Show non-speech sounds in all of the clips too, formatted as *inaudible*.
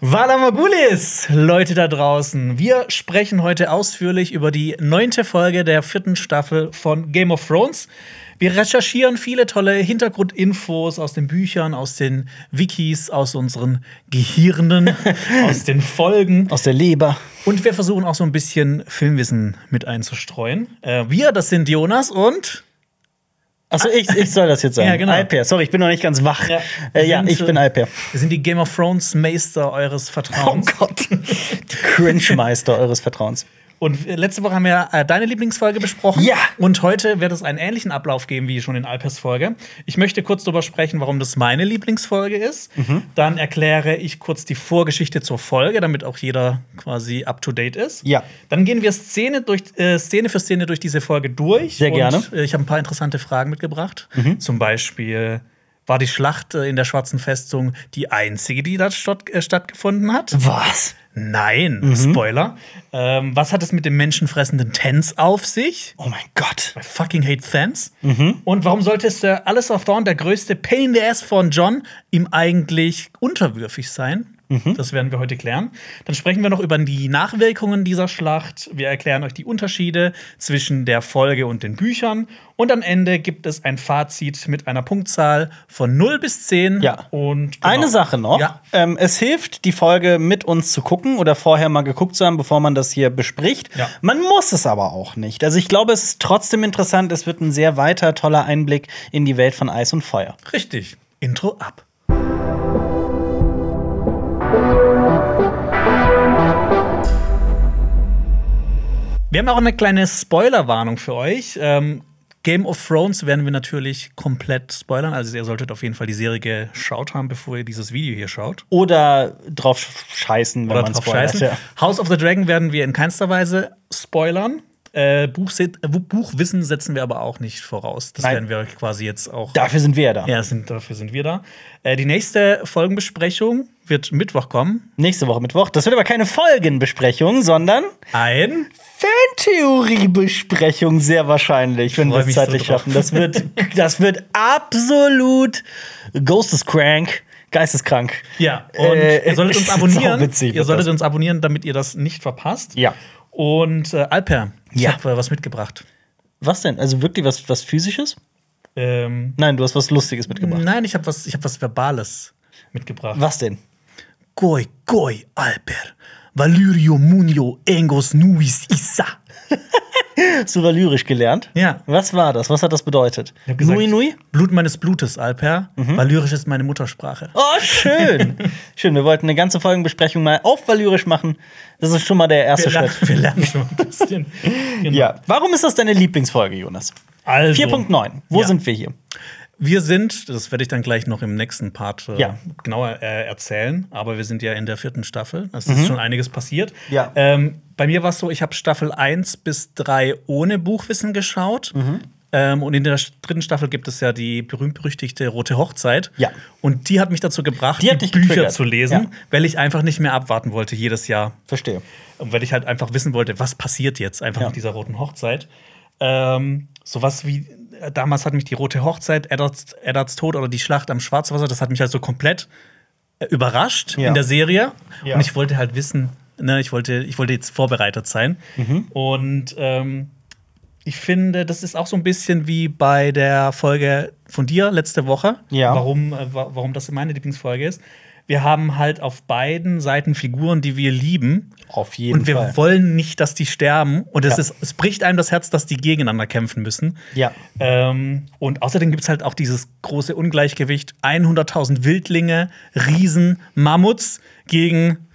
Valamagulis, Leute da draußen. Wir sprechen heute ausführlich über die neunte Folge der vierten Staffel von Game of Thrones. Wir recherchieren viele tolle Hintergrundinfos aus den Büchern, aus den Wikis, aus unseren Gehirnen, *laughs* aus den Folgen. Aus der Leber. Und wir versuchen auch so ein bisschen Filmwissen mit einzustreuen. Äh, wir, das sind Jonas und Achso, ich, ich soll das jetzt sagen. Ja, genau. Alper. Sorry, ich bin noch nicht ganz wach. Ja. äh, ja Sind, ich bin äh, Alper. wir sind die Game of Thrones Meister eures Oh Vertrauens. Gott. Die *laughs* Cringe-Meister eures Vertrauens. Und letzte Woche haben wir äh, deine Lieblingsfolge besprochen. Ja. Und heute wird es einen ähnlichen Ablauf geben wie schon in Alpers Folge. Ich möchte kurz darüber sprechen, warum das meine Lieblingsfolge ist. Mhm. Dann erkläre ich kurz die Vorgeschichte zur Folge, damit auch jeder quasi up to date ist. Ja. Dann gehen wir Szene, durch, äh, Szene für Szene durch diese Folge durch. Sehr gerne. Und, äh, ich habe ein paar interessante Fragen mitgebracht. Mhm. Zum Beispiel. War die Schlacht äh, in der Schwarzen Festung die einzige, die da statt, äh, stattgefunden hat? Was? Nein, Mhm. Spoiler. Ähm, was hat es mit dem menschenfressenden Tens auf sich? Oh mein Gott. I fucking hate Tens. Mhm. Und warum sollte es der Alistair Thorne, der größte Pain in the Ass von John, ihm eigentlich unterwürfig sein? Mhm. Das werden wir heute klären. Dann sprechen wir noch über die Nachwirkungen dieser Schlacht. Wir erklären euch die Unterschiede zwischen der Folge und den Büchern. Und am Ende gibt es ein Fazit mit einer Punktzahl von 0 bis 10. Ja. Und genau. Eine Sache noch. Ja. Ähm, es hilft, die Folge mit uns zu gucken oder vorher mal geguckt zu haben, bevor man das hier bespricht. Ja. Man muss es aber auch nicht. Also ich glaube, es ist trotzdem interessant. Es wird ein sehr weiter, toller Einblick in die Welt von Eis und Feuer. Richtig. Intro ab. Wir haben auch eine kleine Spoilerwarnung für euch. Ähm, Game of Thrones werden wir natürlich komplett spoilern. Also ihr solltet auf jeden Fall die Serie geschaut haben, bevor ihr dieses Video hier schaut. Oder drauf scheißen, wenn Oder man drauf spoilert. scheißen. Ja. House of the Dragon werden wir in keinster Weise spoilern. Äh, Buchse- äh, Buchwissen setzen wir aber auch nicht voraus. Das Nein. werden wir quasi jetzt auch Dafür sind wir ja da. Ja, sind, dafür sind wir da. Äh, die nächste Folgenbesprechung wird Mittwoch kommen. Nächste Woche Mittwoch. Das wird aber keine Folgenbesprechung, sondern Ein. Fantheoriebesprechung sehr wahrscheinlich, wenn wir es so zeitlich drauf. schaffen. Das wird, *laughs* das wird absolut geisteskrank. Geisteskrank. Ja, und Äh, ihr solltet uns abonnieren. witzig ihr solltet das. uns abonnieren, damit ihr das nicht verpasst. Ja. Und äh, Alper, ich Ja. habe äh, was mitgebracht. Was denn? Also wirklich was, was physisches? Ähm, Nein, du hast was Lustiges mitgebracht. nein, ich habe was, ich hab was Verbales mitgebracht. Was denn? Goi, goi, Alper. Valyrio munio engos nuis issa. *laughs* Du lyrisch gelernt? Ja. Was war das? Was hat das bedeutet? Gesagt, Nui Nui? Blut meines Blutes, Alper. Valyrisch ist meine Muttersprache. Oh, schön. *laughs* schön, wir wollten eine ganze Folgenbesprechung mal auf Valyrisch machen. Das ist schon mal der erste Wir, lernen, Schritt. wir lernen schon ein bisschen. *laughs* Genau. Ja. Warum ist das deine Lieblingsfolge, Jonas? Also, 4.9. Wo Ja. sind wir hier? Wir sind, das werde ich dann gleich noch im nächsten Part äh, Ja. genauer äh, erzählen, aber wir sind ja in der vierten Staffel. Es ist schon einiges passiert. Mhm. Ja. Ähm, bei mir war es so, ich habe Staffel 1 bis 3 ohne Buchwissen geschaut. Mhm. Ähm, und in der dritten Staffel gibt es ja die berühmt-berüchtigte Rote Hochzeit. Ja. Und die hat mich dazu gebracht, Die die, Bücher getriggert. zu lesen, Ja. weil ich einfach nicht mehr abwarten wollte jedes Jahr. Verstehe. Und weil ich halt einfach wissen wollte, was passiert jetzt einfach Ja. mit dieser roten Hochzeit. Ähm, sowas wie, äh, damals hat mich die rote Hochzeit, Eddards, Eddards Tod oder die Schlacht am Schwarzwasser, das hat mich halt so komplett äh, überrascht Ja. in der Serie. Und ich wollte halt wissen, ne, ich wollte, ich wollte jetzt vorbereitet sein. Mhm. Und ähm, ich finde, das ist auch so ein bisschen wie bei der Folge von dir letzte Woche, Ja. warum, äh, wa- warum das meine Lieblingsfolge ist. Wir haben halt auf beiden Seiten Figuren, die wir lieben. Auf jeden Und wir Fall. wollen nicht, dass die sterben. Und es, Ja. ist, es bricht einem das Herz, dass die gegeneinander kämpfen müssen. Ja. Ähm, und außerdem gibt es halt auch dieses große Ungleichgewicht: 100.000 Wildlinge, Riesen, Mammuts gegen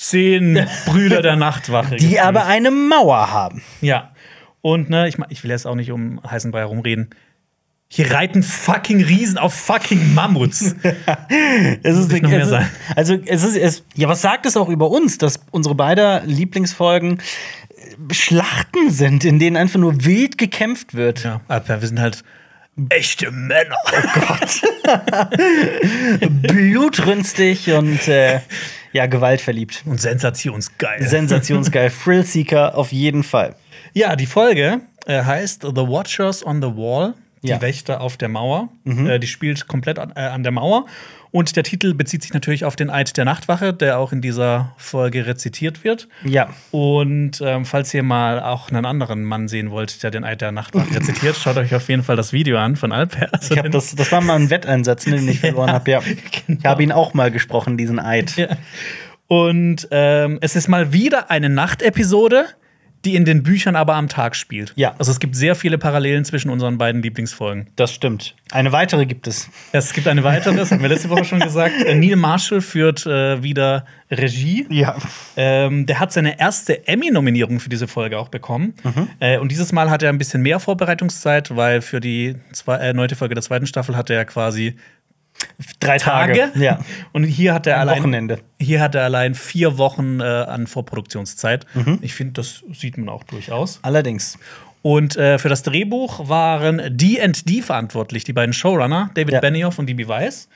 zehn *laughs* Brüder der Nachtwache. Die gefühlt. aber eine Mauer haben. Ja. Und ne, ich, ich will jetzt auch nicht um heißen Brei herumreden. Hier reiten fucking Riesen auf fucking Mammuts. *laughs* Es ist, nicht noch mehr sein? also es ist es, ja, was sagt es auch über uns, dass unsere beider Lieblingsfolgen äh, Schlachten sind, in denen einfach nur wild gekämpft wird. ja, aber wir sind halt echte Männer. Oh Gott. *laughs* Blutrünstig und äh, ja, gewaltverliebt. Und sensationsgeil. Sensationsgeil. *laughs* Thrillseeker auf jeden Fall. Ja, die Folge äh, heißt The Watchers on the Wall. Die Ja. Wächter auf der Mauer. Äh, die spielt komplett an, äh, an der Mauer. Und der Titel bezieht sich natürlich auf den Eid der Nachtwache, der auch in dieser Folge rezitiert wird. Ja. Und ähm, falls ihr mal auch einen anderen Mann sehen wollt, der den Eid der Nachtwache rezitiert, schaut euch auf jeden Fall das Video an von Alper. Also Ich hab das, das war mal ein Wetteinsatz, ne, den ich *laughs* verloren habe. Ja. Ich habe ihn auch mal gesprochen, diesen Eid. Ja. Und ähm, es ist mal wieder eine Nachtepisode, die in den Büchern aber am Tag spielt. Ja. Also es gibt sehr viele Parallelen zwischen unseren beiden Lieblingsfolgen. Das stimmt. Eine weitere gibt es. Es gibt eine weitere, das haben wir letzte Woche schon gesagt. *laughs* Neil Marshall führt äh, wieder Regie. Ja. Ähm, der hat seine erste Emmy-Nominierung für diese Folge auch bekommen. Mhm. Äh, und dieses Mal hat er ein bisschen mehr Vorbereitungszeit, weil für die zwei, äh, neunte Folge der zweiten Staffel hatte er quasi Drei Tage. Tage. Ja. Und hier hat er Am allein Wochenende. Hier hat er allein vier Wochen äh, an Vorproduktionszeit. Mhm. Ich finde, das sieht man auch durchaus. Allerdings. Und äh, für das Drehbuch waren D&D verantwortlich, die beiden Showrunner, David Ja. Benioff und DB Weiss.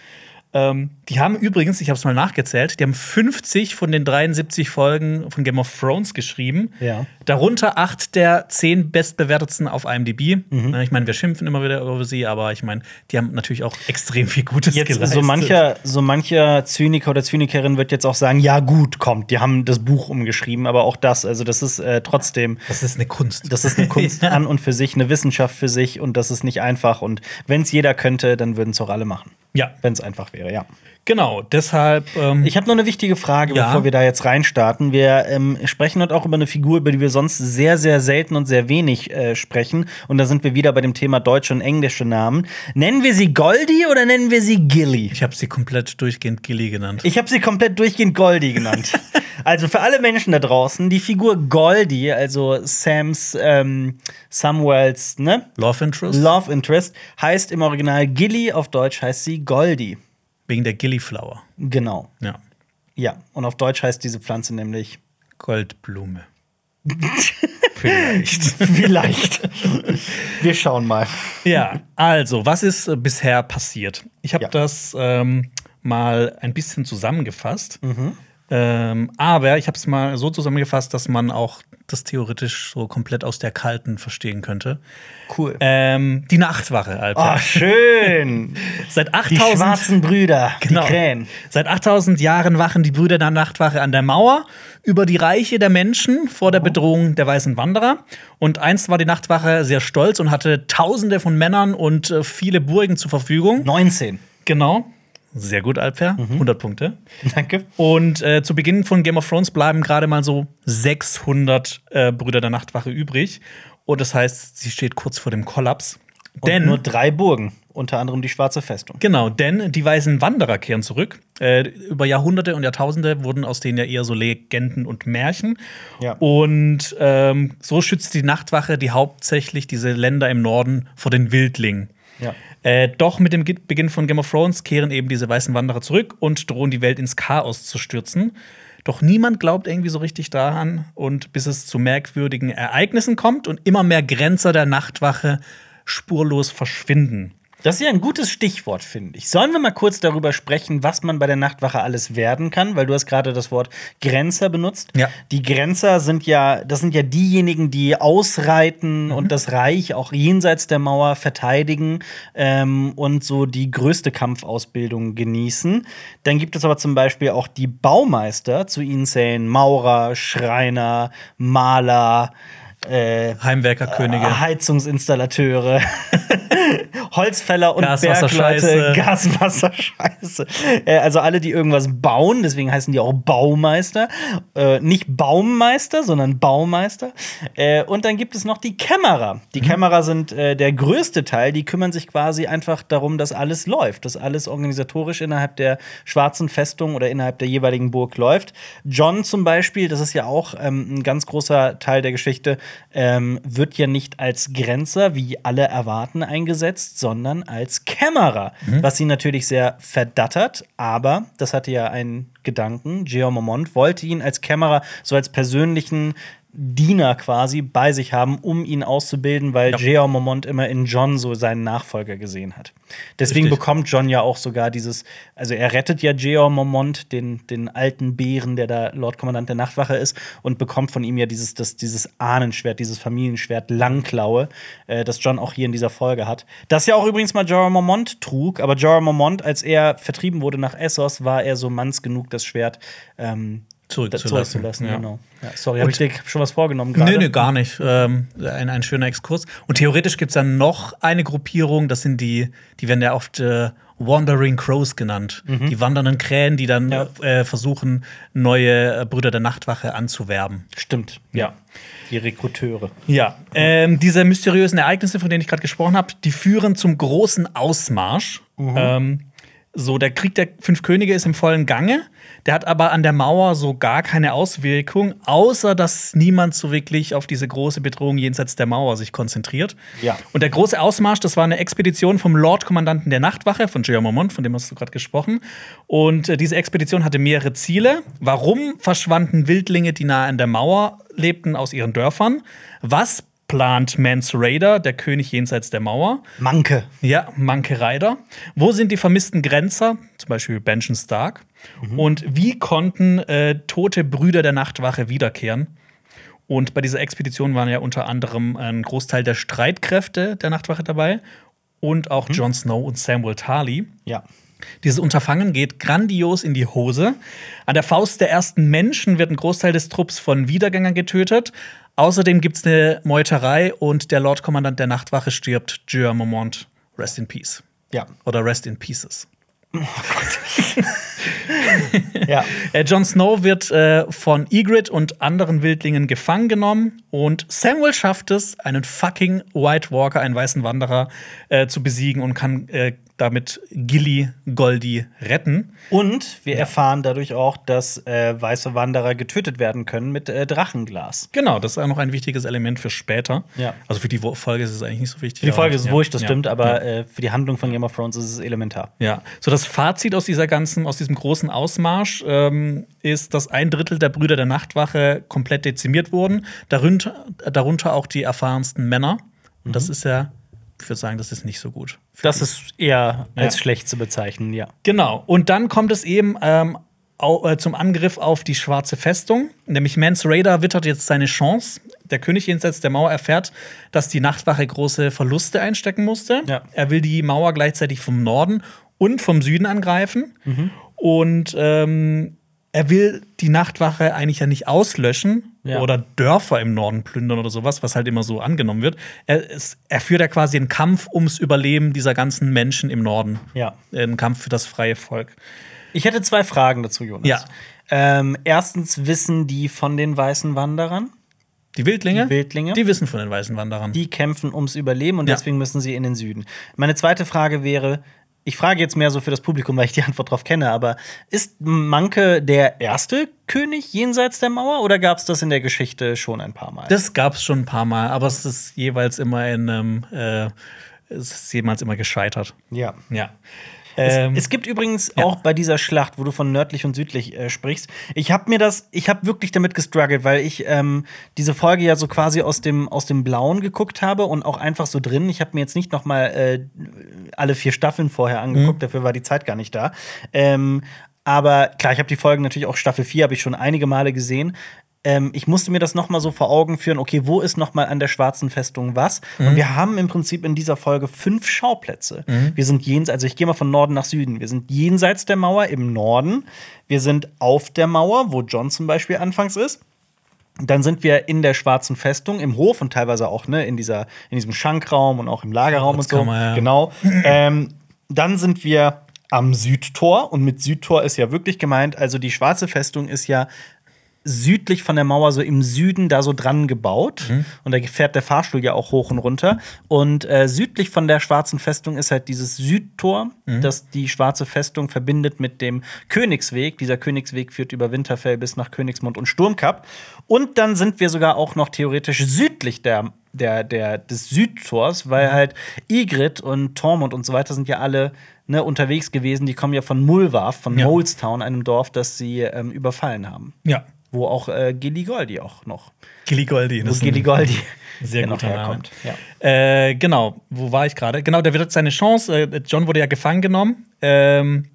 Ähm, die haben übrigens, ich habe es mal nachgezählt, die haben 50 von den 73 Folgen von Game of Thrones geschrieben. Ja. Darunter acht der zehn bestbewertetsten auf IMDb. Mhm. Na, Ich meine, wir schimpfen immer wieder über sie, aber ich meine, die haben natürlich auch extrem viel Gutes Jetzt geleistet. so mancher, so mancher Zyniker oder Zynikerin wird jetzt auch sagen, ja gut, kommt, die haben das Buch umgeschrieben, aber auch das, also das ist äh, trotzdem, Das ist eine Kunst. das ist eine Kunst Ja. *laughs* an und für sich, eine Wissenschaft für sich und das ist nicht einfach und wenn es jeder könnte, dann würden es auch alle machen, Ja, wenn es einfach wäre, ja. Genau. Deshalb. Ähm, Ich habe noch eine wichtige Frage, Ja. bevor wir da jetzt reinstarten. Wir ähm, sprechen heute auch über eine Figur, über die wir sonst sehr, sehr selten und sehr wenig äh, sprechen. Und da sind wir wieder bei dem Thema deutsche und englische Namen. Nennen wir sie Goldie oder nennen wir sie Gilly? ich habe sie komplett durchgehend Gilly genannt. Ich habe sie komplett durchgehend Goldie genannt. *laughs* also für alle Menschen da draußen, die Figur Goldie, also Sams, ähm, Samuels, ne? Love Interest? Love Interest, heißt im Original Gilly, auf Deutsch heißt sie Goldie. Wegen der Gillyflower. Genau. Ja. Ja. Und auf Deutsch heißt diese Pflanze nämlich Goldblume. *laughs* Vielleicht. Vielleicht. Wir schauen mal. ja, also, was ist äh, bisher passiert? Ich habe Ja. das ähm, mal ein bisschen zusammengefasst. Mhm. Ähm, aber ich habe es mal so zusammengefasst, dass man auch das theoretisch so komplett aus der Kalten verstehen könnte. Cool. Ähm, die Nachtwache, Alter. Oh, schön. *laughs* Seit Die 8000 schwarzen Brüder, Genau. die Krähen. Seit 8000 Jahren wachen die Brüder der Nachtwache an der Mauer über die Reiche der Menschen vor der Bedrohung der weißen Wanderer. Und einst war die Nachtwache sehr stolz und hatte Tausende von Männern und äh, viele Burgen zur Verfügung. 19. Genau. Sehr gut, Alper. 100 Punkte. *laughs* Danke. Und äh, zu Beginn von Game of Thrones bleiben gerade mal so 600 äh, Brüder der Nachtwache übrig. Und das heißt, sie steht kurz vor dem Kollaps. Und Denn nur drei Burgen, unter anderem die Schwarze Festung. Genau, denn die weißen Wanderer kehren zurück. Äh, über Jahrhunderte und Jahrtausende wurden aus denen ja eher so Legenden und Märchen. Ja. Und ähm, so schützt die Nachtwache die hauptsächlich diese Länder im Norden vor den Wildlingen. Ja. Äh, doch mit dem Beginn von Game of Thrones kehren eben diese weißen Wanderer zurück und drohen die Welt ins Chaos zu stürzen. Doch niemand glaubt irgendwie so richtig daran und bis es zu merkwürdigen Ereignissen kommt und immer mehr Grenzer der Nachtwache spurlos verschwinden. Das ist ja ein gutes Stichwort, finde ich. Sollen wir mal kurz darüber sprechen, was man bei der Nachtwache alles werden kann? Weil du hast gerade das Wort Grenzer benutzt. Ja. Die Grenzer sind ja, das sind ja diejenigen, die ausreiten und das Reich auch jenseits der Mauer verteidigen ähm, und so die größte Kampfausbildung genießen. Dann gibt es aber zum Beispiel auch die Baumeister. Zu ihnen zählen Maurer, Schreiner, Maler. Äh, Heimwerkerkönige. Heizungsinstallateure, *laughs* Holzfäller und Gaswasserscheiße. Bergleute, Gaswasserscheiße. Äh, also alle, die irgendwas bauen, deswegen heißen die auch Baumeister. Äh, nicht Baummeister, sondern Baumeister. Äh, und dann gibt es noch die Kämmerer. Die Kämmerer sind äh, der größte Teil, die kümmern sich quasi einfach darum, dass alles läuft, dass alles organisatorisch innerhalb der schwarzen Festung oder innerhalb der jeweiligen Burg läuft. John zum Beispiel, das ist ja auch ähm, ein ganz großer Teil der Geschichte, ähm, wird ja nicht als Grenzer, wie alle erwarten, eingesetzt, sondern als Kämmerer. Was ihn natürlich sehr verdattert, aber das hatte ja einen Gedanken. Geomont wollte ihn als Kämmerer so als persönlichen Diener quasi bei sich haben, um ihn auszubilden, weil Ja. Jeor Mormont immer in John so seinen Nachfolger gesehen hat. Deswegen Richtig. bekommt John ja auch sogar dieses, also er rettet ja Jeor Mormont, den, den alten Bären, der da Lordkommandant der Nachtwache ist, und bekommt von ihm ja dieses, das, dieses Ahnenschwert, dieses Familienschwert Langklaue, äh, das John auch hier in dieser Folge hat. Das ja auch übrigens mal Jorah Mormont trug, aber Jorah Mormont, als er vertrieben wurde nach Essos, war er so manns genug, das Schwert ähm, Zurückzulassen, zurückzulassen. ja. Genau. Ja, sorry, habe ich dir schon was vorgenommen gerade? Nee, nee, gar nicht. Ähm, ein, ein schöner Exkurs. Und theoretisch gibt es dann noch eine Gruppierung, das sind die, die werden ja oft äh, Wandering Crows genannt. Die wandernden Krähen, die dann Ja. äh, versuchen, neue äh, Brüder der Nachtwache anzuwerben. Stimmt, ja. Die Rekruteure. Ja, ähm, diese mysteriösen Ereignisse, von denen ich gerade gesprochen habe, die führen zum großen Ausmarsch. Ähm, so, der Krieg der fünf Könige ist im vollen Gange. Der hat aber an der Mauer so gar keine Auswirkung, außer dass niemand so wirklich auf diese große Bedrohung jenseits der Mauer sich konzentriert. Ja. Und der große Ausmarsch, das war eine Expedition vom Lordkommandanten der Nachtwache, von Jean Mormont, von dem hast du gerade gesprochen. Und äh, diese Expedition hatte mehrere Ziele. Warum verschwanden Wildlinge, die nahe an der Mauer lebten, aus ihren Dörfern? Was plant Mance Raider, der König jenseits der Mauer? Manke. Ja, Manke Rider. Wo sind die vermissten Grenzer? Zum Beispiel Benjen Stark. Und wie konnten äh, tote Brüder der Nachtwache wiederkehren? Und bei dieser Expedition waren ja unter anderem ein Großteil der Streitkräfte der Nachtwache dabei und auch Jon Snow und Samuel Tarly. Ja. Dieses Unterfangen geht grandios in die Hose. An der Faust der ersten Menschen wird ein Großteil des Trupps von Wiedergängern getötet. Außerdem gibt es eine Meuterei und der Lordkommandant der Nachtwache stirbt, Jean Mormont. Rest in Peace. Ja. Oder Rest in Pieces. *laughs* ja. Äh, Jon Snow wird äh, von Ygritte und anderen Wildlingen gefangen genommen und Samuel schafft es, einen fucking White Walker, einen weißen Wanderer, äh, zu besiegen und kann äh, damit Gilly Goldie retten. Und wir erfahren dadurch auch, dass äh, weiße Wanderer getötet werden können mit äh, Drachenglas. Genau, das ist auch noch ein wichtiges Element für später. Ja. Also für die Folge ist es eigentlich nicht so wichtig. Die Folge ist ja. wurscht, das Ja. stimmt, aber Ja. äh, für die Handlung von Game of Thrones ist es elementar. Ja, so das Fazit aus dieser ganzen, aus diesem großen Ausmarsch ähm, ist, dass ein Drittel der Brüder der Nachtwache komplett dezimiert wurden, darunter, darunter auch die erfahrensten Männer. Und das ist ja, ich würde sagen, das ist nicht so gut. Das ist eher als Ja. schlecht zu bezeichnen, ja. Genau. Und dann kommt es eben ähm, äh, zum Angriff auf die schwarze Festung. Nämlich Mance Raider wittert jetzt seine Chance. Der König jenseits der Mauer erfährt, dass die Nachtwache große Verluste einstecken musste. Ja. Er will die Mauer gleichzeitig vom Norden und vom Süden angreifen. Und ähm, er will die Nachtwache eigentlich ja nicht auslöschen Ja. oder Dörfer im Norden plündern oder sowas, was halt immer so angenommen wird. Er, es, er führt ja quasi einen Kampf ums Überleben dieser ganzen Menschen im Norden. Ja. Ein Kampf für das freie Volk. Ich hätte zwei Fragen dazu, Jonas. Ja. Ähm, erstens wissen die von den weißen Wanderern, Die Wildlinge? Die Wildlinge? Die wissen von den weißen Wanderern. die kämpfen ums Überleben und Ja. deswegen müssen sie in den Süden. Meine zweite Frage wäre, ich frage jetzt mehr so für das Publikum, weil ich die Antwort drauf kenne, aber ist Manke der erste König jenseits der Mauer oder gab es das in der Geschichte schon ein paar Mal? das gab es schon ein paar Mal, aber es ist jeweils immer in einem, äh, es ist jemals immer gescheitert. ja. Ja. Es, Ähm, es gibt übrigens ja. auch bei dieser Schlacht, wo du von nördlich und südlich äh, sprichst, ich habe mir das, ich habe wirklich damit gestruggelt, weil ich ähm, diese Folge ja so quasi aus dem, aus dem Blauen geguckt habe und auch einfach so drin. Ich habe mir jetzt nicht noch mal äh, alle vier Staffeln vorher angeguckt, dafür war die Zeit gar nicht da. Ähm, aber klar, ich habe die Folgen natürlich auch Staffel 4 habe ich schon einige Male gesehen. Ähm, ich musste mir das noch mal so vor Augen führen, okay, wo ist noch mal an der schwarzen Festung was? Und wir haben im Prinzip in dieser Folge fünf Schauplätze. Wir sind jenseits, also ich gehe mal von Norden nach Süden. Wir sind jenseits der Mauer im Norden. Wir sind auf der Mauer, wo John zum Beispiel anfangs ist. Dann sind wir in der schwarzen Festung im Hof und teilweise auch ne, in, dieser, in diesem Schankraum und auch im Lagerraum und so. Ja. Genau. ähm, dann sind wir am Südtor und mit Südtor ist ja wirklich gemeint, also die schwarze Festung ist ja südlich von der Mauer, so im Süden, da so dran gebaut. Und da fährt der Fahrstuhl ja auch hoch und runter. Und äh, südlich von der Schwarzen Festung ist halt dieses Südtor, das die Schwarze Festung verbindet mit dem Königsweg. Dieser Königsweg führt über Winterfell bis nach Königsmund und Sturmkap. Und dann sind wir sogar auch noch theoretisch südlich der, der, der, des Südtors, weil halt Ygritte und Tormund und so weiter sind ja alle ne, unterwegs gewesen. Die kommen ja von Mulwarf, von Ja. Molestown, einem Dorf, das sie ähm, überfallen haben. ja. Wo auch äh, Gilly Goldi auch noch. Gilly Goldi. Wo Gilly Goldi Sehr noch guter Name. herkommt. Ja. Äh, genau, wo war ich gerade? Genau, der wird seine Chance. Äh, John wurde ja gefangen genommen. Ähm,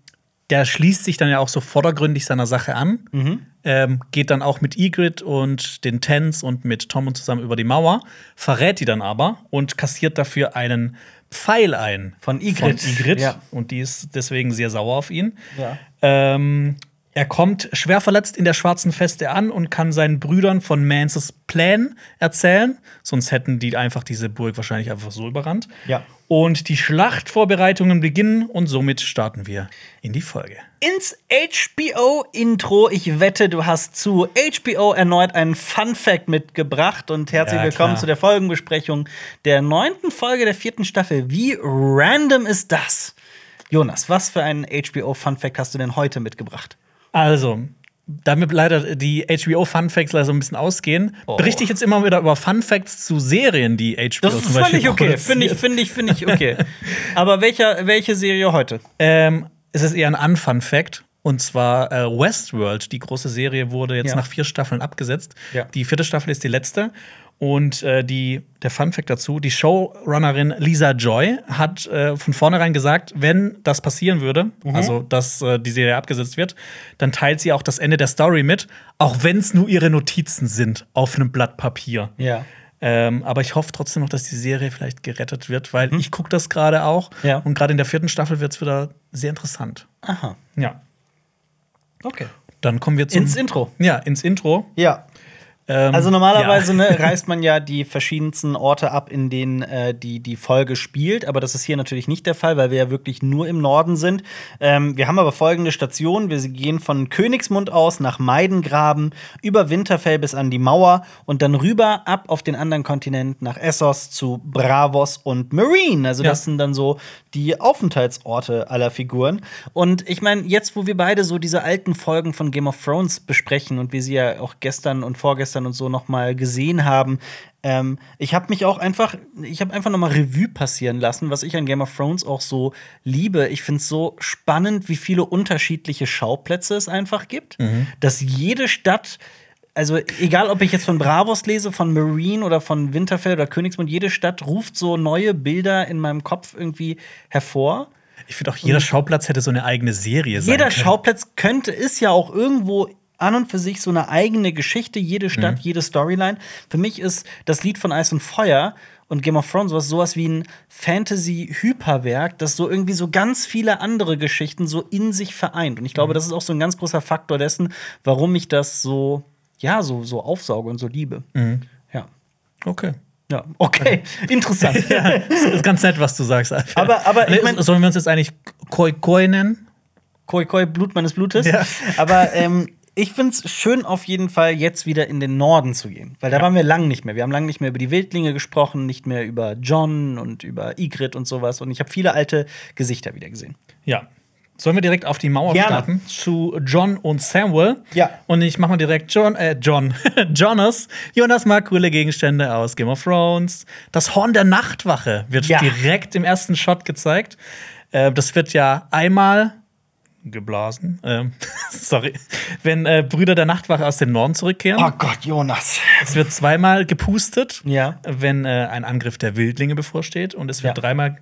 der schließt sich dann ja auch so vordergründig seiner Sache an. Mhm. Ähm, geht dann auch mit Ygritte und den Tens und mit Tom und zusammen über die Mauer, verrät die dann aber und kassiert dafür einen Pfeil ein. Von Ygritte. Von Ygritte. Ja. Und die ist deswegen sehr sauer auf ihn. Ja. Ähm, er kommt schwer verletzt in der schwarzen Feste an und kann seinen Brüdern von Manses Plan erzählen. Sonst hätten die einfach diese Burg wahrscheinlich einfach so überrannt. Ja. Und die Schlachtvorbereitungen beginnen und somit starten wir in die Folge. Ins HBO-Intro. Ich wette, du hast zu HBO erneut einen Fun-Fact mitgebracht. Und herzlich Ja, willkommen zu der Folgenbesprechung der neunten Folge der vierten Staffel. Wie random ist das? Jonas, was für einen HBO-Fun-Fact hast du denn heute mitgebracht? Also, damit leider die HBO Fun Facts leider so ein bisschen ausgehen, Oh. berichte ich jetzt immer wieder über Fun Facts zu Serien, die HBO Das zum ist Beispiel völlig okay. Finde ich, finde ich, finde ich okay. Aber welcher, welche Serie heute? Ähm, es ist eher ein Unfun-Fact. Und zwar äh, Westworld, die große Serie, wurde jetzt Ja. nach vier Staffeln abgesetzt. Ja. Die vierte Staffel ist die letzte. Und äh, die, der Fun-Fact dazu: Die Showrunnerin Lisa Joy hat äh, von vornherein gesagt, wenn das passieren würde, Mhm. also dass äh, die Serie abgesetzt wird, dann teilt sie auch das Ende der Story mit, auch wenn es nur ihre Notizen sind auf einem Blatt Papier. Ja. Ähm, aber ich hoffe trotzdem noch, dass die Serie vielleicht gerettet wird, weil ich gucke das gerade auch. Ja. Und gerade in der vierten Staffel wird es wieder sehr interessant. Aha. Ja. Okay. Dann kommen wir zum Ins Intro. Ja, ins Intro. Ja. Ähm, Also normalerweise ja. ne, *laughs* reist man ja die verschiedensten Orte ab, in denen äh, die, die Folge spielt. Aber das ist hier natürlich nicht der Fall, weil wir ja wirklich nur im Norden sind. Ähm, wir haben aber folgende Stationen. Wir gehen von Königsmund aus nach Meidengraben, über Winterfell bis an die Mauer und dann rüber ab auf den anderen Kontinent nach Essos zu Bravos und Marine. Also das Ja. sind dann so die Aufenthaltsorte aller Figuren. Und ich meine, jetzt, wo wir beide so diese alten Folgen von Game of Thrones besprechen und wir sie ja auch gestern und vorgestern und so noch mal gesehen haben, ähm, ich habe mich auch einfach, ich habe einfach noch mal Revue passieren lassen, was ich an Game of Thrones auch so liebe. Ich finde es so spannend, wie viele unterschiedliche Schauplätze es einfach gibt, dass jede Stadt also egal, ob ich jetzt von Bravos lese, von Marine oder von Winterfell oder Königsmund, jede Stadt ruft so neue Bilder in meinem Kopf irgendwie hervor. Ich finde auch, jeder Schauplatz hätte so eine eigene Serie sein Jeder können. Schauplatz könnte, ist ja auch irgendwo an und für sich so eine eigene Geschichte, jede Stadt, Mhm. jede Storyline. Für mich ist das Lied von Eis und Feuer und Game of Thrones was sowas wie ein Fantasy-Hyperwerk, das so irgendwie so ganz viele andere Geschichten so in sich vereint. Und ich Mhm. glaube, das ist auch so ein ganz großer Faktor dessen, warum ich das so, ja, so, so aufsauge und so liebe. Mhm. Ja. Okay. Ja, okay, *laughs* interessant. Ja, das ist ganz nett, was du sagst. Alfred. Aber- aber ich Nee, mein- sollen wir uns jetzt eigentlich Koi Koi nennen? Koi Koi, Blut meines Blutes. Ja. Aber ähm, ich finde es schön, auf jeden Fall jetzt wieder in den Norden zu gehen. Weil da Ja. waren wir lang nicht mehr. Wir haben lang nicht mehr über die Wildlinge gesprochen, nicht mehr über John und über Ygritte und sowas. Und ich habe viele alte Gesichter wieder gesehen. Ja. Sollen wir direkt auf die Mauer Gerne. starten? Zu John und Samuel. Ja. Und ich mach mal direkt John, äh, John. *laughs* Jonas. Jonas mag coole Gegenstände aus Game of Thrones. Das Horn der Nachtwache wird Ja. direkt im ersten Shot gezeigt. Äh, das wird ja einmal geblasen. Ähm, *laughs* sorry. Wenn äh, Brüder der Nachtwache aus dem Norden zurückkehren. Oh Gott, Jonas. Es wird zweimal gepustet, Ja. wenn äh, ein Angriff der Wildlinge bevorsteht. Und es wird Ja. dreimal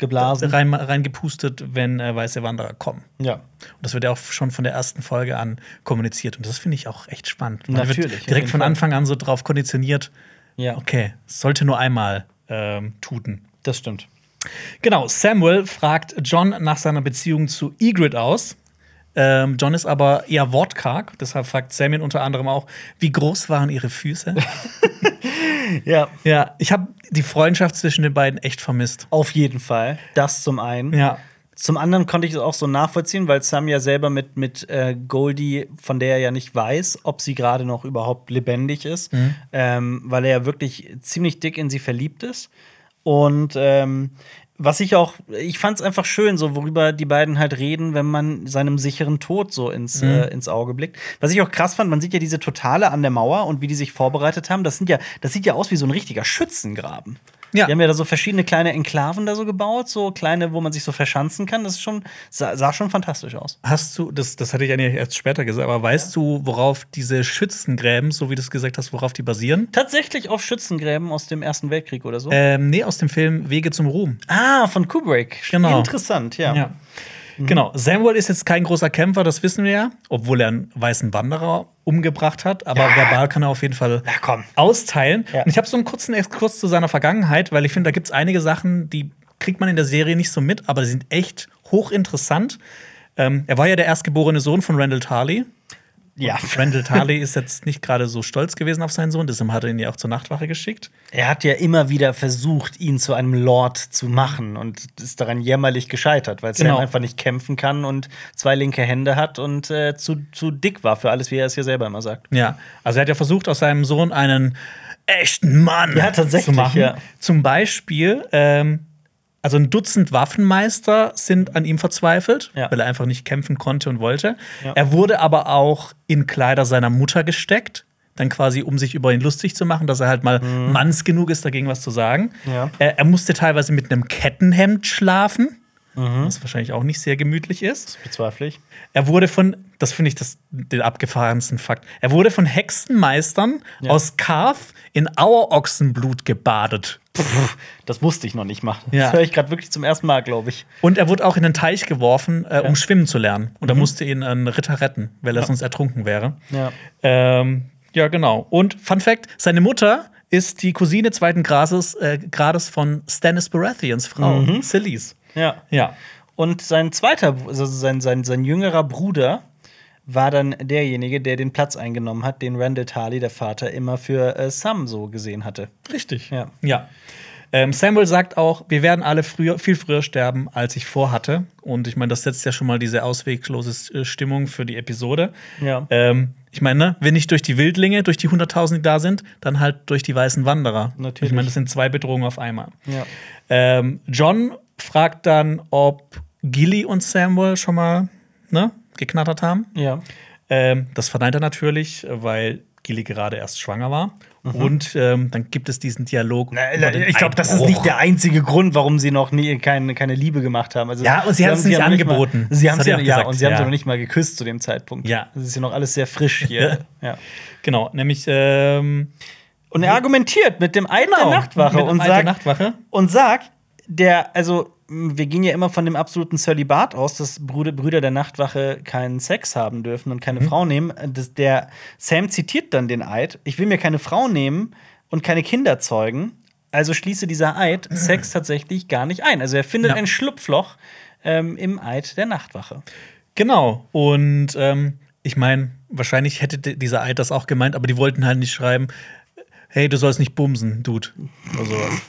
Geblasen. rein, reingepustet, wenn äh, weiße Wanderer kommen. Ja. Und das wird ja auch schon von der ersten Folge an kommuniziert. Und das finde ich auch echt spannend. Man Natürlich, direkt von. Anfang an so drauf konditioniert, Ja, okay, sollte nur einmal ähm, tuten. das stimmt. Genau, Samuel fragt John nach seiner Beziehung zu Ygritte aus. Ähm, John ist aber eher wortkarg, deshalb fragt Samuel unter anderem auch, wie groß waren ihre Füße? *laughs* Ja, ja, ich habe die Freundschaft zwischen den beiden echt vermisst. auf jeden Fall. Das zum einen. Ja, Zum anderen konnte ich es auch so nachvollziehen, weil Sam ja selber mit, mit äh, Goldie, von der er ja nicht weiß, ob sie gerade noch überhaupt lebendig ist, ähm, weil er ja wirklich ziemlich dick in sie verliebt ist. Und ähm, was ich auch, ich fand es einfach schön, so worüber die beiden halt reden, wenn man seinem sicheren Tod so ins, äh, ins Auge blickt. Was ich auch krass fand, man sieht ja diese Totale an der Mauer und wie die sich vorbereitet haben. Das sind ja, das sieht ja aus wie so ein richtiger Schützengraben. Ja. Die haben ja da so verschiedene kleine Enklaven da so gebaut, so kleine, wo man sich so verschanzen kann. Das ist schon, sah, sah schon fantastisch aus. Hast du, das, das hatte ich eigentlich erst später gesagt, aber weißt du, worauf diese Schützengräben, so wie du es gesagt hast, worauf die basieren? Tatsächlich auf Schützengräben aus dem Ersten Weltkrieg oder so. Ähm, nee, aus dem Film Wege zum Ruhm. ah, von Kubrick. Genau. Interessant, ja. Ja. Genau. Samuel ist jetzt kein großer Kämpfer, das wissen wir ja, obwohl er einen weißen Wanderer umgebracht hat. Aber Ja. verbal kann er auf jeden Fall Na austeilen. Ja. Und ich habe so einen kurzen Exkurs zu seiner Vergangenheit, weil ich finde, da gibt es einige Sachen, die kriegt man in der Serie nicht so mit, aber sie sind echt hochinteressant. Ähm, er war ja der erstgeborene Sohn von Randall Tarley. Ja. *laughs* Randall Tarley ist jetzt nicht gerade so stolz gewesen auf seinen Sohn, deshalb hat er ihn ja auch zur Nachtwache geschickt. Er hat ja immer wieder versucht, ihn zu einem Lord zu machen und ist daran jämmerlich gescheitert, weil Genau. Sam einfach nicht kämpfen kann und zwei linke Hände hat und äh, zu, zu dick war für alles, wie er es ja selber immer sagt. Ja, also er hat ja versucht, aus seinem Sohn einen echten Mann Ja, zu machen. ja. Zum Beispiel, ähm, also ein Dutzend Waffenmeister sind an ihm verzweifelt, Ja. weil er einfach nicht kämpfen konnte und wollte. Ja. Er wurde aber auch in Kleider seiner Mutter gesteckt. Dann quasi, um sich über ihn lustig zu machen, dass er halt mal manns genug ist, dagegen was zu sagen. Mhm. Ja. Er, er musste teilweise mit einem Kettenhemd schlafen, Mhm. was wahrscheinlich auch nicht sehr gemütlich ist. Bezweifle ich. Er wurde von, das finde ich das, den abgefahrensten Fakt, er wurde von Hexenmeistern aus Karf in Auerochsenblut gebadet. Pff, das wusste ich noch nicht mal. Ja. Das höre ich gerade wirklich zum ersten Mal, glaube ich. Und er wurde auch in den Teich geworfen, äh, um schwimmen zu lernen. Und da Mhm. musste ihn ein Ritter retten, weil er sonst ertrunken wäre. Ja. Ähm, ja, genau. Und Fun Fact: Seine Mutter ist die Cousine zweiten Grades, äh, Grades von Stannis Baratheons Frau, Mhm. Selyse. Ja. Ja. Und sein zweiter, also sein, sein, sein jüngerer Bruder war dann derjenige, der den Platz eingenommen hat, den Randall Tarley, der Vater, immer für äh, Sam so gesehen hatte. Richtig. Ja. Ja. Ähm, Samuel sagt auch, wir werden alle früher, viel früher sterben, als ich vorhatte. Und ich meine, das setzt ja schon mal diese ausweglose äh, Stimmung für die Episode. Ja. Ähm, ich meine, ne, wenn nicht durch die Wildlinge, durch die 100.000, die da sind, dann halt durch die weißen Wanderer. Natürlich. Ich meine, das sind zwei Bedrohungen auf einmal. Ja. Ähm, John fragt dann, ob Gilly und Samuel schon mal ne, geknattert haben. Ja. Ähm, das verneint er natürlich, weil Gilly gerade erst schwanger war. Mhm. Und ähm, dann gibt es diesen Dialog. Na, ich glaube, das ist nicht der einzige Grund, warum sie noch nie keine, keine Liebe gemacht haben. Also, Ja, und sie haben es nicht angeboten. Mal, sie haben ja, ja, und sie haben sie noch nicht mal geküsst zu dem Zeitpunkt. Ja. Das ist ja noch alles sehr frisch hier. *laughs* ja. Genau, nämlich ähm, Und er argumentiert mit dem Eid der Nachtwache Genau, und sagt, Nachtwache. und sagt, der, also wir gehen ja immer von dem absoluten Zölibat aus, dass Brüder, Brüder der Nachtwache keinen Sex haben dürfen und Mhm. keine Frau nehmen. Das, der Sam zitiert dann den Eid: Ich will mir keine Frau nehmen und keine Kinder zeugen. Also schließe dieser Eid *clears throat* Sex tatsächlich gar nicht ein. Also er findet Ja. ein Schlupfloch ähm, im Eid der Nachtwache. Genau. Und ähm, ich meine, wahrscheinlich hätte dieser Eid das auch gemeint, aber die wollten halt nicht schreiben, hey, du sollst nicht bumsen, Dude. Oder sowas.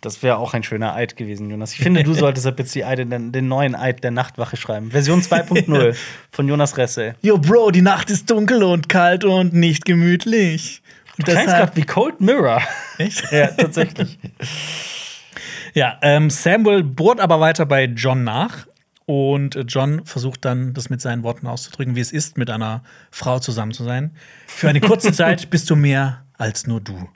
Das wäre auch ein schöner Eid gewesen, Jonas. Ich finde, du *laughs* solltest ab jetzt die Eide, den, den neuen Eid der Nachtwache schreiben. Version 2.0 *laughs* von Jonas Resse. Yo, Bro, die Nacht ist dunkel und kalt und nicht gemütlich. Und Du klingst gerade wie Cold Mirror. Echt? *laughs* ja, tatsächlich. Ja, ähm, Samuel bohrt aber weiter bei John nach. Und John versucht dann, das mit seinen Worten auszudrücken, wie es ist, mit einer Frau zusammen zu sein. Für eine kurze Zeit bist du mehr als nur du.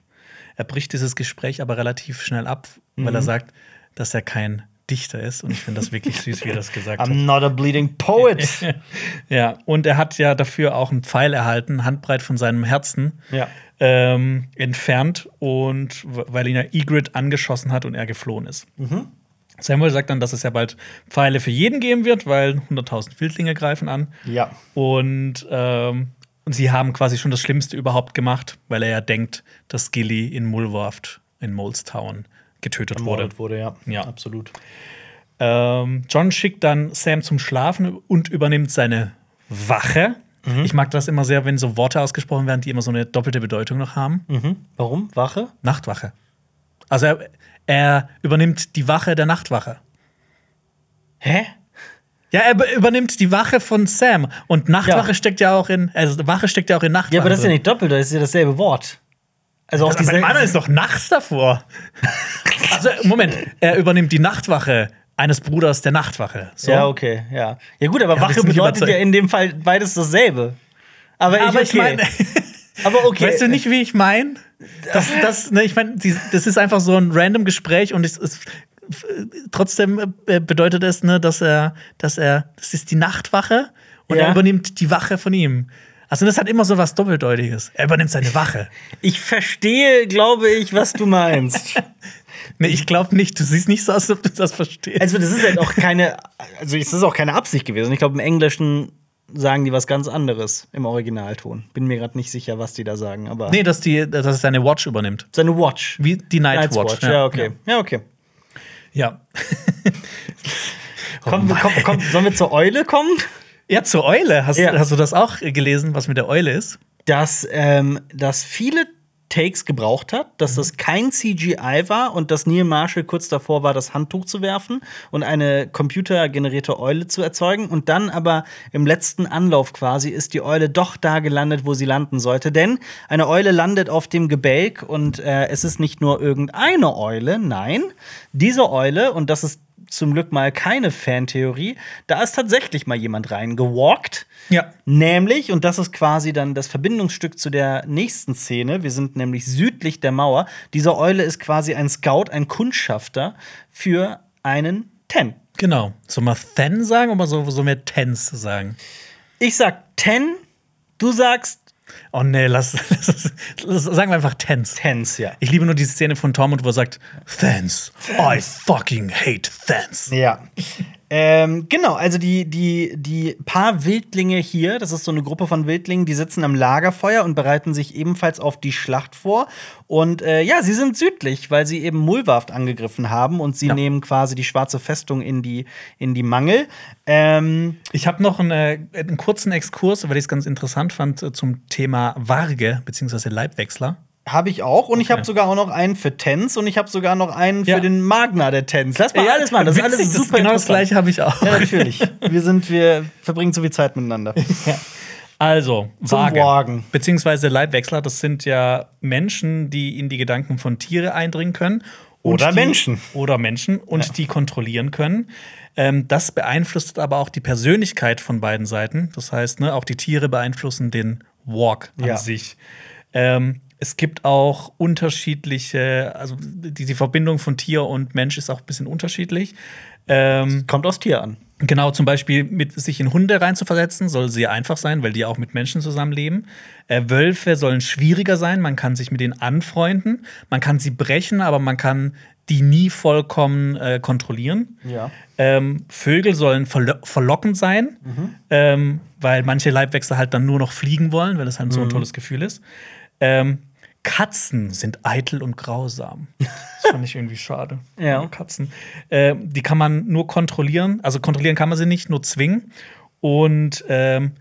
Er bricht dieses Gespräch aber relativ schnell ab, weil er sagt, dass er kein Dichter ist. Und ich finde das wirklich süß, wie er das gesagt hat. I'm not a bleeding poet. *laughs* Ja, und er hat ja dafür auch einen Pfeil erhalten, handbreit von seinem Herzen Ja. ähm, entfernt und weil ihn ja Egrid angeschossen hat und er geflohen ist. Samuel sagt dann, dass es ja bald Pfeile für jeden geben wird, weil 100.000 Wildlinge greifen an. ja. Und, ähm, und sie haben quasi schon das Schlimmste überhaupt gemacht, weil er ja denkt, dass Gilly in Mulwarft in Molestown getötet wurde. Ermordet wurde, ja. Ja. Absolut. Ähm, John schickt dann Sam zum Schlafen und übernimmt seine Wache. Mhm. Ich mag das immer sehr, wenn so Worte ausgesprochen werden, die immer so eine doppelte Bedeutung noch haben. Mhm. Warum? Wache? Nachtwache. Also er, er übernimmt die Wache der Nachtwache. Hä? Ja, er be- übernimmt die Wache von Sam. Und Nachtwache Ja. steckt ja auch in. Also Wache steckt ja auch in Nachtwache. Ja, aber das ist ja nicht doppelt, das ist ja dasselbe Wort. Also auch Also, dieselbe- Mann, ist doch nachts davor. *laughs* also, Moment, er übernimmt die Nachtwache eines Bruders der Nachtwache. So. Ja, okay, ja. Ja, gut, aber Ja, Wache bedeutet ja in dem Fall beides dasselbe. Aber, Aber okay. ich meine, *laughs* Aber okay. Weißt du nicht, wie ich meine? Das, das, ne, ich meine, das ist einfach so ein random Gespräch und es ist trotzdem äh, bedeutet es, ne, dass er, dass er, das ist die Nachtwache und Ja. er übernimmt die Wache von ihm. Also das hat immer so was Doppeldeutiges. Er übernimmt seine Wache. Ich verstehe, glaube ich, was du meinst. *laughs* Nee, ich glaube nicht. Du siehst nicht so aus, als ob du das verstehst. Also, das ist halt auch keine, also es ist auch keine Absicht gewesen. Ich glaube, im Englischen sagen die was ganz anderes im Originalton. Bin mir gerade nicht sicher, was die da sagen, aber nee, dass, die, dass er seine Watch übernimmt. seine Watch. Wie die Night Night's Watch. Ja, okay. Ja, okay. Ja. *laughs* Komm, Mann, komm, ey. komm, sollen wir zur Eule kommen? Ja, zur Eule. Hast, Ja. hast du das auch gelesen, was mit der Eule ist? Dass, ähm, dass viele Takes gebraucht hat, dass das kein CGI war und dass Neil Marshall kurz davor war, das Handtuch zu werfen und eine computergenerierte Eule zu erzeugen. Und dann aber im letzten Anlauf quasi ist die Eule doch da gelandet, wo sie landen sollte. Denn eine Eule landet auf dem Gebälk und äh, es ist nicht nur irgendeine Eule, nein, diese Eule, und das ist zum Glück mal keine Fantheorie, da ist tatsächlich mal jemand reingewalkt. Ja. Nämlich, und das ist quasi dann das Verbindungsstück zu der nächsten Szene, wir sind nämlich südlich der Mauer. Diese Eule ist quasi ein Scout, ein Kundschafter für einen Ten. Genau. Soll man Then sagen oder so, so mehr Tens sagen? Ich sag Ten, du sagst Oh nee, lass, *laughs* lass, lass sagen wir einfach Tens. Tens, ja. Ich liebe nur die Szene von Tormund, wo er sagt, Thans. I fucking hate Thans. Ja. Ähm, genau, also die, die, die paar Wildlinge hier, das ist so eine Gruppe von Wildlingen, die sitzen am Lagerfeuer und bereiten sich ebenfalls auf die Schlacht vor. Und äh, ja, sie sind südlich, weil sie eben Mulwaft angegriffen haben und sie Ja. nehmen quasi die schwarze Festung in die, in die Mangel. Ähm, Ich habe noch eine, einen kurzen Exkurs, weil ich es ganz interessant fand, äh, zum Thema Warge bzw. Leibwechsler. Habe ich auch und ich Okay. habe sogar auch noch einen für Tens und ich habe sogar noch einen Ja. für den Magna der Tens. Lass mal alles machen, das ist alles super Genau das gleiche habe ich auch. Ja, natürlich. Wir sind, wir verbringen so viel Zeit miteinander. *laughs* Also, Zum Waage. Wagen. Beziehungsweise Leibwechsler, das sind ja Menschen, die in die Gedanken von Tiere eindringen können. Oder die, Menschen. Oder Menschen und die kontrollieren können. Ähm, das beeinflusst aber auch die Persönlichkeit von beiden Seiten. Das heißt, ne, auch die Tiere beeinflussen den Walk an Ja. sich. Ähm, es gibt auch unterschiedliche, also die, die Verbindung von Tier und Mensch ist auch ein bisschen unterschiedlich. Ähm, Kommt aus Tier an. Genau, zum Beispiel mit sich in Hunde reinzuversetzen, soll sehr einfach sein, weil die auch mit Menschen zusammenleben. Äh, Wölfe sollen schwieriger sein, man kann sich mit denen anfreunden, man kann sie brechen, aber man kann die nie vollkommen äh, kontrollieren. Ja. Ähm, Vögel sollen verlo verlockend sein, ähm, weil manche Leibwechsel halt dann nur noch fliegen wollen, weil das halt so ein tolles Gefühl ist. Ähm, Katzen sind eitel und grausam. Das fand ich irgendwie schade. *laughs* Ja. Katzen. Ähm, die kann man nur kontrollieren. Also kontrollieren kann man sie nicht, nur zwingen. Und ähm,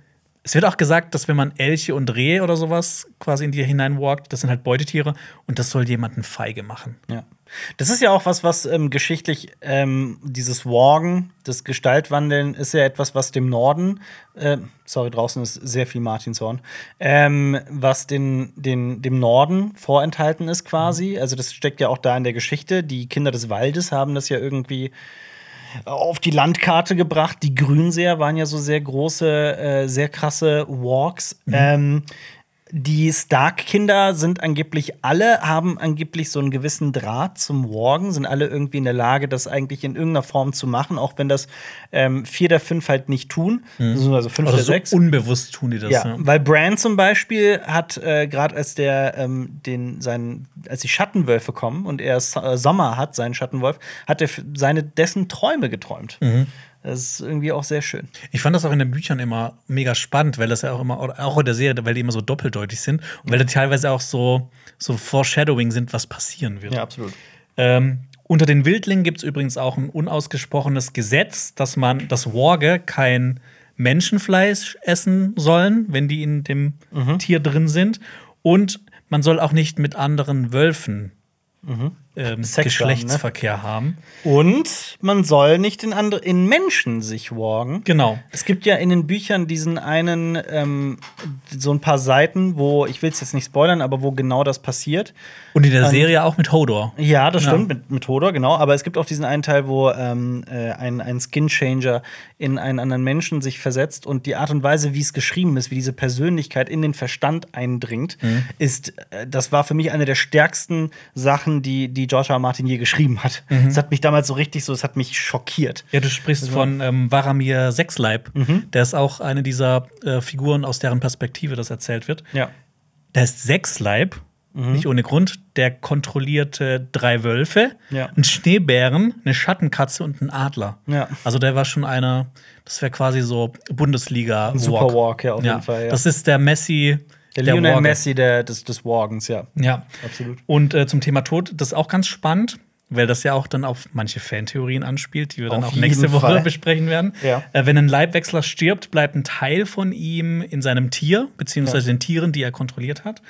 es wird auch gesagt, dass wenn man Elche und Rehe oder sowas quasi in die hineinwalkt, das sind halt Beutetiere und das soll jemanden feige machen. Ja. Das ist ja auch was, was ähm, geschichtlich ähm, dieses Walken, das Gestaltwandeln, ist ja etwas, was dem Norden, äh, sorry, draußen ist sehr viel Martinshorn, ähm, was den, den, dem Norden vorenthalten ist quasi. Also das steckt ja auch da in der Geschichte. Die Kinder des Waldes haben das ja irgendwie auf die Landkarte gebracht. Die Grünseer waren ja so sehr große, äh, sehr krasse Walks. Ähm, die Stark-Kinder sind angeblich alle, haben angeblich so einen gewissen Draht zum Walken, sind alle irgendwie in der Lage, das eigentlich in irgendeiner Form zu machen, auch wenn das ähm, vier der fünf halt nicht tun. Also fünf Oder der so sechs. unbewusst tun die das. Ja, Ja, weil Bran zum Beispiel hat äh, gerade als der ähm, den seinen als die Schattenwölfe kommen und er äh, Sommer hat seinen Schattenwolf hat er seine dessen Träume geträumt. Mhm. Das ist irgendwie auch sehr schön. Ich fand das auch in den Büchern immer mega spannend, weil das ja auch immer, auch in der Serie, weil die immer so doppeldeutig sind und weil da teilweise auch so, so Foreshadowing sind, was passieren wird. absolut. Ähm, unter den Wildlingen gibt es übrigens auch ein unausgesprochenes Gesetz, dass man, dass Warge kein Menschenfleisch essen sollen, wenn die in dem Tier drin sind. Und man soll auch nicht mit anderen Wölfen ähm, Sex Geschlechtsverkehr haben. Und man soll nicht in, andere, in Menschen sich wargen. Genau. Es gibt ja in den Büchern diesen einen, ähm, so ein paar Seiten, wo, ich will es jetzt nicht spoilern, aber wo genau das passiert. Und in der Ähm, Serie auch mit Hodor. Ja, das Ja. stimmt, mit, mit Hodor, genau. Aber es gibt auch diesen einen Teil, wo ähm, äh, ein, ein Skin-Changer in einen anderen Menschen sich versetzt und die Art und Weise, wie es geschrieben ist, wie diese Persönlichkeit in den Verstand eindringt, Mhm. ist, äh, das war für mich eine der stärksten Sachen, die, die George R. R. Martin je geschrieben hat. Mhm. Das hat mich damals so richtig so, es hat mich schockiert. Ja, du sprichst von ähm, Varamir Sechsleib. Der ist auch eine dieser äh, Figuren, aus deren Perspektive das erzählt wird. Ja. Der ist Sechsleib, nicht ohne Grund. Der kontrollierte drei Wölfe, Ja. einen Schneebären, eine Schattenkatze und einen Adler. Ja. Also der war schon einer, das wäre quasi so Bundesliga. Ein Super Walk, ja, auf jeden Fall, ja. Das ist der Messi. Der Lionel Warger. Messi der, des, des Wargens, ja. Ja, Absolut. Und äh, zum Thema Tod, das ist auch ganz spannend, weil das ja auch dann auf manche Fantheorien anspielt, die wir dann Auf auch nächste Woche Fall. besprechen werden. Ja. Äh, wenn ein Leibwechsler stirbt, bleibt ein Teil von ihm in seinem Tier, beziehungsweise den Tieren, die er kontrolliert hat.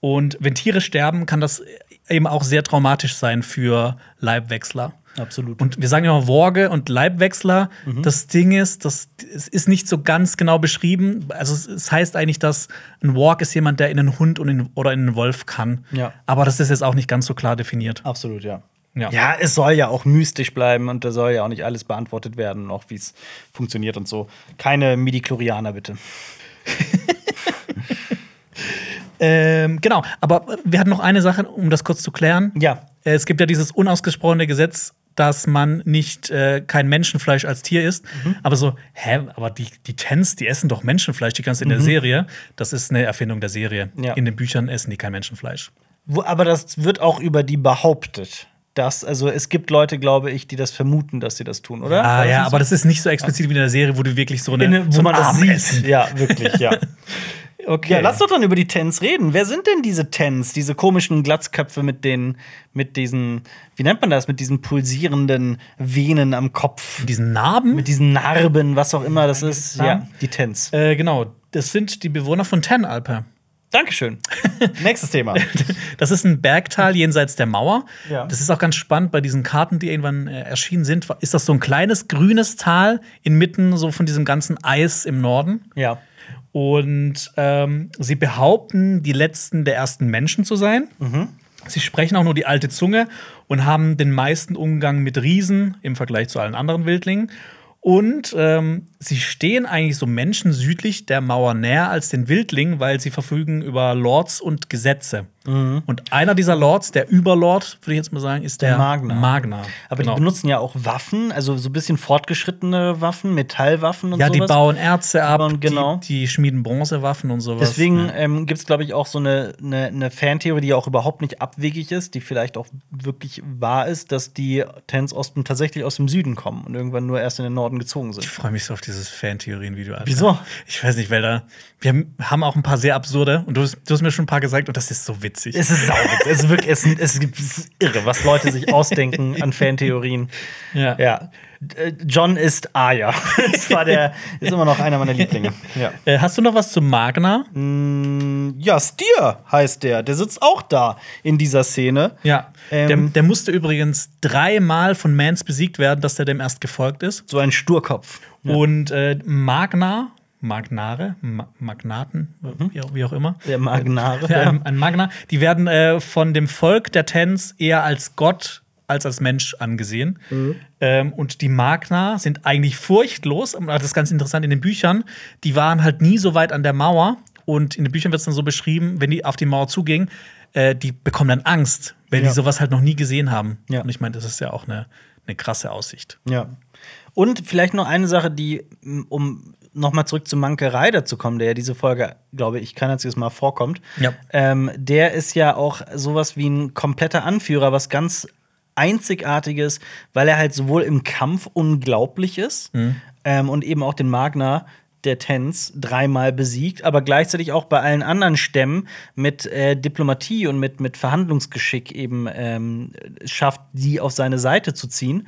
Und wenn Tiere sterben, kann das eben auch sehr traumatisch sein für Leibwechsler. Absolut. Und wir sagen ja immer Worge und Leibwechsler. Mhm. Das Ding ist, das es ist nicht so ganz genau beschrieben. Also es, es heißt eigentlich, dass ein Walk ist jemand, der in einen Hund und in, oder in einen Wolf kann. Ja. Aber das ist jetzt auch nicht ganz so klar definiert. Absolut, ja. Ja. Ja, es soll ja auch mystisch bleiben und da soll ja auch nicht alles beantwortet werden, auch wie es funktioniert und so. Keine Midichlorianer, bitte. *laughs* Ähm, genau, aber wir hatten noch eine Sache, um das kurz zu klären. Ja. Äh, Es gibt ja dieses unausgesprochene Gesetz, dass man nicht äh, kein Menschenfleisch als Tier isst. Mhm. Aber so, hä, aber die, die Tens, die essen doch Menschenfleisch, die ganze in Mhm. der Serie. Das ist eine Erfindung der Serie. Ja. In den Büchern essen die kein Menschenfleisch. Wo, aber das wird auch über die behauptet. Dass, also es gibt Leute, glaube ich, die das vermuten, dass sie das tun, oder? Ah ja, aber das ist nicht so explizit wie in der Serie, wo du wirklich so eine, In, wo so man das sieht. Ja, wirklich, ja. *laughs* Okay. Ja, lass doch dann über die Tens reden. Wer sind denn diese Tens? Diese komischen Glatzköpfe mit den, mit diesen, wie nennt man das, mit diesen pulsierenden Venen am Kopf, diesen Narben. mit diesen Narben, was auch immer das ist. Narben? Ja, die Tens. äh, genau, das sind die Bewohner von Ten Alper. Dankeschön. *laughs* Nächstes Thema. Das ist ein Bergtal jenseits der Mauer. Ja. Das ist auch ganz spannend bei diesen Karten, die irgendwann äh, erschienen sind. Ist das so ein kleines grünes Tal inmitten so von diesem ganzen Eis im Norden? Ja. Und ähm, sie behaupten, die letzten der ersten Menschen zu sein. Sie sprechen auch nur die alte Zunge und haben den meisten Umgang mit Riesen im Vergleich zu allen anderen Wildlingen. Und ähm, sie stehen eigentlich so Menschen südlich der Mauer näher als den Wildlingen, weil sie verfügen über Lords und Gesetze. Und einer dieser Lords, der Überlord, würde ich jetzt mal sagen, ist der, Magna. Magna. Aber Genau. die benutzen ja auch Waffen, also so ein bisschen fortgeschrittene Waffen, Metallwaffen und ja, sowas. die bauen Erze ab, bauen- genau. die, die schmieden Bronzewaffen und sowas. Deswegen Ja. ähm, gibt es, glaube ich, auch so eine, eine, eine Fantheorie, die ja auch überhaupt nicht abwegig ist, die vielleicht auch wirklich wahr ist, dass die Tens Osten tatsächlich aus dem Süden kommen und irgendwann nur erst in den Norden gezogen Ich sind. freue mich so auf dieses Fantheorien-Video. Wieso? Ich weiß nicht, weil da wir haben auch ein paar sehr absurde und du, hast- du hast mir schon ein paar gesagt und das ist so witzig. Es ist sauwitzig. es ist wirklich es, es ist irre, was Leute sich ausdenken an Fantheorien. Ja. Ja. Äh, John ist Aya. *laughs* Das war der, ist immer noch einer meiner Lieblinge. Ja. Äh, hast du noch was zu Magna? Ja, Stier heißt der. Der sitzt auch da in dieser Szene. Ja. Ähm. der, der musste übrigens dreimal von Mans besiegt werden, dass der dem erst gefolgt ist. So ein Sturkopf. Und äh, Magna, Magnare, Ma Magnaten, wie, auch, wie auch immer. Der Magnare. Ja, ein, ein Magna. Die werden äh, von dem Volk der Tens eher als Gott als als Mensch angesehen. Ähm, und die Magna sind eigentlich furchtlos. Das ist ganz interessant in den Büchern. Die waren halt nie so weit an der Mauer. Und in den Büchern wird es dann so beschrieben, wenn die auf die Mauer zugingen, äh, die bekommen dann Angst, weil Ja. die sowas halt noch nie gesehen haben. Ja. Und ich meine, das ist ja auch eine, eine krasse Aussicht. Ja. Und vielleicht noch eine Sache, die, um nochmal zurück zu Manke Reider zu kommen, der ja diese Folge, glaube ich, kein einziges Mal vorkommt. Ja. Ähm, der ist ja auch sowas wie ein kompletter Anführer, was ganz Einzigartiges, weil er halt sowohl im Kampf unglaublich ist ähm, und eben auch den Magna der Tens dreimal besiegt, aber gleichzeitig auch bei allen anderen Stämmen mit äh, Diplomatie und mit, mit Verhandlungsgeschick eben ähm, schafft, die auf seine Seite zu ziehen.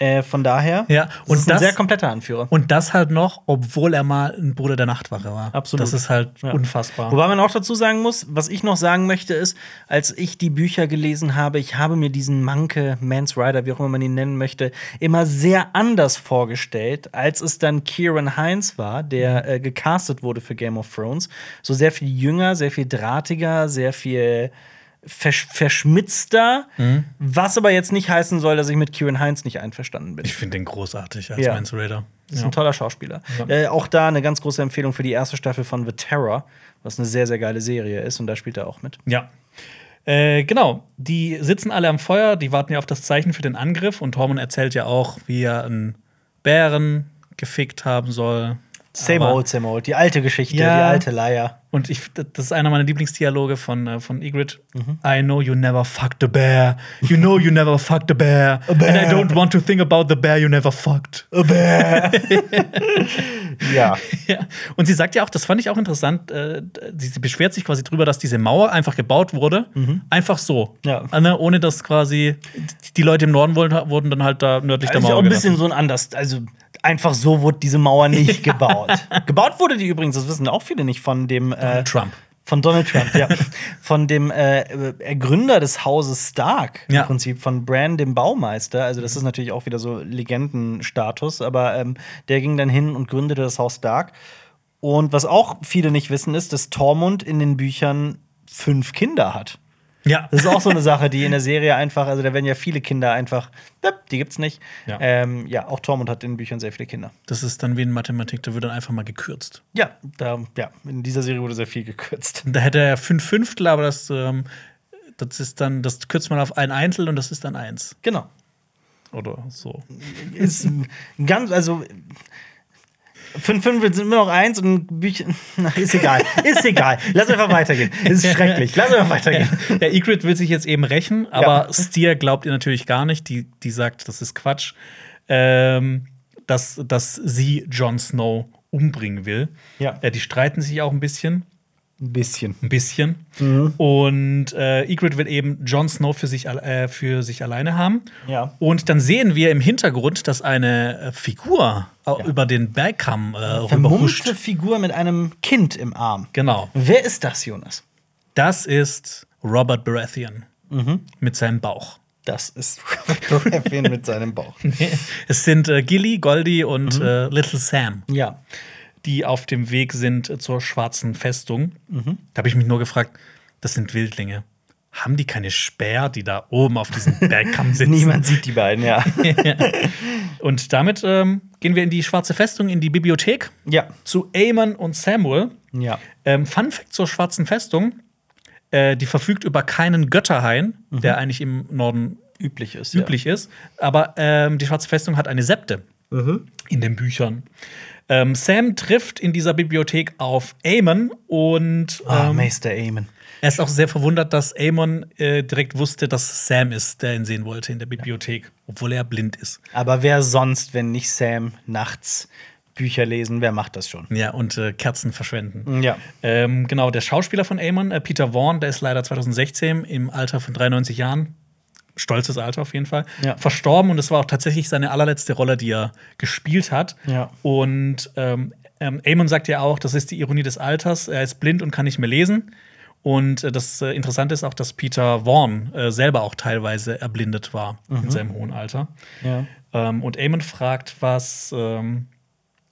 Äh, von daher, Ja, das und ist ein das- sehr kompletter Anführer. Und das halt noch, obwohl er mal ein Bruder der Nachtwache war. Absolut. Das ist halt Ja. unfassbar. Wobei man auch dazu sagen muss, was ich noch sagen möchte, ist, als ich die Bücher gelesen habe, ich habe mir diesen Manke, Mans Rider, wie auch immer man ihn nennen möchte, immer sehr anders vorgestellt, als es dann Kieran Hines war, der äh, gecastet wurde für Game of Thrones. So sehr viel jünger, sehr viel drahtiger, sehr viel versch verschmitzter, was aber jetzt nicht heißen soll, dass ich mit Kieran Hines nicht einverstanden bin. ich finde den großartig als Ja. Mans Raider. Ist Ja. ein toller Schauspieler. Ja. Äh, auch da eine ganz große Empfehlung für die erste Staffel von The Terror, was eine sehr, sehr geile Serie ist und da spielt er auch mit. Ja. Äh, genau, die sitzen alle am Feuer, die warten ja auf das Zeichen für den Angriff und Tormund erzählt ja auch, wie er einen Bären gefickt haben soll. Same Aber- old, same old. Die alte Geschichte, Ja. die alte Leier. Und ich, das ist einer meiner Lieblingsdialoge von, äh, von Ygritte. Mhm. I know you never fucked a bear. You know you never fucked a bear. bear. And I don't want to think about the bear you never fucked. A bear. *laughs* ja. Ja. Und sie sagt ja auch, das fand ich auch interessant, äh, sie, beschwert sich quasi drüber, dass diese Mauer einfach gebaut wurde. Einfach so. Mhm. Ja. Äh, ne, ohne dass quasi die Leute im Norden wollen, wurden dann halt da nördlich Das der ist Mauer. auch ein bisschen gelassen. so ein anders. Also einfach so wurde diese Mauer nicht *laughs* gebaut. gebaut wurde die übrigens, das wissen auch viele nicht, von dem äh, Trump. Von Donald Trump, ja. *laughs* Von dem äh, äh, Gründer des Hauses Stark, Ja. im Prinzip, von Bran, dem Baumeister. Also, das ist natürlich auch wieder so Legendenstatus, aber ähm, der ging dann hin und gründete das Haus Stark. Und was auch viele nicht wissen, ist, dass Tormund in den Büchern fünf Kinder hat. Ja. Das ist auch so eine Sache, die in der Serie einfach, also da werden ja viele Kinder einfach, die gibt's nicht. Ja. Ähm, ja, auch Tormund hat in den Büchern sehr viele Kinder. Das ist dann wie in Mathematik, da wird dann einfach mal gekürzt. Ja, da, ja, in dieser Serie wurde sehr viel gekürzt. Da hätte er fünf Fünftel, aber das, ähm, das ist dann, das kürzt man auf ein Einzel und das ist dann eins. Genau. Oder so. ist ganz, also fünf Fünftel sind immer noch eins und Bücher. *laughs* Na, ist egal. Ist egal. Lass einfach weitergehen. Ist schrecklich. Lass einfach weitergehen. Der Ygritte will sich jetzt eben rächen, aber Stier glaubt ihr natürlich gar nicht. Die, die sagt, das ist Quatsch. Ähm, dass, dass sie Jon Snow umbringen will. Ja. Äh, die streiten sich auch ein bisschen. Ein bisschen. Ein bisschen. Mhm. Und äh, Ygritte will eben Jon Snow für sich, äh, für sich alleine haben. Ja. Und dann sehen wir im Hintergrund, dass eine äh, Figur au- Ja. über den Bergkamm äh, rüberhuscht. Vermummte Figur mit einem Kind im Arm. Genau. Wer ist das, Jonas? Das ist Robert Baratheon Mhm. mit seinem Bauch. Das ist *laughs* Robert Baratheon mit seinem Bauch. *laughs* es sind äh, Gilly, Goldie und Mhm. äh, Little Sam, Ja. Die auf dem Weg sind äh, zur schwarzen Festung. Mhm. Da habe ich mich nur gefragt, das sind Wildlinge. Haben die keine Speer, die da oben auf diesem *laughs* Bergkamm sitzen? Niemand sieht die beiden, *laughs* ja. Und damit ähm, gehen wir in die schwarze Festung, in die Bibliothek ja. zu Aemon und Samuel. Ja. Ähm, Fun Fact zur schwarzen Festung: äh, Die verfügt über keinen Götterhain, der eigentlich im Norden Üblich ist. üblich ist. Aber ähm, die schwarze Festung hat eine Septe in den Büchern. Ähm, Sam trifft in dieser Bibliothek auf Aemon und Ja. Ah, ähm, Meister Aemon. er ist auch sehr verwundert, dass Aemon äh, direkt wusste, dass Sam ist, der ihn sehen wollte in der Bibliothek, obwohl er blind ist. Aber wer sonst, wenn nicht Sam, nachts Bücher lesen, wer macht das schon? Ja, und äh, Kerzen verschwenden. Ja. Ähm, genau, der Schauspieler von Aemon, äh, Peter Vaughn, der ist leider 2016 im Alter von 93 Jahren, stolzes Alter auf jeden Fall, Ja. verstorben und es war auch tatsächlich seine allerletzte Rolle, die er gespielt hat. Ja. Und ähm, ähm, Aemon sagt ja auch, das ist die Ironie des Alters, er ist blind und kann nicht mehr lesen. Und äh, das äh, Interessante ist auch, dass Peter Vaughn äh, selber auch teilweise erblindet war in seinem hohen Alter. Ja. Ähm, und Aemon fragt, was ähm,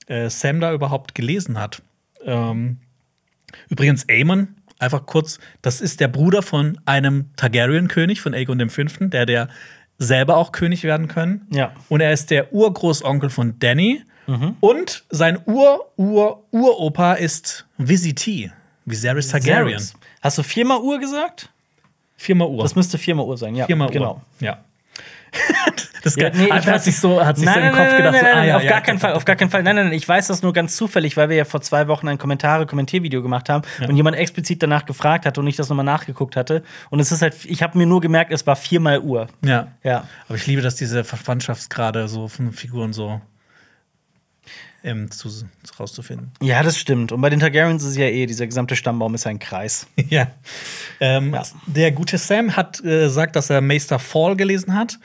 äh, Sam da überhaupt gelesen hat. Ähm, übrigens, Aemon, einfach kurz, das ist der Bruder von einem Targaryen-König, von Aegon V., der der selber auch König werden können. Ja. Und er ist der Urgroßonkel von Danny. Und sein Ur-Ur-Uropa ist Visiti, Viserys Targaryen. Viserys. Hast du viermal Uhr gesagt? Viermal Uhr. Das müsste viermal Uhr sein, ja. Viermal genau. Uhr. Ja. *laughs* das Ja, nee, hat weiß- sich so, hat sich nein, so im Kopf nein, gedacht, nein, so, ah, ja, auf ja, gar keinen Fall, auf gar keinen Fall. Nein, nein, nein, ich weiß das nur ganz zufällig, weil wir ja vor zwei Wochen ein Kommentare, Kommentiervideo gemacht haben und jemand explizit danach gefragt hatte und ich das nochmal nachgeguckt hatte. Und es ist halt, ich habe mir nur gemerkt, es war viermal Uhr. Ja. Ja. Aber ich liebe, dass diese Verwandtschaftsgrade so von Figuren so ähm, zu, rauszufinden. Ja, das stimmt. Und bei den Targaryens ist es ja eh, dieser gesamte Stammbaum ist ein Kreis. *laughs* ja. Ähm, Ja. Der gute Sam hat äh, sagt, dass er Meister Fall gelesen hat.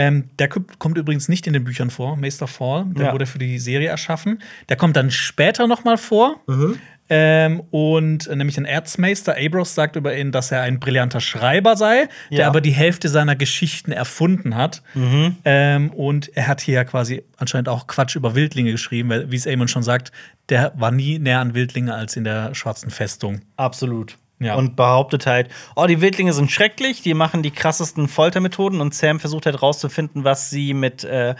Ähm, der kommt übrigens nicht in den Büchern vor, Maester Fall. Der Ja. wurde für die Serie erschaffen. Der kommt dann später noch mal vor. Mhm. Ähm, und äh, nämlich ein Erzmeister, Abros, sagt über ihn, dass er ein brillanter Schreiber sei, der Ja. Mhm. aber die Hälfte seiner Geschichten erfunden hat. Ähm, und er hat hier quasi anscheinend auch Quatsch über Wildlinge geschrieben, weil, wie es Aemon schon sagt, der war nie näher an Wildlinge als in der Schwarzen Festung. Absolut. Ja. Und behauptet halt, oh, die Wildlinge sind schrecklich, die machen die krassesten Foltermethoden und Sam versucht halt rauszufinden, was sie mit äh,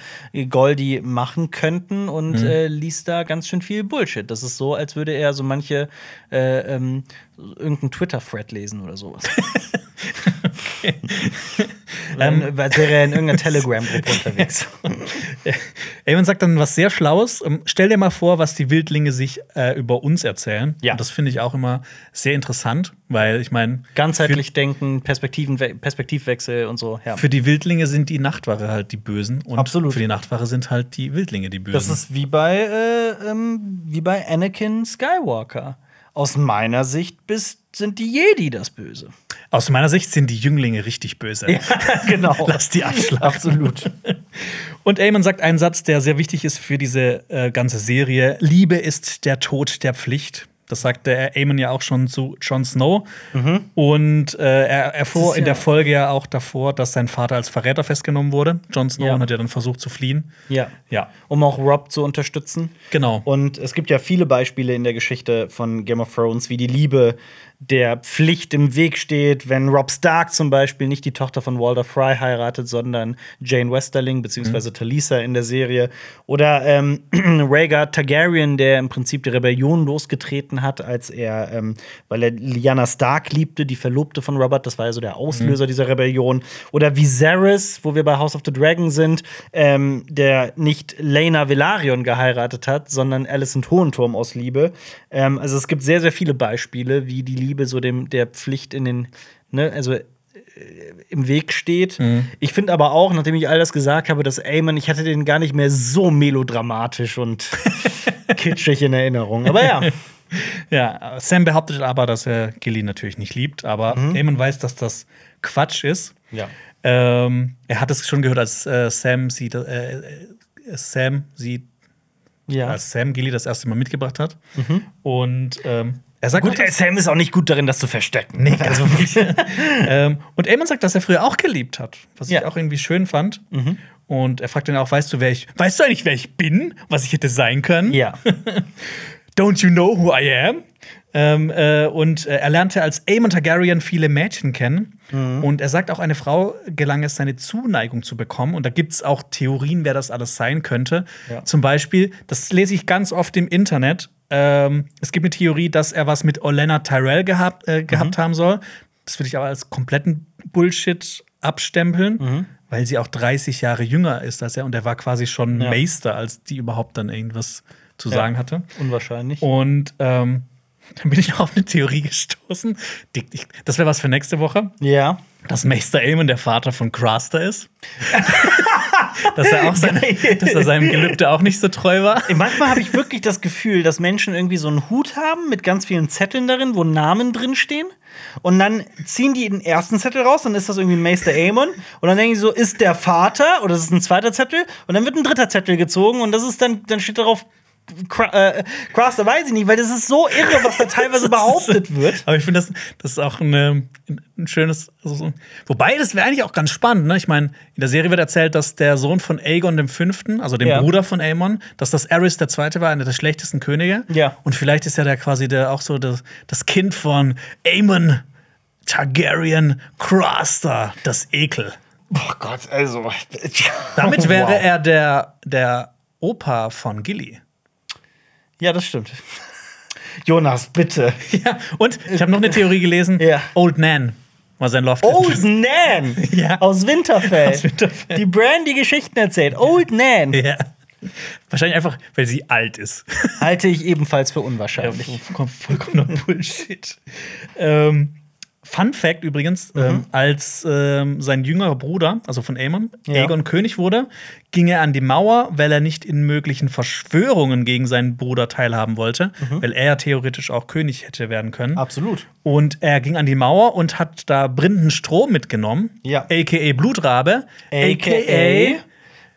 Goldie machen könnten und äh, liest da ganz schön viel Bullshit. Das ist so, als würde er so manche äh, ähm, irgendeinen Twitter-Thread lesen oder sowas. *laughs* ähm, als wäre er in irgendeiner Telegram-Gruppe unterwegs. *laughs* Aemon sagt dann was sehr Schlaues. Ähm, Stell dir mal vor, was die Wildlinge sich äh, über uns erzählen. Ja. Und das finde ich auch immer sehr interessant, weil ich meine, Ganzheitlich denken, Perspektiven, Perspektivwechsel und so. Ja. für die Wildlinge sind die Nachtwache halt die Bösen und Absolut. für die Nachtwache sind halt die Wildlinge die Bösen. Das ist wie bei, äh, ähm, wie bei Anakin Skywalker. Aus meiner Sicht bist, sind die Jedi das Böse. Aus meiner Sicht sind die Jünglinge richtig böse. *laughs* genau. *laughs* Lass die abschlagen. Absolut. Und Eamon sagt einen Satz, der sehr wichtig ist für diese äh, ganze Serie: Liebe ist der Tod der Pflicht. Das sagte er Eamon ja auch schon zu Jon Snow. Und äh, er erfuhr in der ja- Folge ja auch davor, dass sein Vater als Verräter festgenommen wurde. Jon Snow Ja. und hat ja dann versucht zu fliehen. Ja. Ja, Um auch Rob zu unterstützen. genau. Und es gibt ja viele Beispiele in der Geschichte von Game of Thrones, wie die Liebe der Pflicht im Weg steht, wenn Rob Stark zum Beispiel nicht die Tochter von Walder Fry heiratet, sondern Jane Westerling beziehungsweise Talisa in der Serie. Oder ähm, *clears throat* Rhaegar Targaryen, der im Prinzip die Rebellion losgetreten hat, als er, ähm, weil er Lyanna Stark liebte, die Verlobte von Robert, das war ja so der Auslöser dieser Rebellion. Oder Viserys, wo wir bei House of the Dragon sind, ähm, der nicht Lena Velaryon geheiratet hat, sondern Alicent Hohenturm aus Liebe. Ähm, also es gibt sehr, sehr viele Beispiele, wie die Liebe so dem der Pflicht in den, ne, also äh, im Weg steht. Ich finde aber auch, nachdem ich all das gesagt habe, dass Eamon, ich hatte den gar nicht mehr so melodramatisch und *laughs* kitschig in Erinnerung. Aber ja, *laughs* Ja, Sam behauptet aber, dass er Gilly natürlich nicht liebt, aber Aemon weiß, dass das Quatsch ist. Ja. Ähm, er hat es schon gehört, als äh, Sam sie, äh, äh, Sam sie, ja. als Sam Gilly das erste Mal mitgebracht hat. Und ähm, er sagt Gut, auch, Sam ist auch nicht gut darin, das zu verstecken. Nee, also *laughs* ähm, und Eamon sagt, dass er früher auch geliebt hat, was Ja. ich auch irgendwie schön fand. Und er fragt dann auch, weißt du, wer ich, weißt du eigentlich, wer ich bin, was ich hätte sein können? Ja. *laughs* Don't you know who I am? Ähm, äh, und äh, er lernte als Aemon Targaryen viele Mädchen kennen. Und er sagt auch, eine Frau gelang es, seine Zuneigung zu bekommen. Und da gibt es auch Theorien, wer das alles sein könnte. Ja. Zum Beispiel, das lese ich ganz oft im Internet. Ähm, es gibt eine Theorie, dass er was mit Olenna Tyrell gehabt, äh, gehabt haben soll. Das würde ich aber als kompletten Bullshit abstempeln, weil sie auch 30 Jahre jünger ist als er. Und er war quasi schon Ja. Meister, als die überhaupt dann irgendwas zu Ja. sagen hatte. Unwahrscheinlich. Und ähm, *laughs* dann bin ich auf eine Theorie gestoßen. Das wäre was für nächste Woche, Ja. Dass Meister Aemon der Vater von Craster ist. *laughs* dass, er auch seine, *laughs* dass er seinem Gelübde auch nicht so treu war. Manchmal habe ich wirklich das Gefühl, dass Menschen irgendwie so einen Hut haben mit ganz vielen Zetteln darin, wo Namen drinstehen. Und dann ziehen die den ersten Zettel raus, dann ist das irgendwie Meister Aemon. Und dann denken die so, ist der Vater oder das ist ein zweiter Zettel. Und dann wird ein dritter Zettel gezogen und das ist dann, dann steht darauf äh, Craster, weiß ich nicht, weil das ist so irre, was da *laughs* teilweise behauptet wird. Aber ich finde, das, das ist auch eine, ein schönes. Also so, wobei, das wäre eigentlich auch ganz spannend. Ne? Ich meine, in der Serie wird erzählt, dass der Sohn von Aegon dem Fünften, also dem Ja. Bruder von Aemon, dass das Aerys der Zweite war, einer der schlechtesten Könige. Ja. Und vielleicht ist ja der quasi der, auch so das, das Kind von Aemon Targaryen Craster, das Ekel. Oh Gott, also. Damit *laughs* wäre Wow. er der, der Opa von Gilly. Ja, das stimmt. Jonas, bitte. *laughs* Ja, und ich habe noch eine Theorie gelesen. Ja. Old Nan war sein Love Old Nan *laughs* Ja. aus Winterfell. Aus Winterfell. Die Brandy Geschichten erzählt. Old Nan Ja. Wahrscheinlich einfach, weil sie alt ist. halte ich ebenfalls für Ja, unwahrscheinlich. vollkommen, vollkommener Bullshit. ähm, Fun Fact übrigens, ähm, als ähm, sein jüngerer Bruder, also von Aemon, Ja. Aegon König wurde, ging er an die Mauer, weil er nicht in möglichen Verschwörungen gegen seinen Bruder teilhaben wollte, weil er ja theoretisch auch König hätte werden können. Absolut. Und er ging an die Mauer und hat da brennenden Strom mitgenommen, Ja. aka Blutrabe, aka,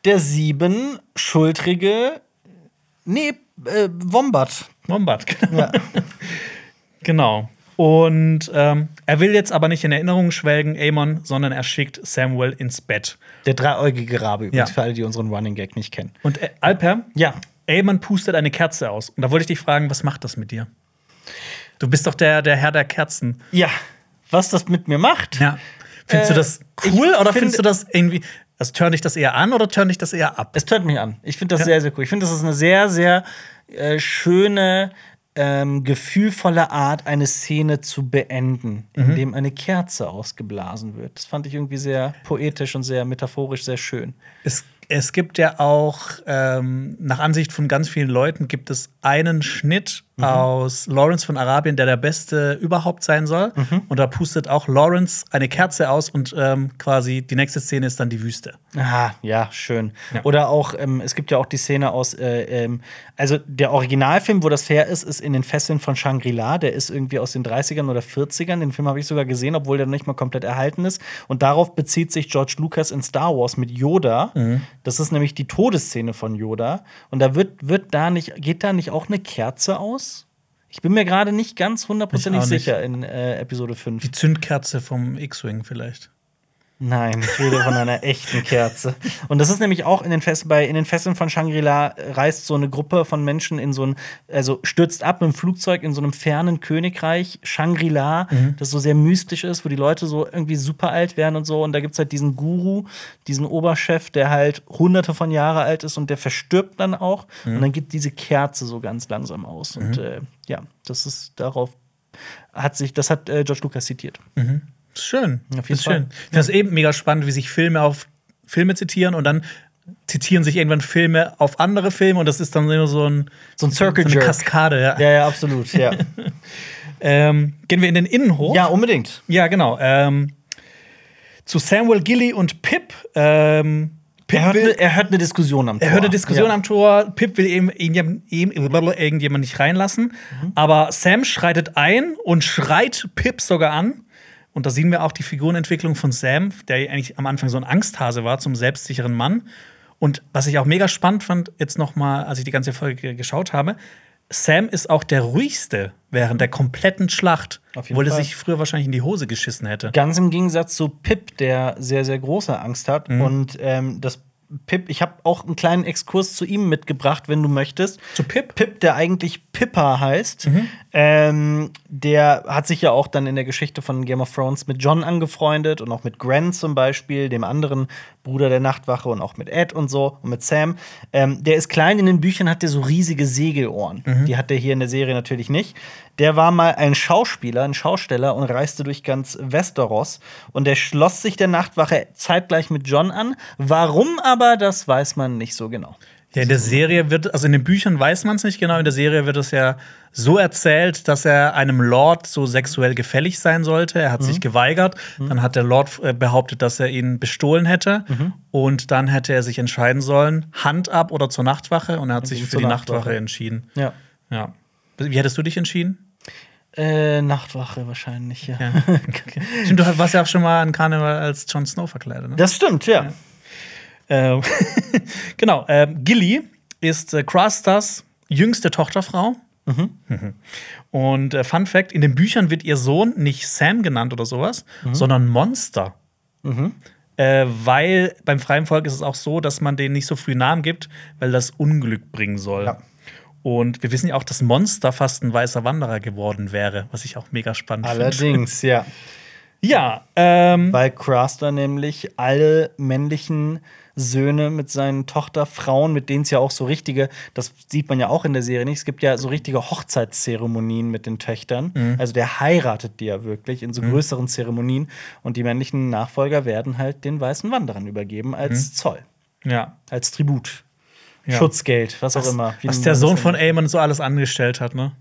der siebenschultrige. Nee, äh, Wombat. Wombat. Genau. *laughs* Ja. genau. Und ähm, er will jetzt aber nicht in Erinnerungen schwelgen, Aemon, sondern er schickt Samuel ins Bett. Der dreieugige Rabe übrigens, Ja. für alle, die unseren Running Gag nicht kennen. Und äh, Alper, Ja. Aemon pustet eine Kerze aus. Und da wollte ich dich fragen, was macht das mit dir? Du bist doch der, der Herr der Kerzen. Ja. Was das mit mir macht? Ja. Findest du Äh, das ich cool oder finde- findest du das irgendwie. Also turn dich das eher an oder turn dich das eher ab? Es tönt mich an. Ich finde das Ja. sehr, sehr cool. Ich finde, das ist eine sehr, sehr äh, schöne, ähm, gefühlvolle Art, eine Szene zu beenden, Mhm. indem eine Kerze ausgeblasen wird. Das fand ich irgendwie sehr poetisch und sehr metaphorisch sehr schön. Es, es gibt ja auch, ähm, nach Ansicht von ganz vielen Leuten, gibt es einen Schnitt Mhm. aus Lawrence von Arabien, der der beste überhaupt sein soll. Mhm. Und da pustet auch Lawrence eine Kerze aus und ähm, quasi die nächste Szene ist dann die Wüste. Ah, ja, schön. Ja. Oder auch, ähm, es gibt ja auch die Szene aus, äh, ähm, also der Originalfilm, wo das fair ist, ist in den Fesseln von Shangri-La. Der ist irgendwie aus den 30ern oder 40ern. Den Film habe ich sogar gesehen, obwohl der noch nicht mal komplett erhalten ist. Und darauf bezieht sich George Lucas in Star Wars mit Yoda. Das ist nämlich die Todesszene von Yoda. Und da wird, wird da nicht, geht da nicht auch eine Kerze aus? Ich bin mir gerade nicht ganz hundertprozentig sicher in äh, Episode 5. Die Zündkerze vom X-Wing vielleicht. Nein, ich rede von einer *laughs* echten Kerze. Und das ist nämlich auch in den, Fest bei, in den Fesseln von Shangri-La reist so eine Gruppe von Menschen in so ein, also stürzt ab mit dem Flugzeug in so einem fernen Königreich, Shangri-La, das so sehr mystisch ist, wo die Leute so irgendwie super alt werden und so. Und da gibt es halt diesen Guru, diesen Oberchef, der halt hunderte von Jahre alt ist und der verstirbt dann auch. Und dann geht diese Kerze so ganz langsam aus. Und äh, ja, das ist darauf hat sich, das hat äh, George Lucas zitiert. Ist schön. Auf jeden ist Fall. schön. Ich finde es eben mega spannend, wie sich Filme auf Filme zitieren und dann zitieren sich irgendwann Filme auf andere Filme und das ist dann immer so ein So ein Circle so eine. Kaskade. Ja. Ja, ja, absolut, ja. *laughs* Ähm, gehen wir in den Innenhof. ja, unbedingt. Ja, genau. Ähm, zu Samuel Gilly und Pip. Ähm, Pip Er hört, will, ne, er hört eine Diskussion am Tor. er hört eine Diskussion ja. am Tor. Pip will ihm, ihm, ihm irgendjemand nicht reinlassen. Mhm. Aber Sam schreitet ein und schreit Pip sogar an. Und da sehen wir auch die Figurenentwicklung von Sam, der eigentlich am Anfang so ein Angsthase war zum selbstsicheren Mann. Und was ich auch mega spannend fand, jetzt noch mal, als ich die ganze Folge geschaut habe, Sam ist auch der ruhigste während der kompletten Schlacht, obwohl er sich früher wahrscheinlich in die Hose geschissen hätte. Ganz im Gegensatz zu Pip, der sehr, sehr große Angst hat. Mhm. Und ähm, das Pip, ich habe auch einen kleinen Exkurs zu ihm mitgebracht, wenn du möchtest. Zu Pip? Pip, der eigentlich Pippa heißt, Mhm. ähm, der hat sich ja auch dann in der Geschichte von Game of Thrones mit John angefreundet und auch mit Gren zum Beispiel, dem anderen Bruder der Nachtwache und auch mit Ed und so und mit Sam. Ähm, der ist klein in den Büchern, hat der so riesige Segelohren. Mhm. Die hat der hier in der Serie natürlich nicht. Der war mal ein Schauspieler, ein Schausteller und reiste durch ganz Westeros. Und der schloss sich der Nachtwache zeitgleich mit John an. Warum aber, das weiß man nicht so genau. Ja, in der Serie wird, also in den Büchern weiß man es nicht genau, in der Serie wird es ja so erzählt, dass er einem Lord so sexuell gefällig sein sollte. Er hat sich geweigert. Dann hat der Lord äh, behauptet, dass er ihn bestohlen hätte. Und dann hätte er sich entscheiden sollen, Hand ab oder zur Nachtwache. Und er hat sich ging für die Nachtwache. Nachtwache entschieden. Ja. Ja. Wie hättest du dich entschieden? Äh, Nachtwache wahrscheinlich, ja. Ja. Stimmt, du warst ja auch schon mal an Karneval als Jon Snow verkleidet. Ne? Das stimmt, ja. Ähm, *laughs* genau, ähm, Gilly ist äh, Crasters jüngste Tochterfrau. Mhm. Und äh, Fun Fact: In den Büchern wird ihr Sohn nicht Sam genannt oder sowas, sondern Monster. Äh, weil beim freien Volk ist es auch so, dass man denen nicht so früh Namen gibt, weil das Unglück bringen soll. Ja. Und wir wissen ja auch, dass Monster fast ein weißer Wanderer geworden wäre, was ich auch mega spannend finde. Allerdings, ja. *laughs* Ja, ähm, Weil Craster nämlich alle männlichen Söhne mit seinen Tochterfrauen, mit denen es ja auch so richtige, das sieht man ja auch in der Serie nicht, es gibt ja so richtige Hochzeitszeremonien mit den Töchtern. Also der heiratet die ja wirklich in so größeren Zeremonien und die männlichen Nachfolger werden halt den weißen Wanderern übergeben als Zoll, ja. als Tribut. Ja. Schutzgeld, was, auch immer. wie Was der Sohn von Aemon so alles angestellt hat, ne?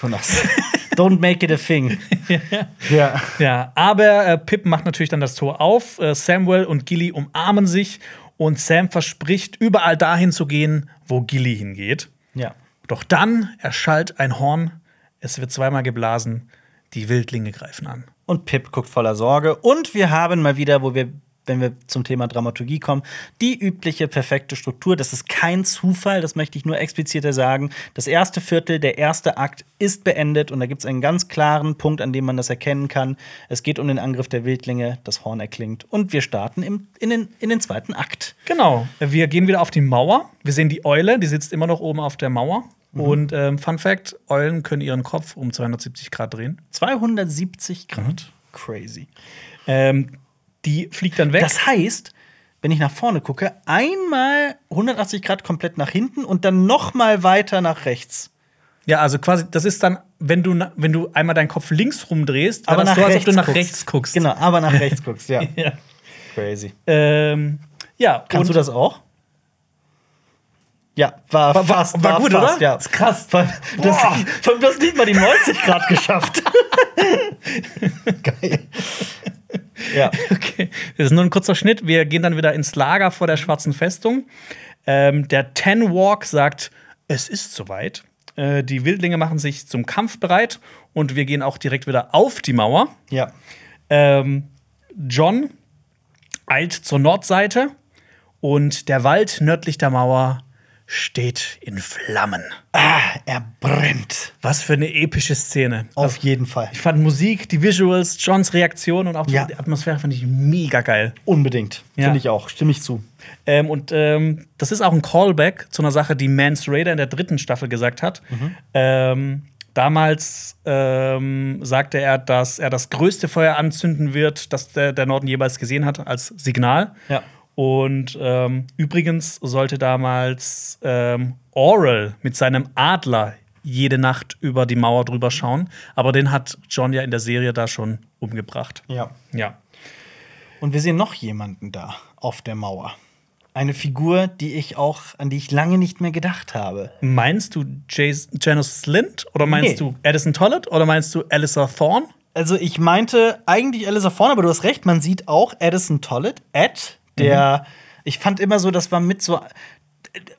Jonas. *laughs* Don't make it a thing. *laughs* ja. Ja, aber äh, Pip macht natürlich dann das Tor auf. Äh, Samuel und Gilly umarmen sich und Sam verspricht, überall dahin zu gehen, wo Gilly hingeht. Ja. Doch dann erschallt ein Horn, es wird zweimal geblasen, die Wildlinge greifen an. Und Pip guckt voller Sorge. Und wir haben mal wieder, wo wir, wenn wir zum Thema Dramaturgie kommen, die übliche perfekte Struktur. Das ist kein Zufall, das möchte ich nur expliziter sagen. Das erste Viertel, der erste Akt ist beendet und da gibt es einen ganz klaren Punkt, an dem man das erkennen kann. Es geht um den Angriff der Wildlinge, das Horn erklingt und wir starten im, in, den, in den zweiten Akt. Genau, wir gehen wieder auf die Mauer. Wir sehen die Eule, die sitzt immer noch oben auf der Mauer. Und ähm, Fun Fact: Eulen können ihren Kopf um 270 Grad drehen. 270 Grad. Crazy. Ähm, die fliegt dann weg. Das heißt, wenn ich nach vorne gucke, einmal 180 Grad komplett nach hinten und dann noch mal weiter nach rechts. ja, also quasi, das ist dann, wenn du, wenn du einmal deinen Kopf links rumdrehst, Aber das nach so, als ob rechts du nach guckst. rechts guckst. Genau, aber nach rechts *laughs* guckst, ja. Ja. Crazy. Ähm, ja, Kannst du das auch? Ja, war, War- war- fast. war gut, fast, oder? Ja. Ist krass. Das, Boah. du hast nicht mal die 90 Grad geschafft. *laughs* Geil. Ja. *laughs* Okay, das ist nur ein kurzer Schnitt. Wir gehen dann wieder ins Lager vor der schwarzen Festung. Ähm, der Ten Walk sagt, es ist soweit. Äh, die Wildlinge machen sich zum Kampf bereit und wir gehen auch direkt wieder auf die Mauer. Ja. Ähm, John eilt zur Nordseite und der Wald nördlich der Mauer steht in Flammen. Ah, er brennt. Was für eine epische Szene. Auf jeden Fall. Ich fand Musik, die Visuals, Johns Reaktion und auch Ja. die Atmosphäre fand ich mega geil. Unbedingt. Ja. Finde ich auch. Stimme ich zu. Ähm, und ähm, das ist auch ein Callback zu einer Sache, die Mance Raider in der dritten Staffel gesagt hat. Ähm, damals ähm, sagte er, dass er das größte Feuer anzünden wird, das der, der Norden jeweils gesehen hat, als Signal. Ja. Und ähm, übrigens sollte damals ähm, Oral mit seinem Adler jede Nacht über die Mauer drüber schauen. Aber den hat John ja in der Serie da schon umgebracht. Ja. Ja. Und wir sehen noch jemanden da auf der Mauer. Eine Figur, die ich auch, an die ich lange nicht mehr gedacht habe. Meinst du Jas Janus Slint oder meinst Nee. du Addison Tollett oder meinst du Alyssa Thorne? Also ich meinte eigentlich Alice vorne, aber du hast recht, man sieht auch Addison Tollett, Ed, der, ich fand immer so, das war mit so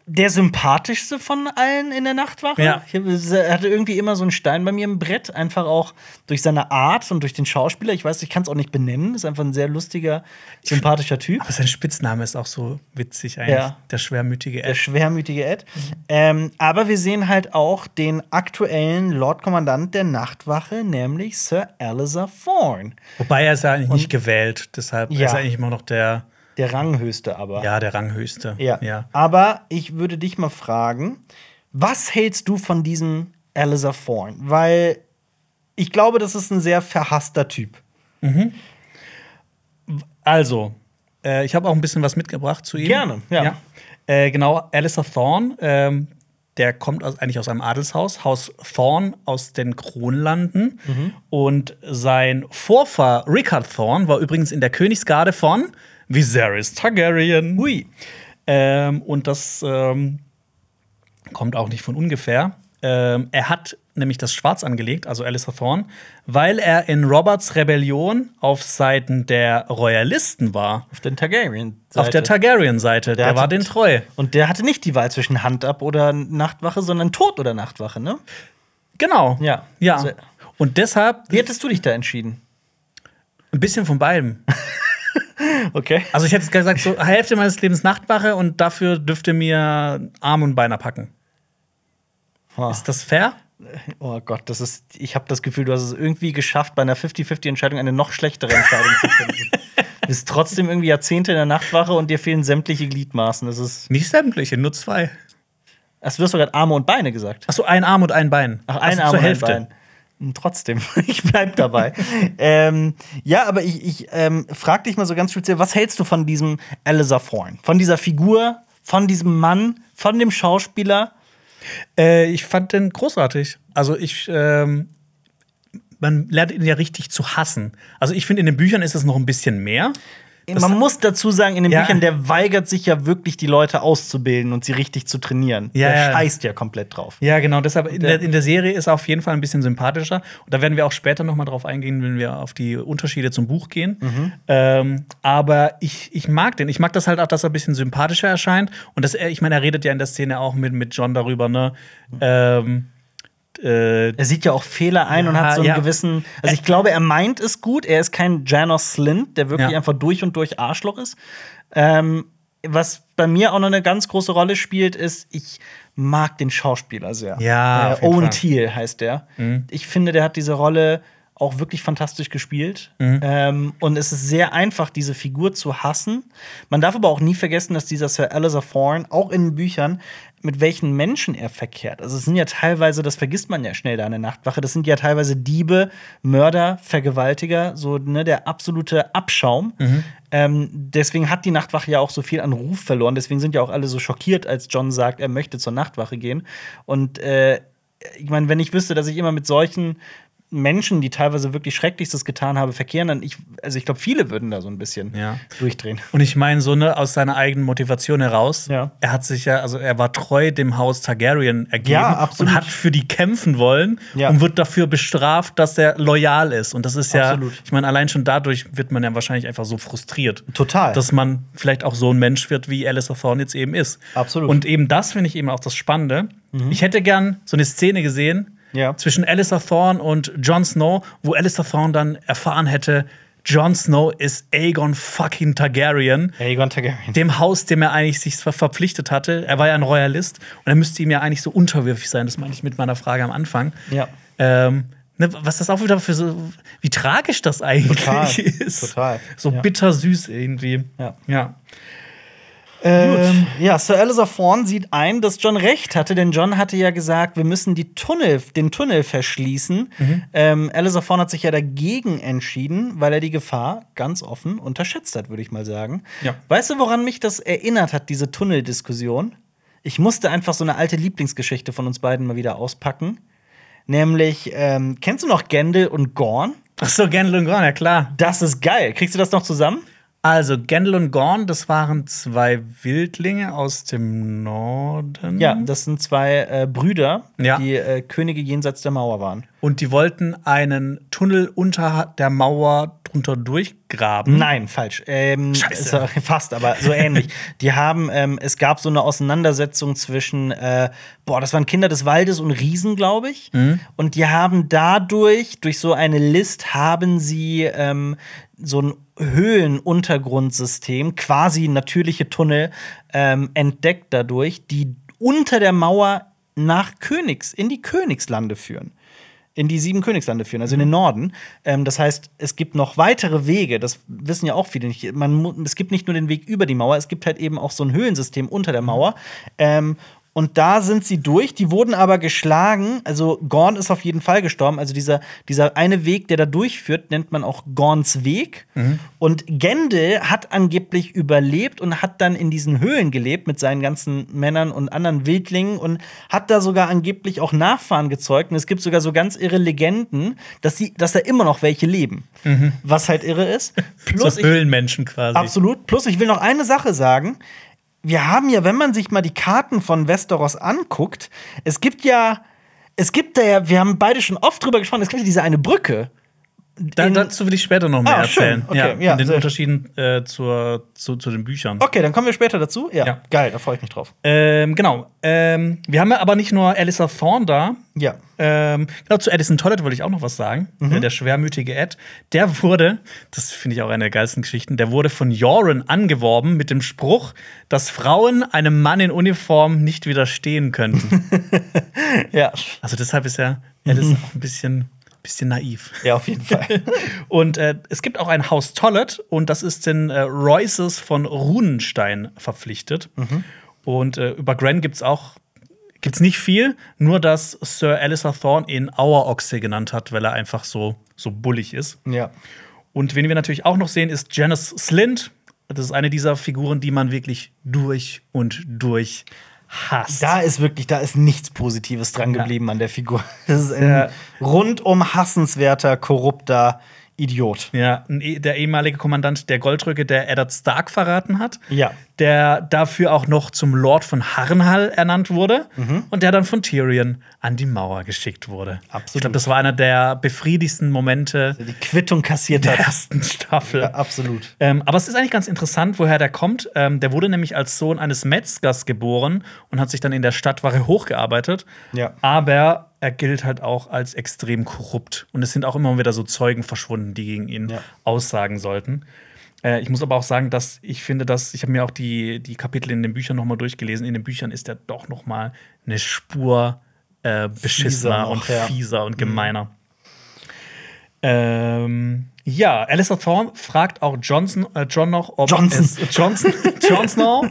der sympathischste von allen in der Nachtwache. Ja. Ich er hatte irgendwie immer so einen Stein bei mir im Brett, einfach auch durch seine Art und durch den Schauspieler. Ich weiß, ich kann es auch nicht benennen. Ist einfach ein sehr lustiger, sympathischer Typ. Aber sein Spitzname ist auch so witzig eigentlich. Ja. Der schwermütige Der Ed. schwermütige Ed. Ähm, aber wir sehen halt auch den aktuellen Lordkommandant der Nachtwache, nämlich Sir Alistair Thorne. Wobei er ist ja eigentlich nicht gewählt, deshalb Ja. ist er eigentlich immer noch der, Der Ranghöchste aber. ja, der Ranghöchste. Ja. ja. Aber ich würde dich mal fragen, was hältst du von diesem Alistair Thorne? Weil ich glaube, das ist ein sehr verhasster Typ. Also, äh, ich habe auch ein bisschen was mitgebracht zu ihm. Gerne, ja. Äh, genau, Alistair Thorne, ähm, der kommt aus, eigentlich aus einem Adelshaus, Haus Thorne aus den Kronlanden. Mhm. Und sein Vorfahr Richard Thorne war übrigens in der Königsgarde von Viserys Targaryen. Hui. Ähm, und das ähm, kommt auch nicht von ungefähr. Ähm, er hat nämlich das Schwarz angelegt, also Alistair Thorne, weil er in Roberts Rebellion auf Seiten der Royalisten war. Auf der Targaryen. Auf der Targaryen-Seite. Der, hatte- war den treu. Und der hatte nicht die Wahl zwischen Hand ab oder Nachtwache, sondern Tod oder Nachtwache, ne? Genau. Ja. Ja. Also- Und deshalb Wie hättest du dich da entschieden? ein bisschen von beidem. *laughs* Okay. Also ich hätte gesagt, so Hälfte meines Lebens Nachtwache und dafür dürfte mir Arm und Beine packen. Ist das fair? Oh Gott, das ist. Ich habe das Gefühl, du hast es irgendwie geschafft, bei einer 50-50-Entscheidung eine noch schlechtere Entscheidung zu finden. *laughs* Du bist trotzdem irgendwie Jahrzehnte in der Nachtwache und dir fehlen sämtliche Gliedmaßen. Das ist. Nicht sämtliche, nur zwei. Achso, du hast doch gerade Arme und Beine gesagt. Achso, ein Arm und ein Bein. Ach, ein Also Arm zur und Hälfte. ein Bein. Trotzdem, *laughs* ich bleib dabei. ähm, ja, aber ich, ich ähm, frag dich mal so ganz speziell, was hältst du von diesem Alistair Thorne? Von dieser Figur, von diesem Mann, von dem Schauspieler? Äh, ich fand den großartig. Also ich, ähm, man lernt ihn ja richtig zu hassen. Also ich finde, in den Büchern ist es noch ein bisschen mehr. Das- Man muss dazu sagen, in den Ja. Büchern, der weigert sich ja wirklich, die Leute auszubilden und sie richtig zu trainieren. Ja, der ja. scheißt ja komplett drauf. Ja, genau. Deshalb in der, in der Serie ist er auf jeden Fall ein bisschen sympathischer. Und da werden wir auch später noch mal drauf eingehen, wenn wir auf die Unterschiede zum Buch gehen. Ähm, aber ich, ich mag den. Ich mag das halt auch, dass er ein bisschen sympathischer erscheint. Und dass er, ich meine, er redet ja in der Szene auch mit, mit John darüber, ne? Ähm, äh, Er sieht ja auch Fehler ein und Ja, hat so einen ja. gewissen. Also ich glaube, er meint es gut. Er ist kein Janos Slint, der wirklich Ja. einfach durch und durch Arschloch ist. Ähm, was bei mir auch noch eine ganz große Rolle spielt, ist, ich mag den Schauspieler sehr. Ja, äh, Owen. Thiel heißt der. Ich finde, der hat diese Rolle auch wirklich fantastisch gespielt. Mhm. Ähm, und es ist sehr einfach, diese Figur zu hassen. Man darf aber auch nie vergessen, dass dieser Sir Alistair Thorne auch in den Büchern mit welchen Menschen er verkehrt. Also es sind ja teilweise, das vergisst man ja schnell da in der Nachtwache, das sind ja teilweise Diebe, Mörder, Vergewaltiger, so ne, der absolute Abschaum. Ähm, deswegen hat die Nachtwache ja auch so viel an Ruf verloren. Deswegen sind ja auch alle so schockiert, als John sagt, er möchte zur Nachtwache gehen. Und äh, ich meine, wenn ich wüsste, dass ich immer mit solchen Menschen, die teilweise wirklich Schrecklichstes getan haben, verkehren, dann ich, also ich glaube, viele würden da so ein bisschen Ja. durchdrehen. Und ich meine, so ne, aus seiner eigenen Motivation heraus, Ja. er hat sich ja, also er war treu dem Haus Targaryen ergeben Ja, und hat für die kämpfen wollen und wird dafür bestraft, dass er loyal ist. Und das ist ja, Absolut. ich meine, allein schon dadurch wird man ja wahrscheinlich einfach so frustriert. Total. Dass man vielleicht auch so ein Mensch wird, wie Alistair Thorne jetzt eben ist. Absolut. Mhm. Und eben das finde ich eben auch das Spannende. Ich hätte gern so eine Szene gesehen Ja. zwischen Alistair Thorne und Jon Snow, wo Alistair Thorne dann erfahren hätte, Jon Snow ist Aegon fucking Targaryen Aegon Targaryen. dem Haus, dem er eigentlich sich ver verpflichtet hatte. Er war ja ein Royalist und er müsste ihm ja eigentlich so unterwürfig sein. Das meine ich mit meiner Frage am Anfang. Ja. Ähm, ne, was das auch wieder für so, wie tragisch das eigentlich Total, *laughs* ist. total, So ja. bittersüß irgendwie. Ja. ja. Ähm, ja, Sir Alistair Thorne sieht ein, dass John recht hatte, denn John hatte ja gesagt, wir müssen die Tunnel, den Tunnel verschließen. Mhm. Ähm, Alistair Thorne hat sich ja dagegen entschieden, weil er die Gefahr ganz offen unterschätzt hat, würde ich mal sagen. Ja. Weißt du, woran mich das erinnert hat, diese Tunneldiskussion? Ich musste einfach so eine alte Lieblingsgeschichte von uns beiden mal wieder auspacken. Nämlich, ähm, kennst du noch Gendel und Gorn? Ach so, Gendel und Gorn, ja klar. Das ist geil. Kriegst du das noch zusammen? Also, Gendel und Gorn, das waren zwei Wildlinge aus dem Norden. Ja, das sind zwei äh, Brüder, Ja. die äh, Könige jenseits der Mauer waren. Und die wollten einen Tunnel unter der Mauer drunter durchgraben. Nein, falsch. Ähm, Scheiße. *laughs* fast, aber so ähnlich. Die haben, ähm, es gab so eine Auseinandersetzung zwischen, äh, boah, das waren Kinder des Waldes und Riesen, glaube ich. Und die haben dadurch, durch so eine List, haben sie ähm, so ein Höhlenuntergrundsystem, quasi natürliche Tunnel, ähm, entdeckt dadurch, die unter der Mauer nach Königs, in die Königslande führen in die sieben Königslande führen, also in den Norden. Ähm, das heißt, es gibt noch weitere Wege, das wissen ja auch viele nicht. Man, es gibt nicht nur den Weg über die Mauer, es gibt halt eben auch so ein Höhlensystem unter der Mauer. Ähm, und da sind sie durch, die wurden aber geschlagen. Also Gorn ist auf jeden Fall gestorben. Also dieser, dieser eine Weg, der da durchführt, nennt man auch Gorns Weg. Und Gendel hat angeblich überlebt und hat dann in diesen Höhlen gelebt mit seinen ganzen Männern und anderen Wildlingen und hat da sogar angeblich auch Nachfahren gezeugt. Und es gibt sogar so ganz irre Legenden, dass, sie, dass da immer noch welche leben. Was halt irre ist. *laughs* Plus, so Höhlenmenschen quasi. Absolut. Plus, ich will noch eine Sache sagen. Wir haben ja, wenn man sich mal die Karten von Westeros anguckt, es gibt ja, es gibt da ja, wir haben beide schon oft drüber gesprochen, es gibt ja diese eine Brücke. Da, dazu will ich später noch mehr Ah, erzählen. Okay, ja, ja, in den Unterschieden äh, zur, zu, zu den Büchern. Okay, dann kommen wir später dazu. Ja, Ja. geil, da freue ich mich drauf. Ähm, genau. Ähm, wir haben ja aber nicht nur Alistair Thorne da. Ja. Ähm, genau, zu Addison Tollett wollte ich auch noch was sagen. Mhm. Äh, Der schwermütige Ed. Der wurde, das finde ich auch eine der geilsten Geschichten, der wurde von Joran angeworben mit dem Spruch, dass Frauen einem Mann in Uniform nicht widerstehen könnten. *laughs* Ja. also deshalb ist er Alice auch ein bisschen, bisschen naiv. Ja, auf jeden Fall. *laughs* Und äh, es gibt auch ein Haus Tollett und das ist den äh, Royces von Runenstein verpflichtet. Und äh, über Gren gibt's auch gibt's nicht viel, nur dass Sir Alistair Thorne ihn Auerochse genannt hat, weil er einfach so, so bullig ist. ja. Und wen wir natürlich auch noch sehen, ist Janice Slint. Das ist eine dieser Figuren, die man wirklich durch und durch hasst. Da ist wirklich, da ist nichts Positives dran Ja. geblieben an der Figur. *laughs* Das ist ein Ja. rundum hassenswerter, korrupter Idiot. Ja, eh- der ehemalige Kommandant der Goldrücke, der Eddard Stark verraten hat. Ja. Der dafür auch noch zum Lord von Harrenhal ernannt wurde. Und der dann von Tyrion an die Mauer geschickt wurde. Absolut. Ich glaube, das war einer der befriedigsten Momente Die Quittung kassiert der hat. ersten Staffel. Ja, absolut. Ähm, aber es ist eigentlich ganz interessant, woher der kommt. Ähm, der wurde nämlich als Sohn eines Metzgers geboren und hat sich dann in der Stadtwache hochgearbeitet. Ja. Aber er gilt halt auch als extrem korrupt. Und es sind auch immer wieder so Zeugen verschwunden, die gegen ihn Ja. aussagen sollten. Äh, ich muss aber auch sagen, dass ich finde, dass ich habe mir auch die, die Kapitel in den Büchern noch mal durchgelesen. In den Büchern ist er doch noch mal eine Spur äh, beschissener noch, und ja. fieser und gemeiner. Ähm, ja, Alistair Thorne fragt auch Johnson, äh, John noch, ob Johnson. es *laughs* Johnson, Jon Snow,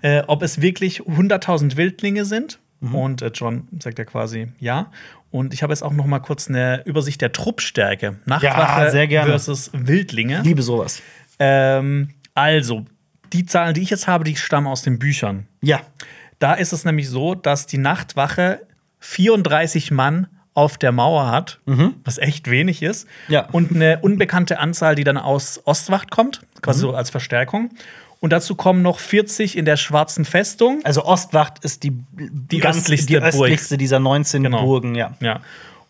äh, ob es wirklich 100.000 Wildlinge sind. Mhm. Und äh, John sagt ja quasi ja. Und ich habe jetzt auch noch mal kurz eine Übersicht der Truppstärke. Nachtwache sehr gerne. versus Wildlinge. Liebe sowas. Ähm, also, die Zahlen, die ich jetzt habe, die stammen aus den Büchern. Ja. Da ist es nämlich so, dass die Nachtwache 34 Mann auf der Mauer hat, was echt wenig ist. Mhm. Ja. Und eine unbekannte Anzahl, die dann aus Ostwacht kommt, quasi Mhm. so als Verstärkung. Und dazu kommen noch 40 in der Schwarzen Festung. Also Ostwacht ist die, die östlichste die östlichste dieser 19 Genau. Burgen, ja. Ja.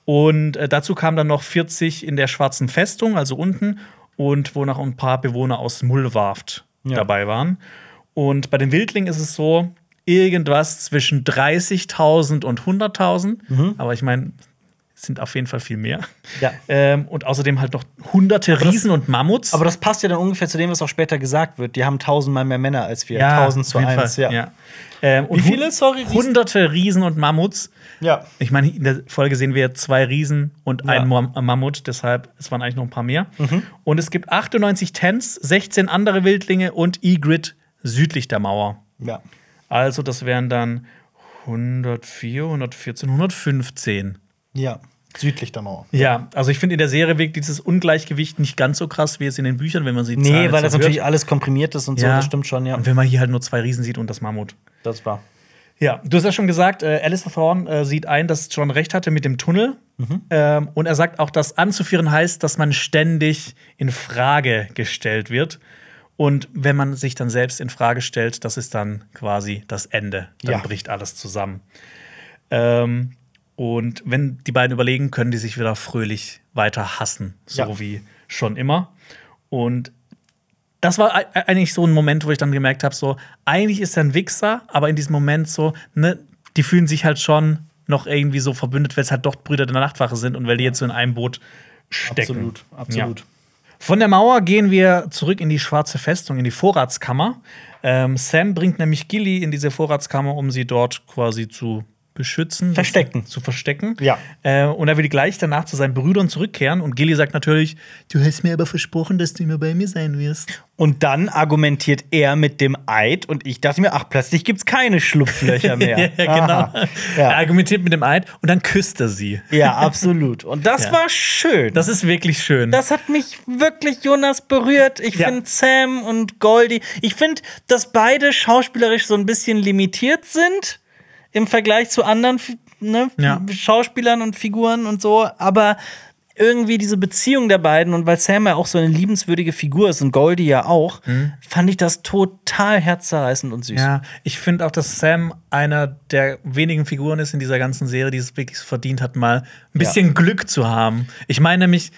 Und äh, dazu kamen dann noch 40 in der Schwarzen Festung, also unten, und wo noch ein paar Bewohner aus Mullwarft Ja. dabei waren. Und bei den Wildlingen ist es so, irgendwas zwischen 30.000 und 100.000. Mhm. Aber ich meine, sind auf jeden Fall viel mehr. Ja. Ähm, und außerdem halt noch hunderte Riesen und Mammuts. Aber das passt ja dann ungefähr zu dem, was auch später gesagt wird. Die haben tausendmal mehr Männer als wir. ja, 1000 zu 1, Fall, ja. ja. Ähm, Wie viele? Sorry, Riesen? Hunderte Riesen und Mammuts. Ja. Ich meine, in der Folge sehen wir zwei Riesen und Ja. einen Mam Mammut, deshalb, es waren eigentlich noch ein paar mehr. Und es gibt 98 Tents, 16 andere Wildlinge und Egrid südlich der Mauer. Ja. Also, das wären dann 104, 114, 115. Ja. Südlich der Mauer. Ja, also ich finde in der Serie wirkt dieses Ungleichgewicht nicht ganz so krass wie es in den Büchern, wenn man sie Nee, weil das natürlich alles komprimiert ist und so, ja. das stimmt schon, ja. Und wenn man hier halt nur zwei Riesen sieht und das Mammut. Das war. Ja, du hast ja schon gesagt, äh, Alistair Thorne äh, sieht ein, dass John recht hatte mit dem Tunnel. Ähm, und er sagt auch, dass anzuführen heißt, dass man ständig in Frage gestellt wird. Und wenn man sich dann selbst in Frage stellt, das ist dann quasi das Ende. Dann Ja. bricht alles zusammen. Ähm, und wenn die beiden überlegen, können die sich wieder fröhlich weiter hassen, so Ja. wie schon immer. Und das war ei- eigentlich so ein Moment, wo ich dann gemerkt habe, so eigentlich ist er ein Wichser, aber in diesem Moment so, ne, die fühlen sich halt schon noch irgendwie so verbündet, weil es halt doch Brüder der Nachtwache sind und weil die jetzt so in einem Boot stecken. Absolut, absolut. Ja. Von der Mauer gehen wir zurück in die schwarze Festung, in die Vorratskammer. Ähm, Sam bringt nämlich Gilly in diese Vorratskammer, um sie dort quasi zu beschützen. Verstecken. Zu verstecken. Ja. Äh, und er will gleich danach zu seinen Brüdern zurückkehren. Und Gilly sagt natürlich: Du hast mir aber versprochen, dass du immer bei mir sein wirst. Und dann argumentiert er mit dem Eid und ich dachte mir, ach, plötzlich gibt's keine Schlupflöcher mehr. *laughs* ja, genau. Aha. Er Ja. argumentiert mit dem Eid und dann küsst er sie. ja, absolut. Und das *laughs* Ja. war schön. Das ist wirklich schön. Das hat mich wirklich, Jonas, berührt. Ich Ja. finde Sam und Goldie, ich finde, dass beide schauspielerisch so ein bisschen limitiert sind im Vergleich zu anderen ne, Ja. Schauspielern und Figuren und so. Aber irgendwie diese Beziehung der beiden und weil Sam ja auch so eine liebenswürdige Figur ist und Goldie ja auch, fand ich das total herzzerreißend und süß. Ja, ich finde auch, dass Sam einer der wenigen Figuren ist in dieser ganzen Serie, die es wirklich verdient hat, mal ein bisschen Glück zu haben. Ich meine nämlich,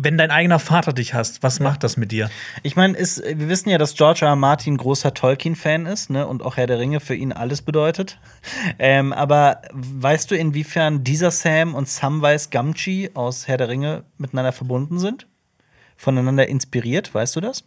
wenn dein eigener Vater dich hasst, was macht das mit dir? Ich meine, wir wissen ja, dass George R. R. Martin großer Tolkien-Fan ist, ne? Und auch Herr der Ringe für ihn alles bedeutet. *laughs* Ähm, aber weißt du, inwiefern dieser Sam und Samwise Gamgee aus Herr der Ringe miteinander verbunden sind? Voneinander inspiriert, weißt du das?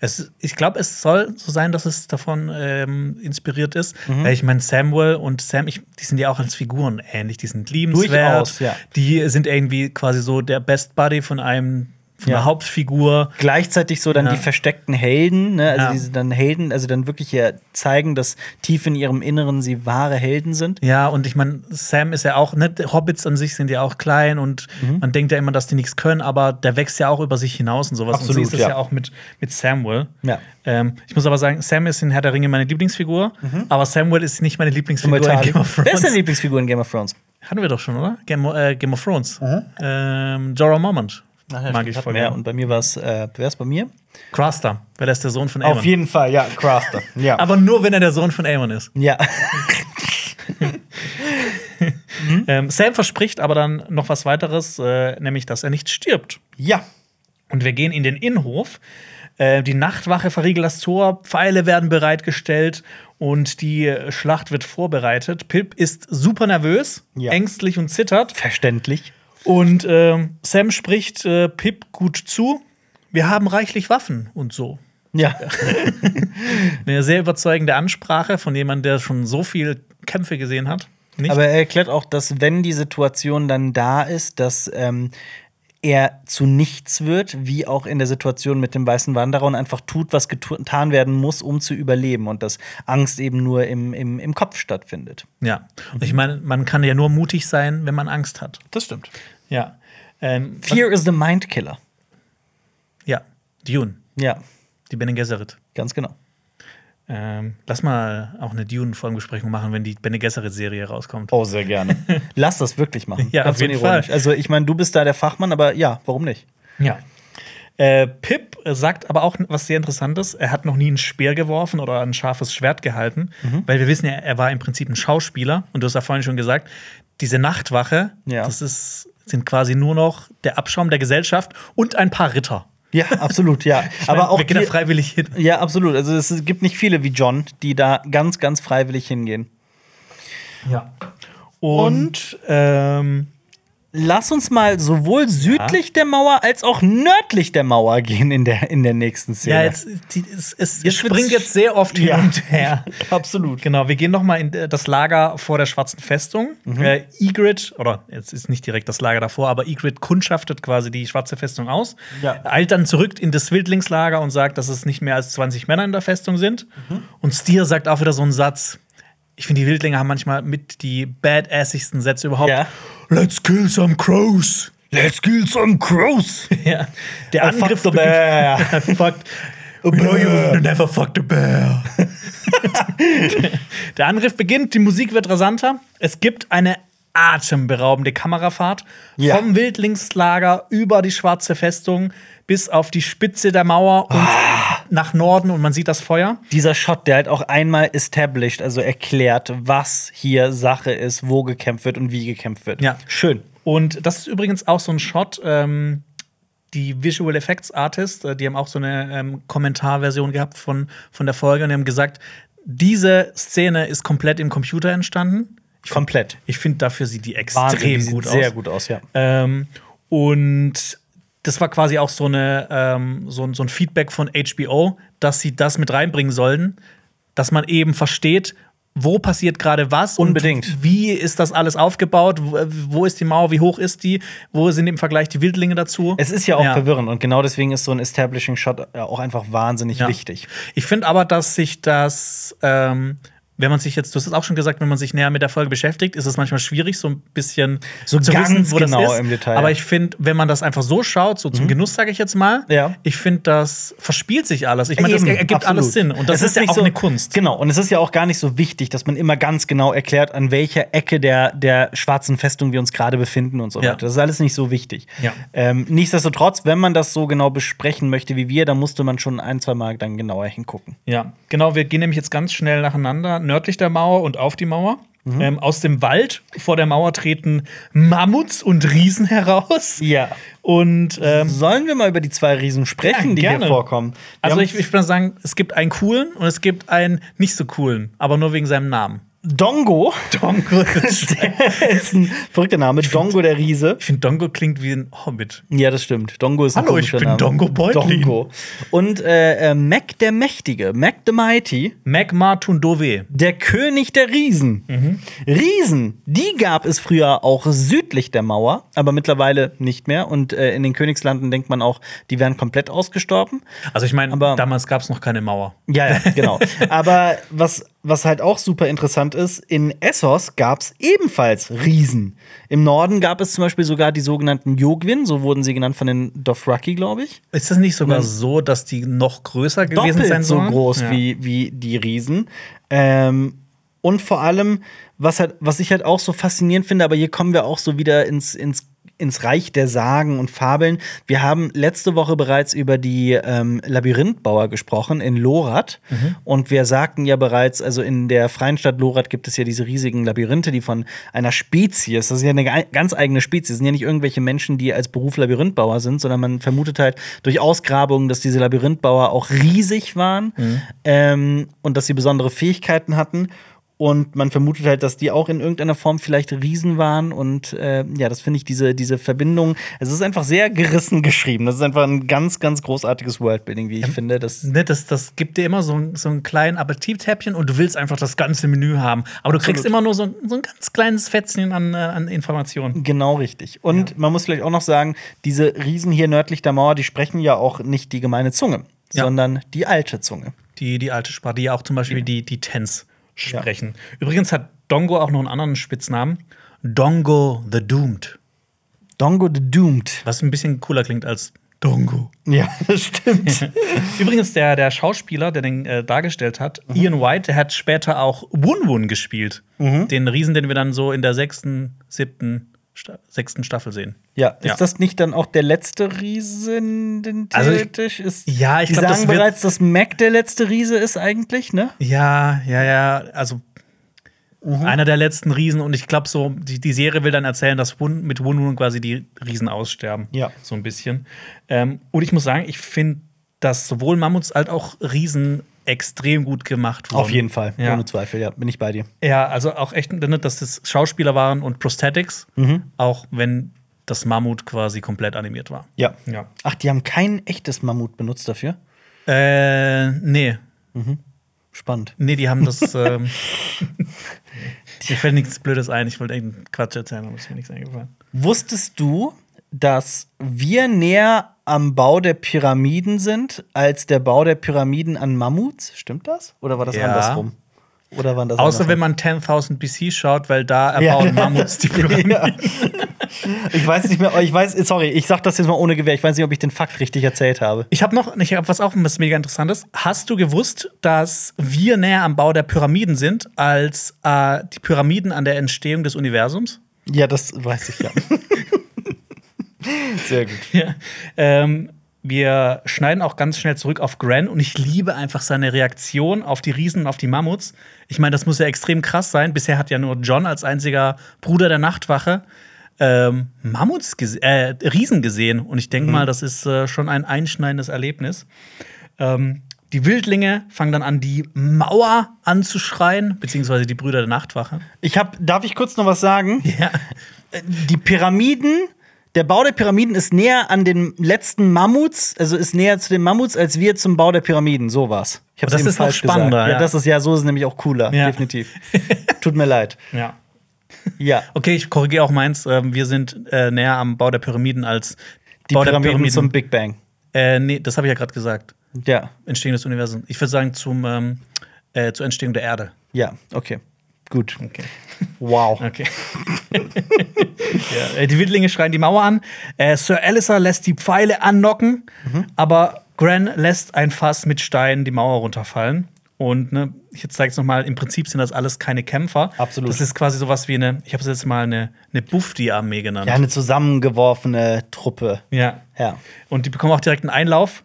Es, ich glaube, es soll so sein, dass es davon ähm, inspiriert ist. Mhm. Weil ich meine, Samuel und Sam, ich, die sind ja auch als Figuren ähnlich. Die sind liebenswert. Durchaus, ja. Die sind irgendwie quasi so der Best Buddy von einem von Ja. der Hauptfigur. Gleichzeitig so dann Ja. die versteckten Helden, ne? Also Ja. diese dann Helden, also dann wirklich ja zeigen, dass tief in ihrem Inneren sie wahre Helden sind. Ja, und ich meine, Sam ist ja auch, ne, Hobbits an sich sind ja auch klein und Mhm. man denkt ja immer, dass die nichts können, aber der wächst ja auch über sich hinaus und sowas. und so Absolut, ist es ja. ja. auch mit, mit Samuel. Ja. Ähm, ich muss aber sagen, Sam ist in Herr der Ringe meine Lieblingsfigur, aber Samuel ist nicht meine Lieblingsfigur in Game of Wer ist Thrones. deine Lieblingsfigur in Game of Thrones? Hatten wir doch schon, oder? Game, äh, Game of Thrones. Mhm. Ähm, Jorah Mormont. Mag ich voll mehr. Und bei mir war es, äh, wer ist bei mir? Craster, weil er ist der Sohn von Aemon. Auf jeden Fall, ja, Craster. *laughs* ja. Aber nur, wenn er der Sohn von Aemon ist. ja. *laughs* Ähm, Sam verspricht aber dann noch was weiteres, äh, nämlich, dass er nicht stirbt. ja. Und wir gehen in den Innenhof. Äh, die Nachtwache verriegelt das Tor, Pfeile werden bereitgestellt und die Schlacht wird vorbereitet. Pip ist super nervös, Ja. ängstlich und zittert. Verständlich. Und ähm, Sam spricht äh, Pip gut zu. Wir haben reichlich Waffen und so. Ja. *laughs* Eine sehr überzeugende Ansprache von jemandem, der schon so viel Kämpfe gesehen hat. Nicht? Aber er erklärt auch, dass wenn die Situation dann da ist, dass ähm, er zu nichts wird, wie auch in der Situation mit dem weißen Wanderer und einfach tut, was getan werden muss, um zu überleben und dass Angst eben nur im, im, im Kopf stattfindet. ja. Und ich meine, man kann ja nur mutig sein, wenn man Angst hat. Das stimmt. Ja. Ähm, Fear is the mind killer. ja. Dune, Ja, die Bene Gesserit. ganz genau. Ähm, lass mal auch eine Dune-Folgenbesprechung machen, wenn die Bene Gesserit-Serie rauskommt. Oh, sehr gerne. *laughs* Lass das wirklich machen. Ja, auf jeden unironisch. Fall. Also, ich meine, du bist da der Fachmann, aber ja, warum nicht? Ja. Äh, Pip sagt aber auch was sehr Interessantes. Er hat noch nie ein Speer geworfen oder ein scharfes Schwert gehalten, Mhm. weil wir wissen ja, er war im Prinzip ein Schauspieler. Und du hast ja vorhin schon gesagt, diese Nachtwache, Ja. das ist, sind quasi nur noch der Abschaum der Gesellschaft und ein paar Ritter. Ja, absolut, ja. *laughs* Ich aber meine, auch wir gehen da freiwillig hin. Ja, absolut. Also es gibt nicht viele wie John, die da ganz, ganz freiwillig hingehen. Ja. Und, ähm, Lass uns mal sowohl südlich der Mauer als auch nördlich der Mauer gehen in der, in der nächsten Szene. ja, jetzt, die, es, es Jetzt springt jetzt sehr oft hin Ja. und her. *laughs* Absolut. Genau, wir gehen noch mal in äh, das Lager vor der Schwarzen Festung. Mhm. Äh, Ygritte, oder jetzt ist nicht direkt das Lager davor, aber Ygritte kundschaftet quasi die Schwarze Festung aus. Ja. Eilt dann zurück in das Wildlingslager und sagt, dass es nicht mehr als 20 Männer in der Festung sind. Mhm. Und Stier sagt auch wieder so einen Satz. Ich finde, die Wildlinge haben manchmal mit die badassigsten Sätze überhaupt. Ja. Let's kill some crows. Let's kill some crows. *laughs* Ja. Der I fucked Angriff the bear. *laughs* fucked. We know you've never fucked a bear. *laughs* Der Angriff beginnt, die Musik wird rasanter. Es gibt eine atemberaubende Kamerafahrt Ja. vom Wildlingslager über die schwarze Festung bis auf die Spitze der Mauer und Ah. nach Norden und man sieht das Feuer. Dieser Shot, der halt auch einmal established, also erklärt, was hier Sache ist, wo gekämpft wird und wie gekämpft wird. Ja. Schön. Und das ist übrigens auch so ein Shot. Ähm, die Visual Effects Artists, äh, die haben auch so eine ähm, Kommentarversion gehabt von, von der Folge und die haben gesagt, diese Szene ist komplett im Computer entstanden. Komplett. Ich finde, dafür sieht die extrem Wahnsinn, die sieht gut aus. sehr gut aus, ja. Ähm, und das war quasi auch so, eine, ähm, so, ein- so ein Feedback von HBO, dass sie das mit reinbringen sollen, dass man eben versteht, wo passiert gerade was Unbedingt. und wie ist das alles aufgebaut, wo, ist die Mauer, wie hoch ist die, wo sind im Vergleich die Wildlinge dazu. Es ist ja auch verwirrend und genau deswegen ist so ein Establishing Shot ja auch einfach wahnsinnig Ja. wichtig. Ich finde aber, dass sich das, ähm, wenn man sich jetzt, du hast es auch schon gesagt, wenn man sich näher mit der Folge beschäftigt, ist es manchmal schwierig, so ein bisschen So ganz genau im Detail. Aber ich finde, wenn man das einfach so schaut, so zum Genuss, sage ich jetzt mal, Mhm. Ja. ich finde, das verspielt sich alles. Ich meine, das ergibt absolut. alles Sinn. Und das Es ist, ja nicht auch so- eine Kunst. Genau, und es ist ja auch gar nicht so wichtig, dass man immer ganz genau erklärt, an welcher Ecke der, der schwarzen Festung wir uns gerade befinden und so Ja. weiter. Das ist alles nicht so wichtig. Ja. Ähm, nichtsdestotrotz, wenn man das so genau besprechen möchte wie wir, dann musste man schon ein, zwei Mal dann genauer hingucken. Ja, genau. Wir gehen nämlich jetzt ganz schnell nacheinander, nördlich der Mauer und auf die Mauer. Mhm. Ähm, aus dem Wald vor der Mauer treten Mammuts und Riesen heraus. Ja. Und ähm, Sollen wir mal über die zwei Riesen sprechen, Ja, die gerne. hier vorkommen? Wir Also ich, ich würde sagen, es gibt einen coolen und es gibt einen nicht so coolen, aber nur wegen seinem Namen. Dongo. Dongo. *laughs* Der ist ein verrückter Name. Dongo der Riese. ich finde, Dongo klingt wie ein Hobbit. Ja, das stimmt. Dongo ist ein Hallo, ich bin Name. Dongo Beutlin. Dongo. Und äh, äh, Mac der Mächtige, Mac the Mighty, Magma Tundove. der König der Riesen. Mhm. Riesen, die gab es früher auch südlich der Mauer, aber mittlerweile nicht mehr. Und äh, in den Königslanden denkt man auch, die wären komplett ausgestorben. Also ich meine, Aber- damals gab es noch keine Mauer. Ja, ja, genau. *laughs* Aber was, was halt auch super interessant ist, in Essos gab es ebenfalls Riesen. Im Norden gab es zum Beispiel sogar die sogenannten Yogwin, so wurden sie genannt von den Dothraki, glaube ich. Ist das nicht sogar so, dass die noch größer gewesen Doppelt sein so sollen? groß Ja. wie, wie die Riesen. Ähm, und vor allem, was, halt, was ich halt auch so faszinierend finde, aber hier kommen wir auch so wieder ins, ins ins Reich der Sagen und Fabeln. Wir haben letzte Woche bereits über die ähm, Labyrinthbauer gesprochen in Lorath. Und wir sagten ja bereits, also in der freien Stadt Lorath gibt es ja diese riesigen Labyrinthe, die von einer Spezies, das ist ja eine ganz eigene Spezies, das sind ja nicht irgendwelche Menschen, die als Beruf Labyrinthbauer sind, sondern man vermutet halt durch Ausgrabungen, dass diese Labyrinthbauer auch riesig waren ähm, und dass sie besondere Fähigkeiten hatten. Und man vermutet halt, dass die auch in irgendeiner Form vielleicht Riesen waren. Und äh, ja, das finde ich, diese, diese Verbindung. Es ist einfach sehr gerissen geschrieben. Das ist einfach ein ganz, ganz großartiges Worldbuilding, wie ich finde. Das, Ne, das, das gibt dir immer so, ein- so einen kleinen Appetithäppchen und du willst einfach das ganze Menü haben. Aber du kriegst Absolut. immer nur so, ein- so ein ganz kleines Fetzchen an, äh, an Informationen. Genau richtig. Und man muss vielleicht auch noch sagen, diese Riesen hier nördlich der Mauer, die sprechen ja auch nicht die gemeine Zunge, Ja. sondern die alte Zunge. Die, die alte Sprache, die ja auch zum Beispiel die, die Tens sprechen. Übrigens hat Dongo auch noch einen anderen Spitznamen. Dongo the Doomed. Dongo the Doomed. Was ein bisschen cooler klingt als Dongo. Ja, *laughs* das stimmt. *laughs* Übrigens, der, der Schauspieler, der den äh, dargestellt hat, Ian White, der hat später auch Wun Wun gespielt. Den Riesen, den wir dann so in der sechsten, siebten, Sta sechsten Staffel sehen. Ja, ist Ja. das nicht dann auch der letzte Riese, den Also ich- theoretisch ist? Ja, ich Die glaub, das sagen wird- bereits, dass Mac der letzte Riese ist eigentlich, ne? Ja, ja, ja. Also einer der letzten Riesen und ich glaube so, die, die Serie will dann erzählen, dass Wun, mit Wun Wun quasi die Riesen aussterben. Ja. So ein bisschen. Ähm, und ich muss sagen, ich finde, dass sowohl Mammuts als auch Riesen extrem gut gemacht wurden. Auf jeden Fall, Ja. ohne Zweifel, ja, bin ich bei dir. Ja, also auch echt, ne, dass das Schauspieler waren und Prosthetics, auch wenn das Mammut quasi komplett animiert war. Ja. Ja. Ach, die haben kein echtes Mammut benutzt dafür? Äh, nee. Spannend. Nee, die haben das. *laughs* ähm, *laughs* mir fällt nichts Blödes ein. Ich wollte irgendeinen Quatsch erzählen, aber ist mir nichts eingefallen. Wusstest du, dass wir näher am Bau der Pyramiden sind als der Bau der Pyramiden an Mammuts? Stimmt das? Oder war das Ja. andersrum? Oder waren das Außer wenn andersrum? man 10.000 BC schaut, weil da Ja. erbauen Mammuts die *laughs* Pyramiden. Ja. Ich weiß nicht mehr, ich weiß, sorry, ich sag das jetzt mal ohne Gewehr. Ich weiß nicht, ob ich den Fakt richtig erzählt habe. Ich habe noch, ich habe was auch was mega interessantes. Hast du gewusst, dass wir näher am Bau der Pyramiden sind als äh, die Pyramiden an der Entstehung des Universums? Ja, das weiß ich ja. *laughs* Sehr gut. Ja. Ähm, wir schneiden auch ganz schnell zurück auf Gran und ich liebe einfach seine Reaktion auf die Riesen und auf die Mammuts. Ich meine, das muss ja extrem krass sein. Bisher hat ja nur John als einziger Bruder der Nachtwache ähm, Mammuts, äh, Riesen gesehen. Und ich denke mal, das ist äh, schon ein einschneidendes Erlebnis. Ähm, die Wildlinge fangen dann an, die Mauer anzuschreien, beziehungsweise die Brüder der Nachtwache. Ich hab, darf ich kurz noch was sagen? Ja. Die Pyramiden, der Bau der Pyramiden ist näher an den letzten Mammuts, also ist näher zu den Mammuts, als wir zum Bau der Pyramiden. So war's. Ich hab's Das ist noch spannender, ja. Ja, das ist ja, so ist es nämlich auch cooler, Ja. definitiv. Tut mir leid. *laughs* ja. Ja. Okay, ich korrigiere auch meins. Ähm, wir sind äh, näher am Bau der Pyramiden als Die Bau der Pyramiden, zum Big Bang. Äh, nee, das habe ich ja gerade gesagt. Ja. Entstehung des Universums. Ich würde sagen zum ähm, äh, zur Entstehung der Erde. Ja, okay. Gut. Okay. Wow. Okay. *laughs* ja, äh, die Wildlinge schreien die Mauer an. Äh, Sir Alistair lässt die Pfeile annocken, Mhm. aber Gran lässt ein Fass mit Steinen die Mauer runterfallen. Und ne, ich zeige es nochmal, im Prinzip sind das alles keine Kämpfer. Absolut. Das ist quasi sowas wie eine, ich habe es jetzt mal eine, eine Bufti-Armee genannt. Ja, eine zusammengeworfene Truppe. ja. Ja. Und die bekommen auch direkt einen Einlauf.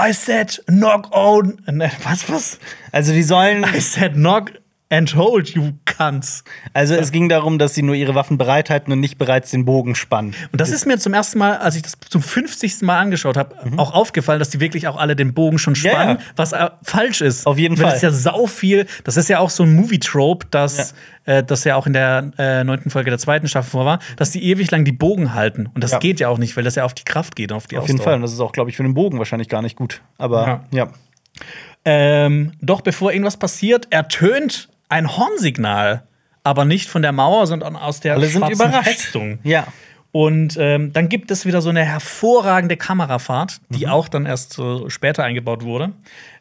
I said knock on. Ne, Was, was? Also die sollen, I said knock and hold, you cunts. also es ging darum, dass sie nur ihre Waffen bereithalten und nicht bereits den Bogen spannen. Und das ist mir zum ersten Mal, als ich das zum 50. Mal angeschaut habe, auch aufgefallen, dass die wirklich auch alle den Bogen schon Mhm. Ja, spannen, ja. was äh, falsch ist. Auf jeden Weil Fall. Das ist ja sau viel. Das ist ja auch so ein Movie-Trope, dass äh, das ja auch in der äh, neunten Folge der zweiten Staffel vor war, dass die ewig lang die Bogen halten. Und das Ja. geht ja auch nicht, weil das ja auf die Kraft geht, auf die Auf jeden. Fall. Und das ist auch, glaube ich, für den Bogen wahrscheinlich gar nicht gut. Aber Ja. ja. Ähm, doch bevor irgendwas passiert, ertönt ein Hornsignal. Aber nicht von der Mauer, sondern aus der Alle sind überrascht. Festung. Ja. Und ähm, dann gibt es wieder so eine hervorragende Kamerafahrt, die Mhm. auch dann erst so später eingebaut wurde.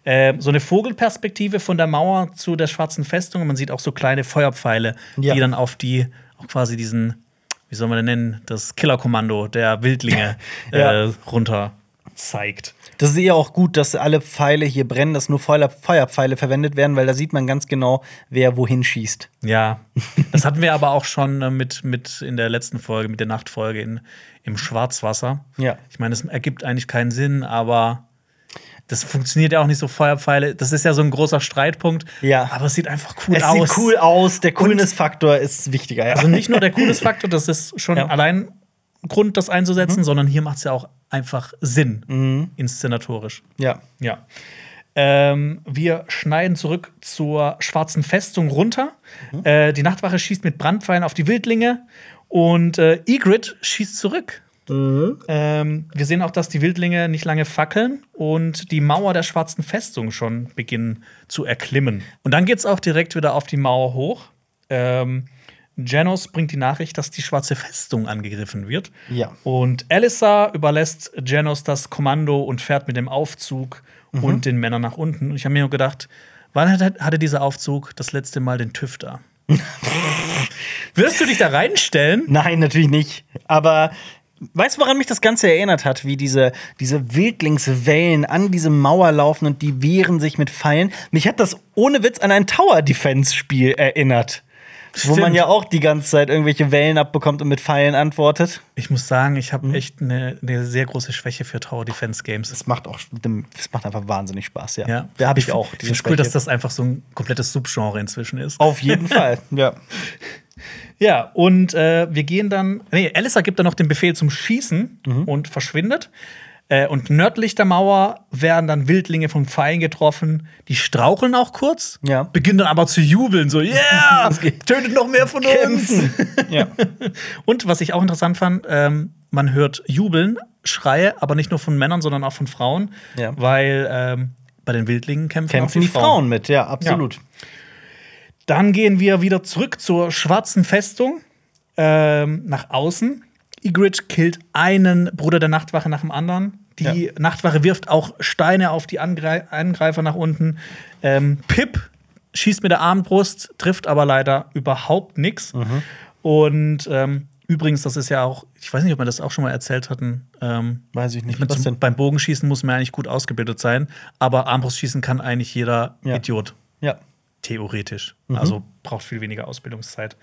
Ähm, so eine Vogelperspektive von der Mauer zu der schwarzen Festung. Und man sieht auch so kleine Feuerpfeile, Ja. die dann auf die, auch quasi diesen, wie soll man denn nennen, das Killerkommando der Wildlinge *laughs* Ja. äh, runter zeigt. Das ist eher auch gut, dass alle Pfeile hier brennen, dass nur Feuer, Feuerpfeile verwendet werden, weil da sieht man ganz genau, wer wohin schießt. Ja, *laughs* das hatten wir aber auch schon äh, mit, mit in der letzten Folge, mit der Nachtfolge in, im Schwarzwasser. Ja. Ich meine, es ergibt eigentlich keinen Sinn, aber das funktioniert ja auch nicht so Feuerpfeile. Das ist ja so ein großer Streitpunkt. Ja. Aber es sieht einfach cool Es aus. sieht cool aus, der Coolness-Faktor ist wichtiger. Ja. Also nicht nur der Coolness-Faktor, das ist schon Ja. Mhm. allein Grund, das einzusetzen, sondern hier macht es ja auch einfach Sinn, inszenatorisch. ja. Ja. Ähm, wir schneiden zurück zur schwarzen Festung runter. Äh, die Nachtwache schießt mit Brandpfeilen auf die Wildlinge und äh, Ygritte schießt zurück. Ähm, wir sehen auch, dass die Wildlinge nicht lange fackeln und die Mauer der schwarzen Festung schon beginnen zu erklimmen. Und dann geht es auch direkt wieder auf die Mauer hoch. Ähm, Janos bringt die Nachricht, dass die schwarze Festung angegriffen wird. Ja. Und Elissa überlässt Janos das Kommando und fährt mit dem Aufzug und den Männern nach unten. Und ich habe mir nur gedacht, wann hat- hatte dieser Aufzug das letzte Mal den da? *laughs* Würdest du dich da reinstellen? Nein, natürlich nicht. Aber weißt du, woran mich das Ganze erinnert hat? Wie diese, diese Wildlingswellen an diese Mauer laufen und die wehren sich mit Pfeilen. Mich hat das ohne Witz an ein Tower-Defense-Spiel erinnert. Wo man Stimmt. ja auch die ganze Zeit irgendwelche Wellen abbekommt und mit Pfeilen antwortet. Ich muss sagen, ich habe echt eine eine sehr große Schwäche für Tower Defense Games. Das macht auch das macht einfach wahnsinnig Spaß, ja. Ja, Da habe ich auch. Ich finde cool, dass das einfach so ein komplettes Subgenre inzwischen ist. Auf jeden *laughs* Fall, ja. Ja, und äh, wir gehen dann. Nee, Alissa gibt dann noch den Befehl zum Schießen Mhm. und verschwindet. Äh, und nördlich der Mauer werden dann Wildlinge von Pfeilen getroffen. Die straucheln auch kurz, Ja. beginnen dann aber zu jubeln. So, yeah, *laughs* tötet noch mehr von uns. *laughs* ja. *laughs* Und was ich auch interessant fand, ähm, man hört Jubeln, Schreie, aber nicht nur von Männern, sondern auch von Frauen. Ja. Weil ähm, bei den Wildlingen kämpfen, auch Kämpfen die Frauen mit, ja, absolut. Dann gehen wir wieder zurück zur schwarzen Festung ähm, nach außen. Ygritte killt einen Bruder der Nachtwache nach dem anderen. Die Ja. Nachtwache wirft auch Steine auf die Angre Angreifer nach unten. Ähm, Pip schießt mit der Armbrust, trifft aber leider überhaupt nichts. Mhm. Und ähm, übrigens, das ist ja auch, ich weiß nicht, ob wir das auch schon mal erzählt hatten. Ähm, Weiß ich nicht. Was zum, beim Bogenschießen muss man eigentlich gut ausgebildet sein, aber Armbrustschießen kann eigentlich jeder Ja. Idiot. Ja. Theoretisch. Also braucht viel weniger Ausbildungszeit.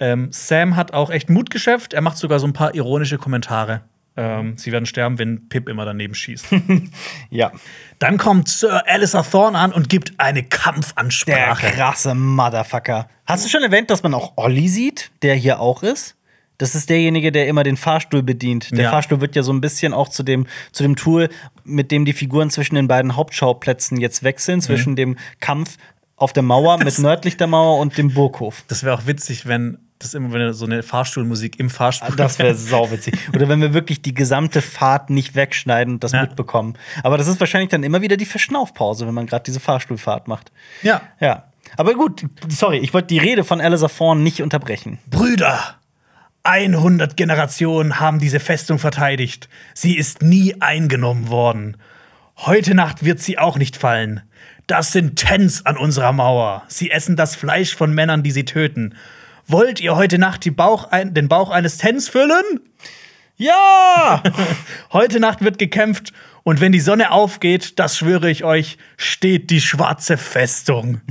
Ähm, Sam hat auch echt Mut geschöpft. Er macht sogar so ein paar ironische Kommentare. Ähm, sie werden sterben, wenn Pip immer daneben schießt. *laughs* Ja. Dann kommt Sir Alistair Thorne an und gibt eine Der Kampfansprache. krasse Motherfucker. Hast du schon erwähnt, dass man auch Olli sieht, der hier auch ist? Das ist derjenige, der immer den Fahrstuhl bedient. Der Ja. Fahrstuhl wird ja so ein bisschen auch zu dem, zu dem Tool, mit dem die Figuren zwischen den beiden Hauptschauplätzen jetzt wechseln, zwischen dem Kampf auf der Mauer mit nördlich der Mauer und dem Burghof. Das wäre auch witzig, wenn das immer wenn so eine Fahrstuhlmusik im Fahrstuhl. Ah, Das wäre *laughs* sauwitzig. Oder wenn wir wirklich die gesamte Fahrt nicht wegschneiden und das Ja. mitbekommen. Aber das ist wahrscheinlich dann immer wieder die Verschnaufpause, wenn man gerade diese Fahrstuhlfahrt macht. ja. Ja. Aber gut, sorry, ich wollte die Rede von Alistair Thorne nicht unterbrechen. Brüder, 100 Generationen haben diese Festung verteidigt. Sie ist nie eingenommen worden. Heute Nacht wird sie auch nicht fallen. Das sind Tens an unserer Mauer. Sie essen das Fleisch von Männern, die sie töten. Wollt ihr heute Nacht Bauch ein, den Bauch eines Tens füllen? Ja! *laughs* Heute Nacht wird gekämpft und wenn die Sonne aufgeht, das schwöre ich euch, steht die schwarze Festung. *laughs*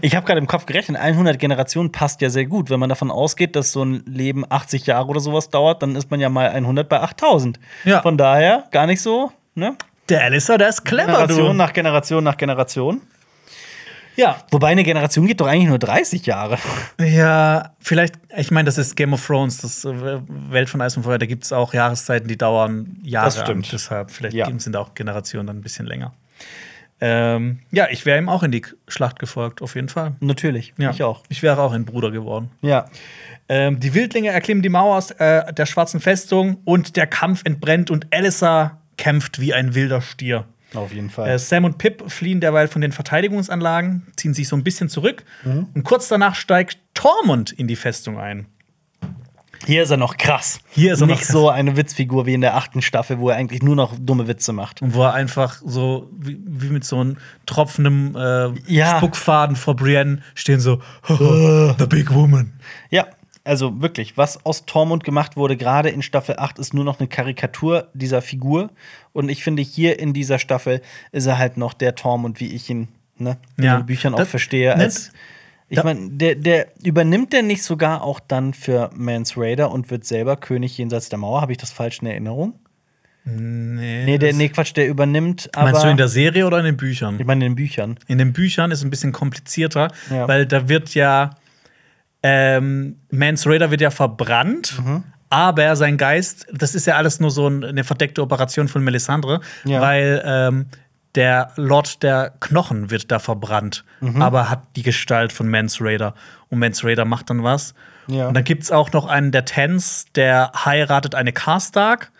Ich habe gerade im Kopf gerechnet, 100 Generationen passt ja sehr gut. Wenn man davon ausgeht, dass so ein Leben 80 Jahre oder sowas dauert, dann ist man ja mal 100 bei 8000. Ja. Von daher gar nicht so, ne? Der Alistair, der ist clever, Generation du. nach Generation nach Generation. Ja, Wobei eine Generation geht doch eigentlich nur 30 Jahre. Ja, vielleicht, ich meine, das ist Game of Thrones, das äh, Welt von Eis und Feuer, da gibt es auch Jahreszeiten, die dauern Jahre. Das stimmt. An. Deshalb, vielleicht Ja. sind auch Generationen dann ein bisschen länger. Ähm, ja, ich wäre ihm auch in die Schlacht gefolgt, auf jeden Fall. Natürlich, Ja. ich auch. Ich wäre auch ein Bruder geworden. Ja. Ähm, die Wildlinge erklimmen die Mauer aus äh, der schwarzen Festung und der Kampf entbrennt und Elissa kämpft wie ein wilder Stier. Auf jeden Fall. Äh, Sam und Pip fliehen derweil von den Verteidigungsanlagen, ziehen sich so ein bisschen zurück Mhm. und kurz danach steigt Tormund in die Festung ein. Hier ist er noch krass. Hier ist er noch Nicht krass. so eine Witzfigur wie in der achten Staffel, wo er eigentlich nur noch dumme Witze macht. Und wo er einfach so wie, wie mit so einem tropfendem äh, Ja. Spuckfaden vor Brienne stehen so *laughs* The Big Woman. Ja. Also wirklich, was aus Tormund gemacht wurde, gerade in Staffel 8, ist nur noch eine Karikatur dieser Figur. Und ich finde, hier in dieser Staffel ist er halt noch der Tormund, wie ich ihn ne, in Ja. den Büchern auch Das- verstehe. ne, Als, ich meine, der, der übernimmt der nicht sogar auch dann für Mans Raider und wird selber König jenseits der Mauer? Habe ich das falsch in Erinnerung? Nee, Nee, der, nee, Quatsch, der übernimmt aber. Meinst du in der Serie oder in den Büchern? ich meine in den Büchern. In den Büchern ist es ein bisschen komplizierter, Ja. weil da wird ja ähm, Mans Raider wird ja verbrannt, Mhm. aber sein Geist, das ist ja alles nur so ein- eine verdeckte Operation von Melisandre, Ja. weil ähm, der Lord der Knochen wird da verbrannt, Mhm. aber hat die Gestalt von Mans Raider. Und Mans Raider macht dann was. Ja. Und dann gibt es auch noch einen der Tens, der heiratet eine Karstark.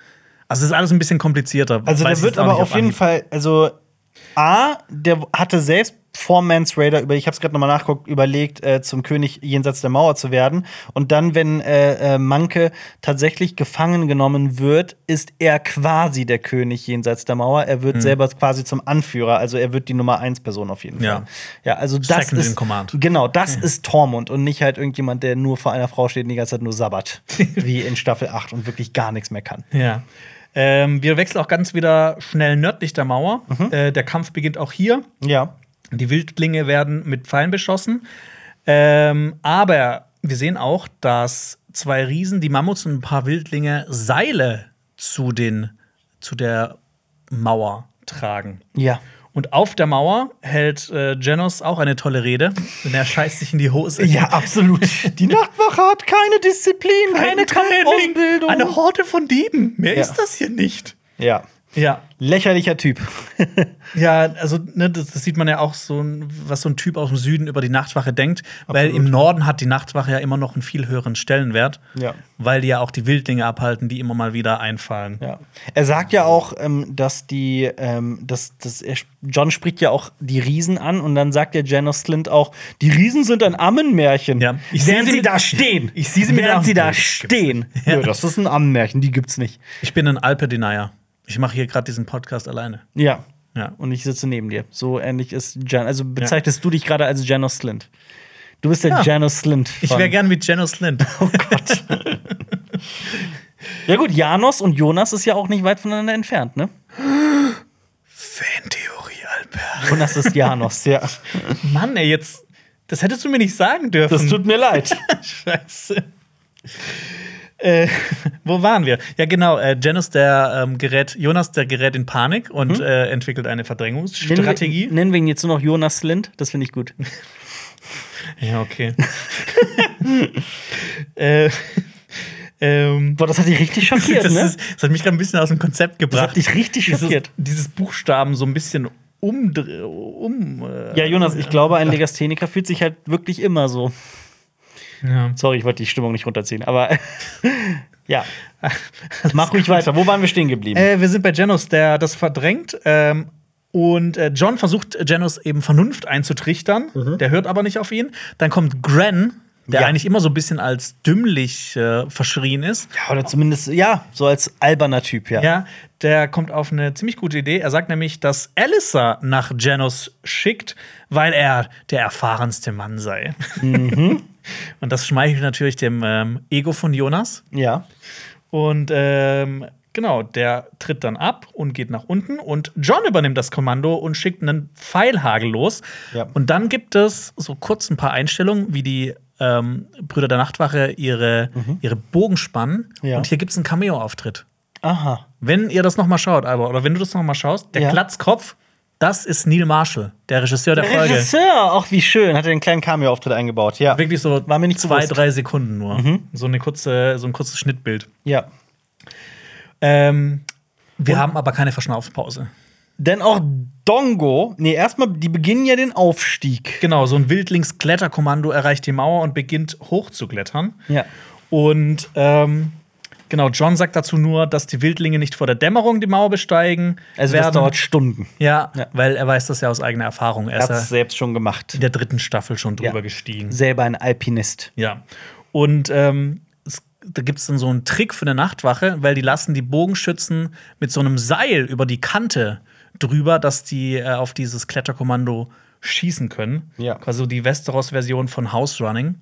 Also es ist alles ein bisschen komplizierter. Also ich wird aber auf jeden. Fall, also A, der hatte selbst vor Mans Raider über, ich habe es gerade nochmal nachgeguckt, überlegt, äh, zum König jenseits der Mauer zu werden. Und dann, wenn äh, äh, Manke tatsächlich gefangen genommen wird, ist er quasi der König jenseits der Mauer. Er wird selber quasi zum Anführer, also er wird die Nummer 1 Person auf jeden Fall. Ja. Ja, also das Second ist command. genau, das ist Tormund und nicht halt irgendjemand, der nur vor einer Frau steht und die ganze Zeit nur sabbert, *laughs* wie in Staffel 8 und wirklich gar nichts mehr kann. Ja. Ähm, wir wechseln auch ganz wieder schnell nördlich der Mauer. Mhm. Äh, der Kampf beginnt auch hier. Ja. Die Wildlinge werden mit Pfeilen beschossen. Ähm, aber wir sehen auch, dass zwei Riesen, die Mammuts und ein paar Wildlinge, Seile zu, den, zu der Mauer tragen. Ja. Und auf der Mauer hält äh, Janos auch eine tolle Rede, denn er scheißt sich in die Hose. Ja, absolut. Die Nachtwache hat keine Disziplin, keine Kampfausbildung. Eine Horde von Dieben. Mehr Ja. ist das hier nicht. ja. Ja. Lächerlicher Typ. *laughs* Ja, also ne, das, das sieht man ja auch so, was so ein Typ aus dem Süden über die Nachtwache denkt. Weil im Norden hat die Nachtwache ja immer noch einen viel höheren Stellenwert. Ja. Weil die ja auch die Wildlinge abhalten, die immer mal wieder einfallen. Ja. Er sagt ja auch, ähm, dass die, ähm, dass, dass er, John spricht ja auch die Riesen an und dann sagt der Janos Slint auch, die Riesen sind ein Ammenmärchen. Ja. Ich sehe Während sie sie da stehen. Ich sehe sie Während sie da stehen. Ja. das ist ein Ammenmärchen, die gibt's nicht. Ich bin ein Alpe-Denier. Ich mache hier gerade diesen Podcast alleine. Ja. Ja. Und ich sitze neben dir. So ähnlich ist Jan. Also bezeichnest du dich gerade als Janos Slint. Du bist der Ja. Janos Slint. Ich wäre gern wie Janos Lind. *laughs* Oh Gott. ja, gut, Janos und Jonas ist ja auch nicht weit voneinander entfernt, ne? Fantheorie, Albert. Jonas ist Janos, ja. Mann, ey, jetzt. Das hättest du mir nicht sagen dürfen. Das tut mir leid. *laughs* Scheiße. Äh, *laughs* wo waren wir? Ja, genau. Äh, Janus, der ähm, gerät, Jonas, der gerät in Panik und äh, entwickelt eine Verdrängungsstrategie. Nennen wir, nennen wir ihn jetzt nur noch Jonas Slint. Das finde ich gut. *laughs* Ja, okay. *laughs* äh, ähm, Boah, das hat dich richtig schockiert, das, ne? ist, das hat mich gerade ein bisschen aus dem Konzept Das gebracht. hat dich richtig dieses, schockiert. dieses Buchstaben so ein bisschen umdrehen. Um, äh, Ja, Jonas, ich glaube, ein Legastheniker fühlt sich halt wirklich immer so. Ja. Sorry, ich wollte die Stimmung nicht runterziehen, aber *laughs* ja. *laughs* Mach ruhig weiter. Wo waren wir stehen geblieben? Äh, wir sind bei Janus, der das verdrängt. Ähm, und äh, John versucht Janus eben Vernunft einzutrichtern. Der hört aber nicht auf ihn. Dann kommt Gren, der Ja. eigentlich immer so ein bisschen als dümmlich äh, verschrien ist. ja, oder zumindest, ja, so als alberner Typ, ja. Ja, der kommt auf eine ziemlich gute Idee. Er sagt nämlich, dass Alyssa nach Janus schickt, weil er der erfahrenste Mann sei. Mhm. *laughs* Und das schmeichelt natürlich dem ähm, Ego von Jonas. Ja. Und ähm, genau, der tritt dann ab und geht nach unten. Und John übernimmt das Kommando und schickt einen Pfeilhagel los. Ja. Und dann gibt es so kurz ein paar Einstellungen, wie die ähm, Brüder der Nachtwache ihre, ihre Bogen spannen. Mhm. Ja. Und hier gibt es einen Cameo-Auftritt. Aha. Wenn ihr das noch mal schaut, aber oder wenn du das noch mal schaust, der Ja. Glatzkopf, das ist Neil Marshall, der Regisseur der, Der Folge. Regisseur, auch wie schön, hat er einen kleinen Cameo-Auftritt eingebaut, ja. Wirklich so War mir nicht zwei, bewusst. Mhm. drei Sekunden nur. So eine kurze, so ein kurzes Schnittbild. Ja. Ähm, wir haben aber keine Verschnaufpause. Denn auch Dongo, nee, erstmal, die beginnen ja den Aufstieg. Genau, so ein Wildlings-Kletterkommando erreicht die Mauer und beginnt hochzuklettern. Ja. Und ähm, genau, John sagt dazu nur, dass die Wildlinge nicht vor der Dämmerung die Mauer besteigen. Also das werden. dauert Stunden. Ja, Ja. weil er weiß das ja aus eigener Erfahrung. Er hat es selbst schon gemacht. in der dritten Staffel schon drüber Ja. gestiegen. Selber ein Alpinist. Ja. Und ähm, es, da gibt es dann so einen Trick für eine Nachtwache, weil die lassen die Bogenschützen mit so einem Seil über die Kante drüber, dass die äh, auf dieses Kletterkommando schießen können. Ja. Quasi so die Westeros-Version von House Running.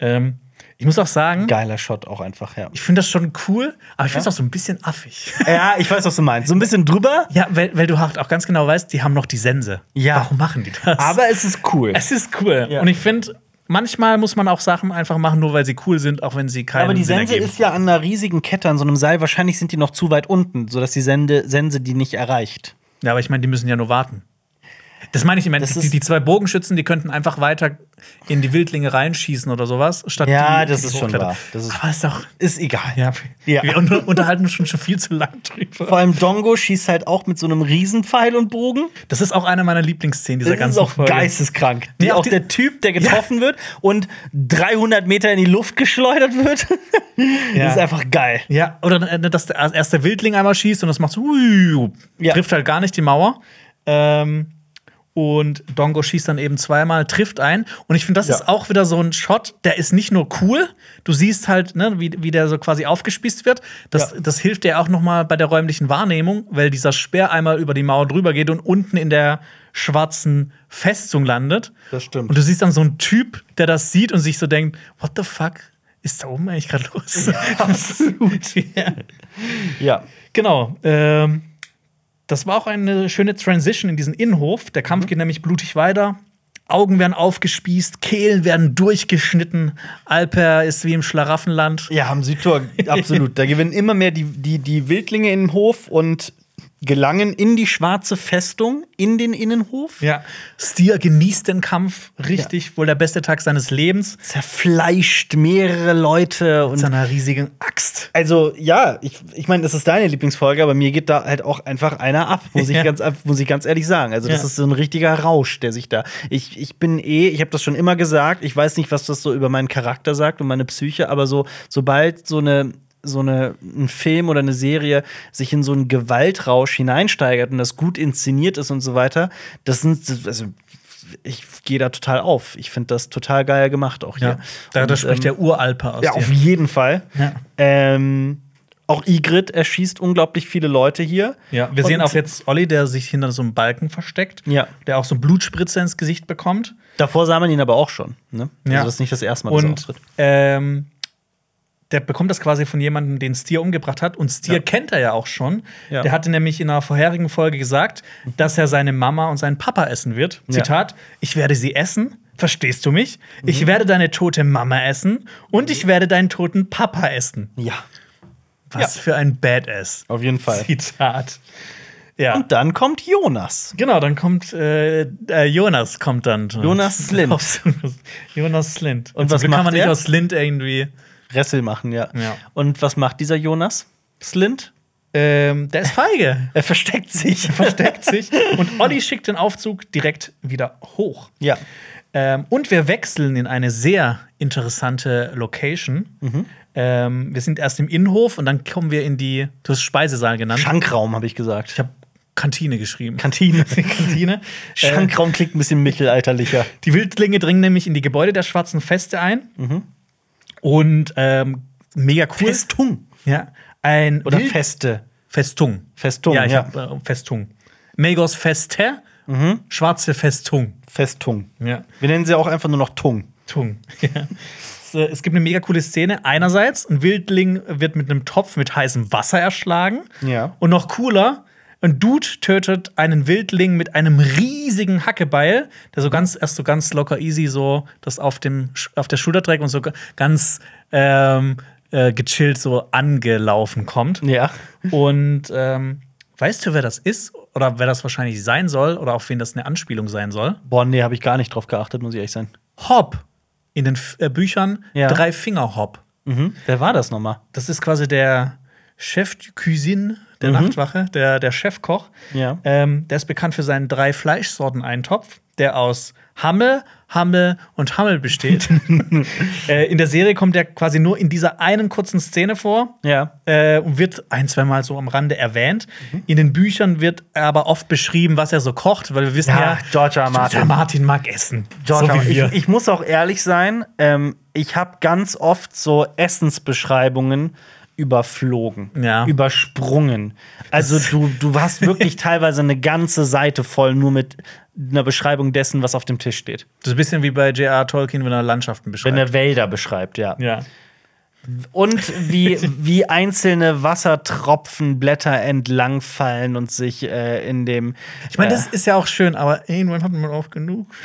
Ähm, Ich muss auch sagen, Geiler Shot auch einfach, ja. ich finde das schon cool, aber ich finde es auch so ein bisschen affig. *laughs* Ja, ich weiß, was du meinst. So ein bisschen drüber, ja, weil, weil du halt auch ganz genau weißt, die haben noch die Sense. Ja. Warum machen die das? aber es ist cool. es ist cool. Ja. Und ich finde, manchmal muss man auch Sachen einfach machen, nur weil sie cool sind, auch wenn sie keinen Aber die Sinn Sense ergeben. ist ja an einer riesigen Kette an so einem Seil. Wahrscheinlich sind die noch zu weit unten, sodass die Sende, Sense die nicht erreicht. Ja, aber ich meine, die müssen ja nur warten. Das meine ich, Das die, ist- die zwei Bogenschützen, die könnten einfach weiter in die Wildlinge reinschießen oder sowas, statt Ja, die, das die ist schon wahr. Das ist- aber ist doch. Ist egal. Ja, Ja. wir unter unterhalten uns schon, schon viel zu lang drüber. Vor allem Dongo schießt halt auch mit so einem Riesenpfeil und Bogen. Das ist auch eine meiner Lieblingsszenen dieser Das ist ganzen auch Folge. geisteskrank. Die, Nee, auch der Typ, der getroffen wird und 300 Meter in die Luft geschleudert wird. Ja. *laughs* Das ist einfach geil. Ja, oder äh, dass der erst der Wildling einmal schießt und das macht so, Ja. trifft halt gar nicht die Mauer. Ähm, und Dongo schießt dann eben zweimal, trifft ein. Und ich finde, das Ja. ist auch wieder so ein Shot, der ist nicht nur cool, du siehst halt, ne, wie, wie der so quasi aufgespießt wird. Das, Ja. das hilft dir auch noch mal bei der räumlichen Wahrnehmung, weil dieser Speer einmal über die Mauer drüber geht und unten in der schwarzen Festung landet. Das stimmt. Und du siehst dann so einen Typ, der das sieht und sich so denkt, what the fuck ist da oben eigentlich gerade los? *laughs* absolut. ja. Ja. Genau. Ähm, das war auch eine schöne Transition in diesen Innenhof. Der Kampf geht nämlich blutig weiter. Augen werden aufgespießt, Kehlen werden durchgeschnitten. Alper ist wie im Schlaraffenland. Ja, am Südtor, absolut. *laughs* Da gewinnen immer mehr die, die, die Wildlinge in den Hof und gelangen in die schwarze Festung, in den Innenhof. Ja. Stier genießt den Kampf richtig, wohl der beste Tag seines Lebens. Zerfleischt mehrere Leute Mit und seiner riesigen Axt. Also, ja, ich, ich meine, das ist deine Lieblingsfolge, aber mir geht da halt auch einfach einer ab, muss ich, Ja. ganz, muss ich ganz ehrlich sagen. Also, das Ja. ist so ein richtiger Rausch, der sich da. Ich, ich bin eh, ich habe das schon immer gesagt, ich weiß nicht, was das so über meinen Charakter sagt und meine Psyche, aber so, sobald so eine so eine, ein Film oder eine Serie sich in so einen Gewaltrausch hineinsteigert und das gut inszeniert ist und so weiter, das sind, also ich gehe da total auf. Ich finde das total geil gemacht auch hier. Ja. Da, da spricht ähm, der Uralper aus ja, dir. auf jeden Fall. Ja. Ähm, auch Igrit erschießt unglaublich viele Leute hier. Ja, wir Und- sehen auch jetzt Olli, der sich hinter so einem Balken versteckt. Ja. Der auch so Blutspritze ins Gesicht bekommt. Davor sah man ihn aber auch schon. Ne? Ja. Also das ist nicht das erste Mal, dass er Und auftritt. ähm, der bekommt das quasi von jemandem, den Stier umgebracht hat. Und Stier Ja. kennt er ja auch schon. Ja. Der hatte nämlich in einer vorherigen Folge gesagt, dass er seine Mama und seinen Papa essen wird. Ja. Zitat: Ich werde sie essen. Verstehst du mich? Mhm. Ich werde deine tote Mama essen und ich werde deinen toten Papa essen. Ja, Was Ja. für ein Badass. auf jeden Fall. Zitat. Ja. Und dann kommt Jonas. Genau, dann kommt äh, äh, Jonas kommt dann. Jonas Slint. *laughs* Jonas Slint. Und zum was kann man nicht aus Slint irgendwie. Ressel machen, ja. Ja. Und was macht dieser Jonas? Slint? Ähm, der ist feige. *laughs* Er versteckt sich. versteckt sich. Und Olli schickt den Aufzug direkt wieder hoch. Ja. Ähm, und wir wechseln in eine sehr interessante Location. Mhm. Ähm, wir sind erst im Innenhof und dann kommen wir in die, du hast Speisesaal genannt. Schankraum, habe ich gesagt. ich habe Kantine geschrieben. Kantine. *laughs* Kantine. *laughs* Äh, Schankraum klingt ein bisschen mittelalterlicher. Die Wildlinge dringen nämlich in die Gebäude der schwarzen Feste ein. Und ähm, mega cool. Festung. Ja. Ein Oder Wild- Feste. Festung. Festung, Ja, ich ja. hab äh, Festung. Megos Feste, schwarze Festung. Festung. Ja. Wir nennen sie auch einfach nur noch Tung. Tung. *laughs* Ja. Es, äh, Es gibt eine mega coole Szene. Einerseits, ein Wildling wird mit einem Topf mit heißem Wasser erschlagen. Ja. Und noch cooler, ein Dude tötet einen Wildling mit einem riesigen Hackebeil, der so ganz, erst so ganz locker easy so das auf, dem, auf der Schulter trägt und so ganz ähm, äh, gechillt so angelaufen kommt. Ja. Und ähm, weißt du, wer das ist? Oder wer das wahrscheinlich sein soll? Oder auf wen das eine Anspielung sein soll? Boah, nee, habe ich gar nicht drauf geachtet, muss ich ehrlich sein. Hop. In den F äh, Büchern Ja. drei Finger Hop. Mhm. Wer war das nochmal? Das ist quasi der Chef de Cuisine der Nachtwache, der, der Chefkoch. Ja. Ähm, der ist bekannt für seinen drei Fleischsorten-Eintopf, der aus Hammel, Hammel und Hammel besteht. *laughs* äh, in der Serie kommt er quasi nur in dieser einen kurzen Szene vor. Ja. Äh, und wird ein, zweimal so am Rande erwähnt. In den Büchern wird aber oft beschrieben, was er so kocht, weil wir wissen ja, Ja, George R. Martin. George. Martin mag essen. George, so aber wie wir. ich, ich muss auch ehrlich sein, ähm, ich habe ganz oft so Essensbeschreibungen überflogen, Ja. übersprungen. Also du, du hast wirklich *laughs* teilweise eine ganze Seite voll nur mit einer Beschreibung dessen, was auf dem Tisch steht. Das ist ein bisschen wie bei J.R. Tolkien, wenn er Landschaften Wenn beschreibt. er Wälder beschreibt, ja. ja. Und wie, wie einzelne Wassertropfen Blätter entlangfallen und sich äh, in dem. Ich meine, äh, das ist ja auch schön, aber irgendwann hat man auch genug. *laughs*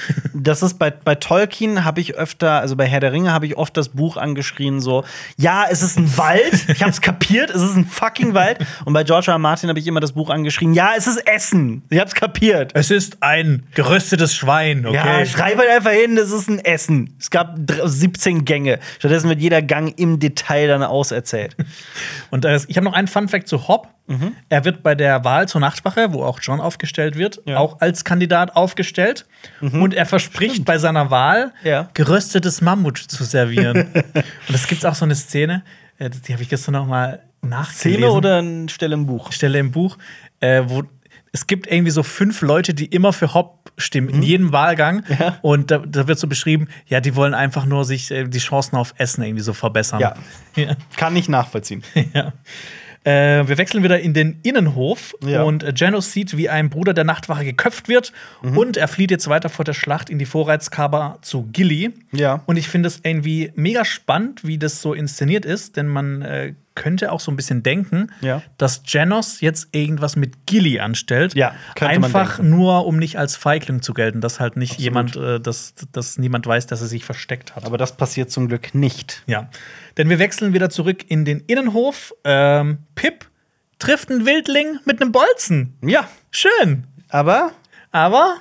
Das ist bei, bei Tolkien habe ich öfter, also bei Herr der Ringe habe ich oft das Buch angeschrien, so, ja, es ist ein Wald, ich habe es kapiert, es ist ein fucking Wald. Und bei George R. R. Martin habe ich immer das Buch angeschrien, ja, es ist Essen, ich habe es kapiert. Es ist ein geröstetes Schwein, Ja, okay? schreib halt einfach hin, es ist ein Essen. Es gab dr- 17 Gänge. Stattdessen wird jeder Gang im Detail dann auserzählt. *laughs* Und äh, ich habe noch einen Fun-Fact zu Hobb. Mhm. Er wird bei der Wahl zur Nachtwache, wo auch John aufgestellt wird, Ja. Mhm. auch als Kandidat aufgestellt. Und er verspricht bei seiner Wahl, Ja. geröstetes Mammut zu servieren. *laughs* Und es gibt auch so eine Szene, äh, die habe ich gestern noch mal nachgelesen. Szene oder eine Stelle im Buch? Stelle im Buch, äh, wo es gibt irgendwie so fünf Leute, die immer für Hopp stimmen, in jedem Wahlgang. Mhm. Ja. Und da, da wird so beschrieben, ja, die wollen einfach nur sich äh, die Chancen auf Essen irgendwie so verbessern. Ja. ja. Kann ich nachvollziehen. *laughs* ja. Äh, wir wechseln wieder in den Innenhof Ja. und äh, Janos sieht, wie ein Bruder der Nachtwache geköpft wird Mhm. und er flieht jetzt weiter vor der Schlacht in die Vorratskammer zu Gilly. Ja. Und ich finde es irgendwie mega spannend, wie das so inszeniert ist, denn man äh, könnte auch so ein bisschen denken, Ja. dass Janos jetzt irgendwas mit Gilly anstellt. Ja, einfach nur, um nicht als Feigling zu gelten, dass halt nicht Absolut. jemand, äh, dass, dass niemand weiß, dass er sich versteckt hat. Aber das passiert zum Glück nicht. Ja, denn wir wechseln wieder zurück in den Innenhof. Ähm, Pip trifft einen Wildling mit einem Bolzen. Ja, Schön. aber Aber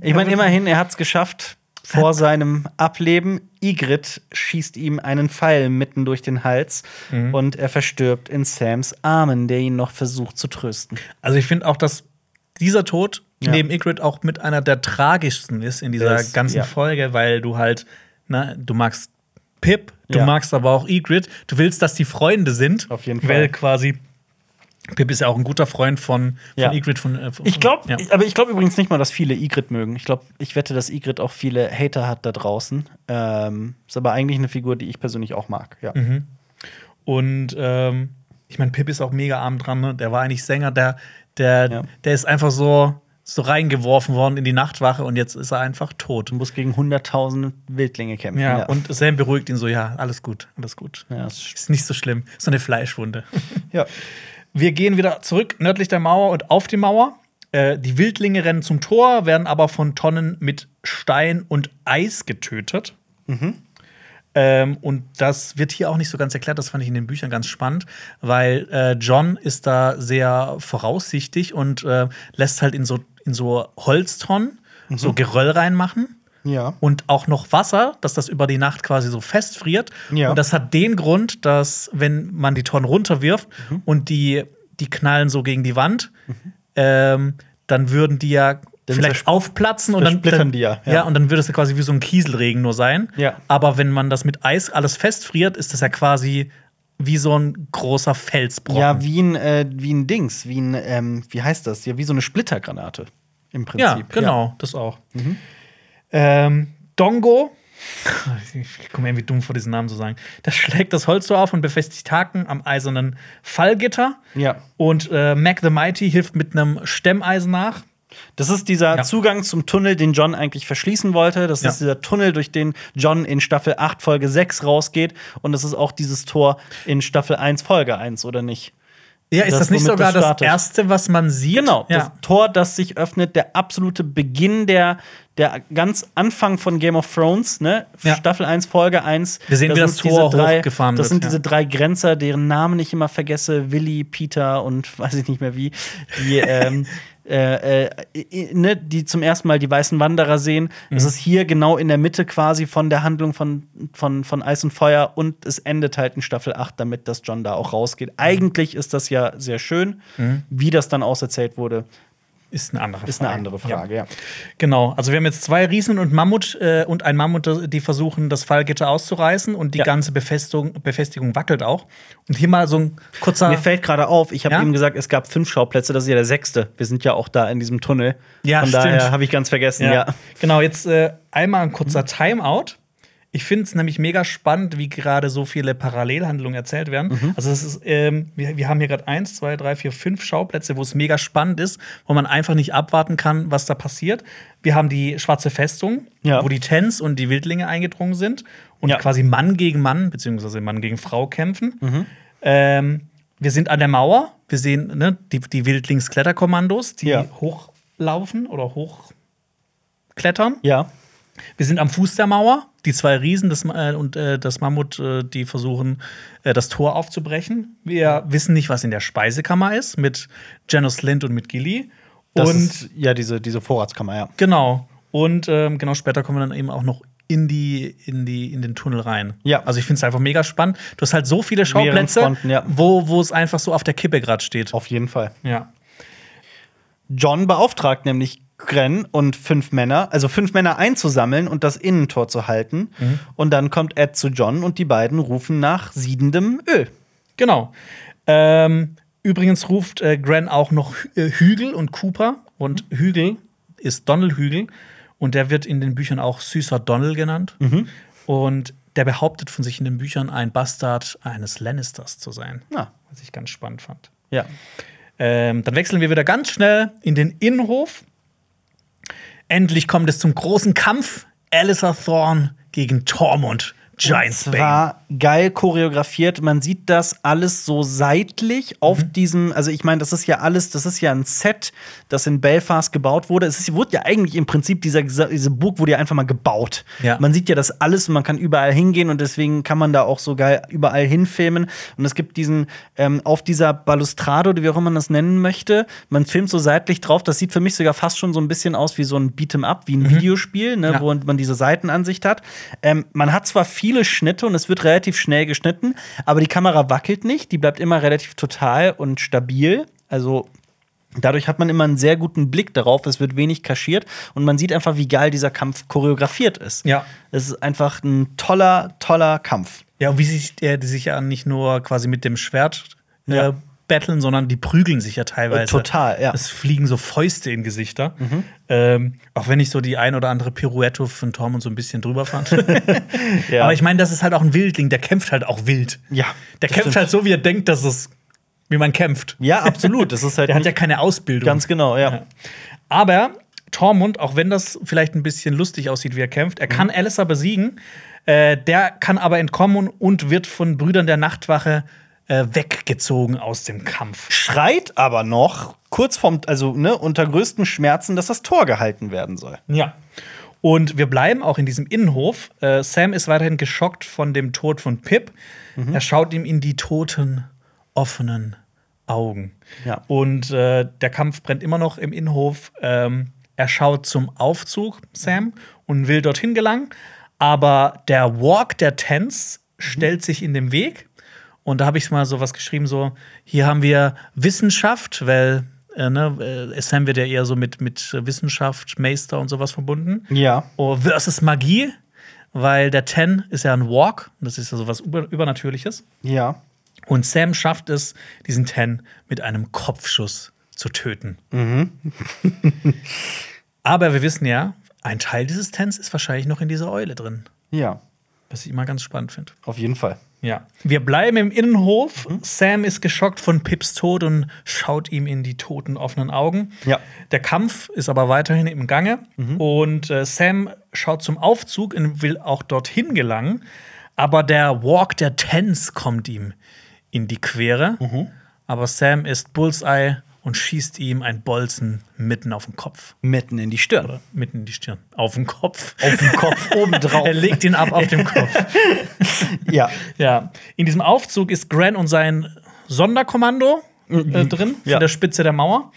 ich meine, immerhin, er hat es geschafft. Vor seinem Ableben, Ygritte schießt ihm einen Pfeil mitten durch den Hals Mhm. und er verstirbt in Sams Armen, der ihn noch versucht zu trösten. also ich finde auch, dass dieser Tod Ja. neben Ygritte auch mit einer der tragischsten ist in dieser Das- ganzen ja. Folge, weil du halt, ne, du magst Pip, du Ja. magst aber auch Ygritte. Du willst, dass die Freunde sind. Auf jeden Weil Fall. quasi Pip ist ja auch ein guter Freund von, von Ja. Ygritte. Von, äh, von, Ich glaube, ja. aber ich glaube übrigens nicht mal, dass viele Ygritte mögen. Ich glaube, ich wette, dass Ygritte auch viele Hater hat da draußen. Ähm, ist aber eigentlich eine Figur, die ich persönlich auch mag. Ja. Mhm. Und ähm, ich meine, Pip ist auch mega arm dran, ne? Der war eigentlich Sänger, der, der, Ja. der ist einfach so, so reingeworfen worden in die Nachtwache und jetzt ist er einfach tot. Du musst gegen 100.000 Wildlinge kämpfen. Ja, und Sam beruhigt ihn so, ja, alles gut, alles gut. Ja, ist- ist nicht so schlimm. So eine Fleischwunde. ja. *laughs* Wir gehen wieder zurück nördlich der Mauer und auf die Mauer. Äh, die Wildlinge rennen zum Tor, werden aber von Tonnen mit Stein und Eis getötet. Ähm, und das wird hier auch nicht so ganz erklärt. Das fand ich in den Büchern ganz spannend, weil äh, John ist da sehr voraussichtig und äh, lässt halt in so, in so Holztonnen so Geröll reinmachen Ja. und auch noch Wasser, dass das über die Nacht quasi so festfriert. Ja. Und das hat den Grund, dass wenn man die Tonnen runterwirft Mhm. und die, die knallen so gegen die Wand, ähm, dann würden die ja Dann vielleicht aufplatzen und dann, zersplittern dann die ja, ja. ja. und dann würde es ja quasi wie so ein Kieselregen nur sein. Ja. Aber wenn man das mit Eis alles festfriert, ist das ja quasi wie so ein großer Felsbrocken. Ja, wie ein, äh, wie ein Dings, wie ein, ähm, wie heißt das? Ja, wie so eine Splittergranate im Prinzip. Ja, genau, das auch. Ähm, Dongo, *laughs* ich komme irgendwie dumm vor, diesen Namen zu sagen, das schlägt das Holz so auf und befestigt Haken am eisernen Fallgitter. Ja. Und äh, Mac the Mighty hilft mit einem Stemmeisen nach. Das ist dieser Ja. Zugang zum Tunnel, den John eigentlich verschließen wollte. Das Ja. ist dieser Tunnel, durch den John in Staffel 8, Folge 6 rausgeht. Und das ist auch dieses Tor in Staffel 1, Folge 1, oder nicht? Ja, ist Das, das, nicht sogar das das erste, was man sieht? Genau, Ja. das Tor, das sich öffnet, der absolute Beginn der, der ganz Anfang von Game of Thrones, ne? Ja. Staffel 1, Folge 1. Wir sehen, Das wie das Tor drei, hochgefahren Das wird, sind ja. diese drei Grenzer, deren Namen ich immer vergesse: Willi, Peter und *laughs* weiß ich nicht mehr wie. Die, ähm, *laughs* äh, äh, ne, die zum ersten Mal die weißen Wanderer sehen. Mhm. Es ist hier genau in der Mitte quasi von der Handlung von, von, von Eis und Feuer und es endet halt in Staffel 8 damit, dass John da auch rausgeht. Eigentlich ist das ja sehr schön. Mhm. Wie das dann auserzählt wurde, Ist eine andere ist eine andere Frage, ja. Genau, also wir haben jetzt zwei Riesen und Mammut äh, und ein Mammut, die versuchen, das Fallgitter auszureißen und die Ja. ganze Befestigung, Befestigung wackelt auch. Und hier mal so ein kurzer. Mir fällt gerade auf, ich habe Ja? eben gesagt, es gab fünf Schauplätze, das ist ja der sechste. Wir sind ja auch da in diesem Tunnel. Ja, Von stimmt. daher habe ich ganz vergessen, ja. Genau, jetzt äh, einmal ein kurzer Timeout. Ich finde es nämlich mega spannend, wie gerade so viele Parallelhandlungen erzählt werden. Mhm. Also es ist, ähm, wir, wir haben hier gerade eins, zwei, drei, vier, fünf Schauplätze, wo es mega spannend ist, wo man einfach nicht abwarten kann, was da passiert. Wir haben die schwarze Festung, Ja. wo die Tens und die Wildlinge eingedrungen sind und Ja. quasi Mann gegen Mann, beziehungsweise Mann gegen Frau kämpfen. Mhm. Ähm, wir sind an der Mauer, wir sehen ne, die, die Wildlings-Kletterkommandos, die Ja. hochlaufen oder hochklettern. Ja. Wir sind am Fuß der Mauer. Die zwei Riesen das, äh, und äh, das Mammut, äh, die versuchen, äh, das Tor aufzubrechen. Wir wissen nicht, was in der Speisekammer ist, mit Janos Lind und mit Gilly. Das und ist, ja, diese, diese Vorratskammer, ja. genau. Und ähm, genau später kommen wir dann eben auch noch in die, in die, in den Tunnel rein. Ja. Also ich finde es einfach mega spannend. Du hast halt so viele Schauplätze, Fronten, ja. wo, wo es einfach so auf der Kippe gerade steht. Auf jeden Fall. Ja. John beauftragt nämlich Gren und fünf Männer, also fünf Männer einzusammeln und das Innentor zu halten. Und dann kommt Ed zu John und die beiden rufen nach siedendem Öl. Genau. Ähm, übrigens ruft äh, Gran auch noch äh, Hügel und Cooper. Und Hügel ist Donald Hügel. Und der wird in den Büchern auch süßer Donald genannt. Und der behauptet von sich in den Büchern, ein Bastard eines Lannisters zu sein. Ja. Was ich ganz spannend fand. Ja. Ähm, dann wechseln wir wieder ganz schnell in den Innenhof. Endlich kommt es zum großen Kampf. Alistair Thorne gegen Tormund Giants Es Bane. war geil choreografiert. Man sieht das alles so seitlich auf Mhm. diesem, also ich meine, das ist ja alles, das ist ja ein Set, das in Belfast gebaut wurde. Es ist, wurde ja eigentlich im Prinzip, dieser, diese Burg wurde ja einfach mal gebaut. Ja. Man sieht ja das alles und man kann überall hingehen und deswegen kann man da auch so geil überall hinfilmen. Und es gibt diesen, ähm, auf dieser Balustrade, oder wie auch immer man das nennen möchte, man filmt so seitlich drauf. Das sieht für mich sogar fast schon so ein bisschen aus wie so ein Beat'em Up, wie ein Videospiel, ne, Mhm. Ja. wo man diese Seitenansicht hat. Ähm, man hat zwar viele Schnitte und es wird relativ schnell geschnitten, aber die Kamera wackelt nicht, die bleibt immer relativ total und stabil. Also dadurch hat man immer einen sehr guten Blick darauf, es wird wenig kaschiert und man sieht einfach, wie geil dieser Kampf choreografiert ist. Ja. Es ist einfach ein toller, toller Kampf. Ja, und wie sich äh, die sich ja nicht nur quasi mit dem Schwert äh, Betteln, sondern die prügeln sich ja teilweise. Total, ja. Mhm. Es fliegen so Fäuste in Gesichter. Ähm, auch wenn ich so die ein oder andere Pirouette von Tormund so ein bisschen drüber fand. *laughs* *laughs* Ja. Aber ich meine, das ist halt auch ein Wildling, der kämpft halt auch wild. Ja, Der kämpft stimmt. halt so, wie er denkt, dass es, wie man kämpft. Ja, absolut. Das ist *laughs* halt Der hat ja keine Ausbildung. ganz genau, ja. Ja. Aber Tormund, auch wenn das vielleicht ein bisschen lustig aussieht, wie er kämpft, er Mhm. kann Alistair besiegen. Äh, der kann aber entkommen und wird von Brüdern der Nachtwache äh, weggezogen aus dem Kampf. Schreit aber noch kurz vorm, also ne, unter größten Schmerzen, dass das Tor gehalten werden soll. Ja. Und wir bleiben auch in diesem Innenhof. Äh, Sam ist weiterhin geschockt von dem Tod von Pip. Mhm. Er schaut ihm in die toten, offenen Augen. Ja. Und äh, der Kampf brennt immer noch im Innenhof. Ähm, er schaut zum Aufzug, Sam, und will dorthin gelangen. Aber der Walk der Tens stellt sich in den Weg. Und da habe ich mal so was geschrieben: so, hier haben wir Wissenschaft, weil äh, ne, äh, Sam wird ja eher so mit, mit Wissenschaft, Meister und sowas verbunden. Ja. Oh, versus Magie, weil der Ten ist ja ein Walk, und das ist ja sowas Über Übernatürliches. Ja. Und Sam schafft es, diesen Ten mit einem Kopfschuss zu töten. *laughs* Aber wir wissen ja, ein Teil dieses Tens ist wahrscheinlich noch in dieser Eule drin. Ja. Was ich immer ganz spannend finde. Auf jeden Fall. Ja. Wir bleiben im Innenhof. Sam ist geschockt von Pips Tod und schaut ihm in die toten offenen Augen. Ja. Der Kampf ist aber weiterhin im Gange. Und äh, Sam schaut zum Aufzug und will auch dorthin gelangen. Aber der Walk der Tens kommt ihm in die Quere. Aber Sam ist Bullseye und schießt ihm ein Bolzen mitten auf den Kopf. Mitten in die Stirn. Mitten in die Stirn. Auf den Kopf. Auf den Kopf *laughs* obendrauf. er legt ihn ab auf dem Kopf. *laughs* Ja. Ja, in diesem Aufzug ist Gran und sein Sonderkommando äh, drin, Mhm. Ja. von der Spitze der Mauer.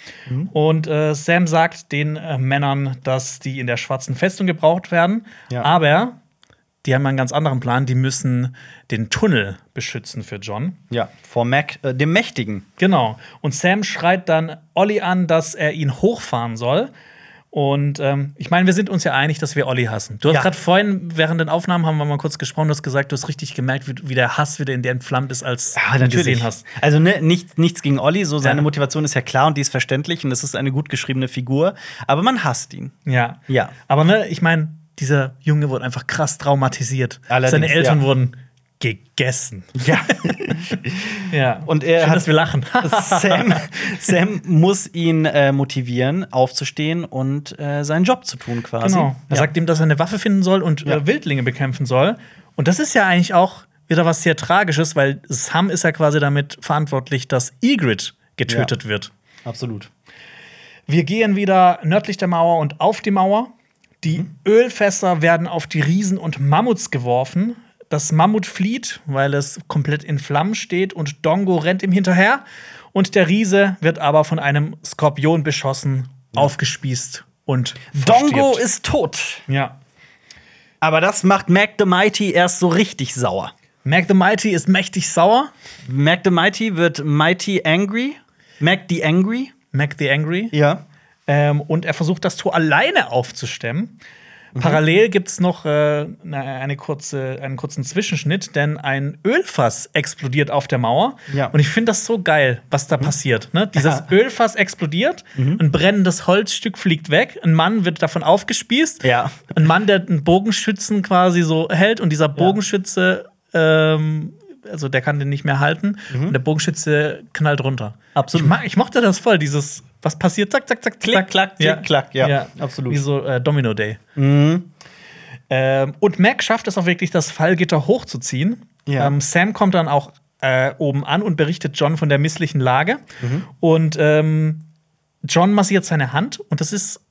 Und äh, Sam sagt den äh, Männern, dass die in der schwarzen Festung gebraucht werden. Ja. Aber die haben einen ganz anderen Plan. Die müssen den Tunnel beschützen für John. Ja. Vor Mac, äh, dem Mächtigen. Genau. Und Sam schreit dann Olli an, dass er ihn hochfahren soll. Und ähm, ich meine, wir sind uns ja einig, dass wir Olli hassen. Du hast Ja. gerade vorhin, während den Aufnahmen haben wir mal kurz gesprochen, du hast gesagt, du hast richtig gemerkt, wie, wie der Hass wieder in dir entflammt ist, als du ihn gesehen hast. Also ne, nicht, nichts gegen Olli, so seine Ja. Motivation ist ja klar und die ist verständlich und das ist eine gut geschriebene Figur, aber man hasst ihn. Ja. Ja. Aber ne, ich meine, dieser Junge wurde einfach krass traumatisiert. Allerdings, Seine Eltern ja. wurden gegessen. Ja. *laughs* Ja. Und er Schön, hat- dass wir lachen. *laughs* Sam, Sam muss ihn äh, motivieren, aufzustehen und äh, seinen Job zu tun, quasi. Genau. Er ja. sagt ihm, dass er eine Waffe finden soll und Ja. äh, Wildlinge bekämpfen soll. Und das ist ja eigentlich auch wieder was sehr Tragisches, weil Sam ist ja quasi damit verantwortlich, dass Ygritte getötet wird. Absolut. Wir gehen wieder nördlich der Mauer und auf die Mauer. Die Mhm. Ölfässer werden auf die Riesen und Mammuts geworfen. Das Mammut flieht, weil es komplett in Flammen steht und Dongo rennt ihm hinterher. Und der Riese wird aber von einem Skorpion beschossen, aufgespießt und Dongo verstirbt. ist tot. Ja. Aber das macht Mac the Mighty erst so richtig sauer. Mac the Mighty ist mächtig sauer. Mac the Mighty wird Mighty Angry. Mac the Angry. Mac the Angry. Ja. Ähm, und er versucht, das Tor alleine aufzustemmen. Parallel gibt es noch äh, eine, kurze, einen kurzen Zwischenschnitt, denn ein Ölfass explodiert auf der Mauer. Ja. Und ich finde das so geil, was da passiert. Ne? Dieses *laughs* Ja. Ölfass explodiert, ein brennendes Holzstück fliegt weg, ein Mann wird davon aufgespießt. Ja. Ein Mann, der einen Bogenschützen quasi so hält und dieser Bogenschütze, ähm, also der kann den nicht mehr halten und der Bogenschütze knallt runter. Mhm. Absolut. Ich, ich mochte das voll, dieses, was passiert, zack, zack, zack, Klick, zack. klack, klick, klack, ja, absolut. Mhm. Wie so äh, Domino Day. Ähm, und Mac schafft es auch wirklich, das Fallgitter hochzuziehen. Ja. Ähm, Sam kommt dann auch äh, oben an und berichtet John von der misslichen Lage. Mhm. Und ähm, John massiert seine Hand und das ist.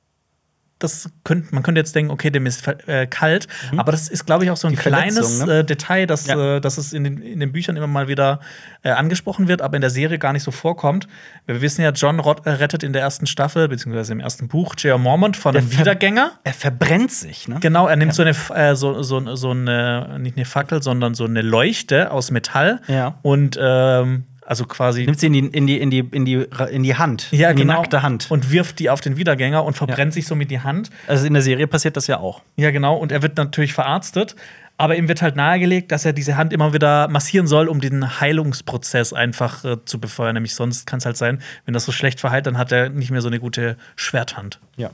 Das könnt, man könnte jetzt denken, okay, dem ist äh, kalt, aber das ist, glaube ich, auch so ein Mhm. Kleines ne? äh, Detail, dass, Ja. äh, dass es in den, in den Büchern immer mal wieder äh, angesprochen wird, aber in der Serie gar nicht so vorkommt. Wir wissen ja, John rot, äh, rettet in der ersten Staffel, beziehungsweise im ersten Buch, J.R. Mormont von einem ver- Wiedergänger. Er verbrennt sich, ne? Genau, er nimmt so eine, äh, so, so, so eine, nicht eine Fackel, sondern so eine Leuchte aus Metall. Ja. Und ähm, also quasi. Nimmt sie in die, in die, in die, in die, in die Hand. ja, in die genau. nackte Hand. Und wirft die auf den Wiedergänger und verbrennt sich somit die Hand. also in der Serie passiert das ja auch. Ja, genau. Und er wird natürlich verarztet. Aber ihm wird halt nahegelegt, dass er diese Hand immer wieder massieren soll, um den Heilungsprozess einfach äh, zu befeuern. Nämlich sonst kann es halt sein, wenn das so schlecht verheilt, dann hat er nicht mehr so eine gute Schwerthand. Ja.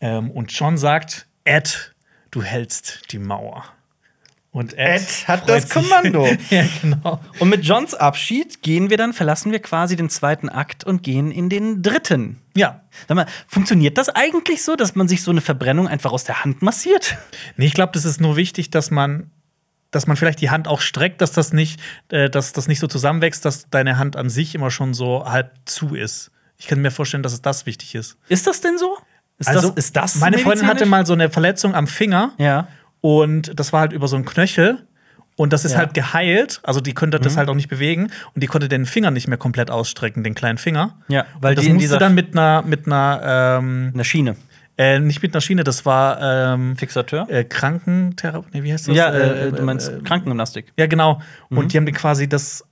Ähm, und John sagt: Ed, du hältst die Mauer. Und Ed, Ed hat freut das sich. Kommando. *laughs* ja, genau. Und mit Johns Abschied gehen wir dann, verlassen wir quasi den zweiten Akt und gehen in den dritten. Ja. Sag mal, funktioniert das eigentlich so, dass man sich so eine Verbrennung einfach aus der Hand massiert? Nee, ich glaube, das ist nur wichtig, dass man, dass man vielleicht die Hand auch streckt, dass das nicht, äh, dass das nicht so zusammenwächst, dass deine Hand an sich immer schon so halb zu ist. Ich kann mir vorstellen, dass es das wichtig ist. Ist das denn so? Ist also, das, ist das meine Freundin hatte mal so eine Verletzung am Finger Ja. Und das war halt über so einen Knöchel. Und das ist Ja. Mhm. halt geheilt, also die konnte das halt auch nicht bewegen und die konnte den Finger nicht mehr komplett ausstrecken, den kleinen Finger. Ja, weil das die musste dann mit einer, mit einer, ähm, Eine Schiene. äh, nicht mit einer Schiene, das war ähm, Fixateur? äh, Krankentherapie, nee, wie heißt das? ja, äh, du meinst äh, Krankengymnastik. Ja, genau. Mhm. Und die haben die quasi das,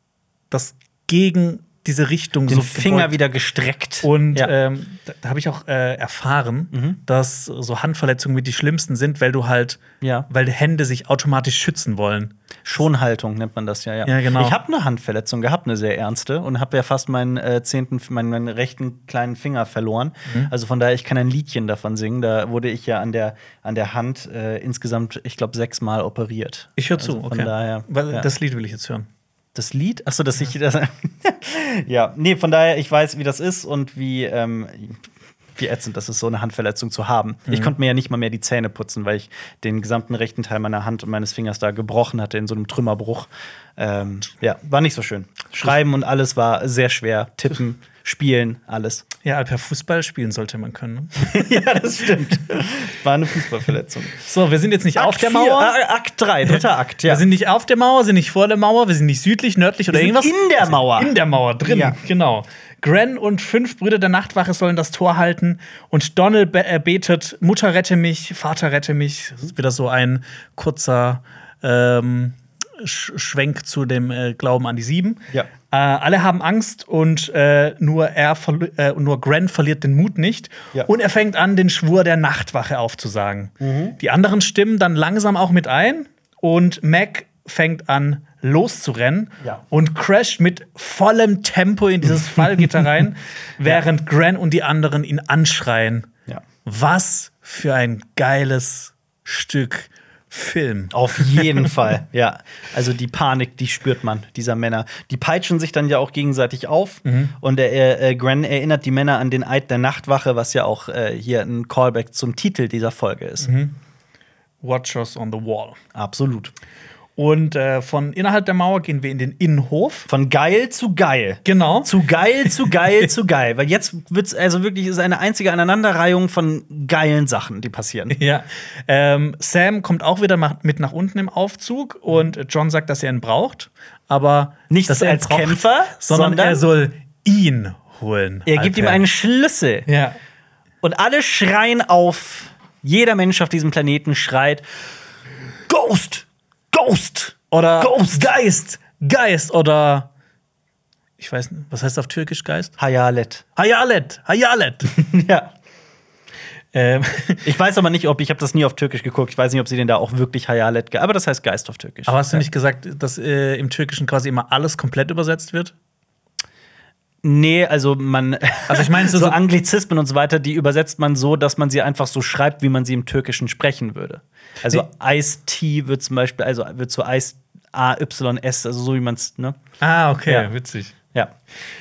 das gegen diese Richtung Den so Finger gebeugt. wieder gestreckt. Und ja. ähm, da, da habe ich auch äh, erfahren, dass so Handverletzungen mit die schlimmsten sind, weil du halt, Ja. weil die Hände sich automatisch schützen wollen. Schonhaltung nennt man das ja, ja. Ja, genau. Ich habe eine Handverletzung gehabt, eine sehr ernste, und habe ja fast meinen äh, zehnten, meinen, meinen rechten kleinen Finger verloren. Mhm. Also von daher, ich kann ein Liedchen davon singen. Da wurde ich ja an der, an der Hand äh, insgesamt, ich glaube, sechsmal operiert. Ich höre Also zu, von okay. daher, Weil, ja. Das Lied will ich jetzt hören. Das Lied? Achso, dass ich das. *laughs* ja, nee, von daher, ich weiß, wie das ist und wie, ähm, wie ätzend das ist, so eine Handverletzung zu haben. Ich konnte mir ja nicht mal mehr die Zähne putzen, weil ich den gesamten rechten Teil meiner Hand und meines Fingers da gebrochen hatte in so einem Trümmerbruch. Ähm, ja, war nicht so schön. Schreiben und alles war sehr schwer. Tippen, *laughs* spielen, alles. Ja, per Fußball spielen sollte man können. Ne? *laughs* ja, das stimmt. War eine Fußballverletzung. So, wir sind jetzt nicht auf der vier, Mauer. äh, Akt 3, dritter *laughs* Akt, ja. Wir sind nicht auf der Mauer, sind nicht vor der Mauer, wir sind nicht südlich, nördlich oder sind irgendwas. in der Mauer. In der Mauer, drin, Ja. genau. Gren und fünf Brüder der Nachtwache sollen das Tor halten und Donald be äh, betet: Mutter rette mich, Vater rette mich. Das ist wieder so ein kurzer ähm, Schwenk zu dem äh, Glauben an die Sieben. Ja. Äh, alle haben Angst und äh, nur er äh, nur Gren verliert den Mut nicht. Ja. Und er fängt an, den Schwur der Nachtwache aufzusagen. Mhm. Die anderen stimmen dann langsam auch mit ein und Mac fängt an loszurennen Ja. und crasht mit vollem Tempo in dieses *laughs* Fallgitter rein, während Gran und die anderen ihn anschreien. Was für ein geiles Stück Film. Auf jeden Fall, *laughs* ja. Also die Panik, die spürt man, dieser Männer. Die peitschen sich dann ja auch gegenseitig auf. Und der äh, Gren erinnert die Männer an den Eid der Nachtwache, was ja auch äh, hier ein Callback zum Titel dieser Folge ist. Watchers on the Wall. Absolut. Und äh, von innerhalb der Mauer gehen wir in den Innenhof. Von geil zu geil. Genau. Zu geil, zu geil, zu geil. Weil jetzt wird's also wirklich ist eine einzige Aneinanderreihung von geilen Sachen, die passieren. *laughs* Ja. Ähm, Sam kommt auch wieder mit nach unten im Aufzug und John sagt, dass er ihn braucht, aber Nicht dass er als Kämpfer, sondern, sondern er soll ihn holen. Er gibt ihm einen Schlüssel. Ja. Und alle schreien auf. Jeder Mensch auf diesem Planeten schreit: Ghost! Ghost! Oder Ghost! Geist, Geist oder ich weiß nicht, was heißt auf Türkisch Geist? Hayalet. Hayalet, Hayalet. *laughs* ja. ähm, Ich weiß aber nicht, ob ich habe das nie auf Türkisch geguckt. Ich weiß nicht, ob sie den da auch wirklich Hayalet, aber das heißt Geist auf Türkisch. aber hast du nicht gesagt, dass äh, im Türkischen quasi immer alles komplett übersetzt wird? Nee, also man. Also ich meine, *laughs* so- so Anglizismen und so weiter, die übersetzt man so, dass man sie einfach so schreibt, wie man sie im Türkischen sprechen würde. Also Ice-T wird zum Beispiel, also wird so Ice A-Y-S, also so wie man es, ne? Ah, okay, Ja. witzig. Ja.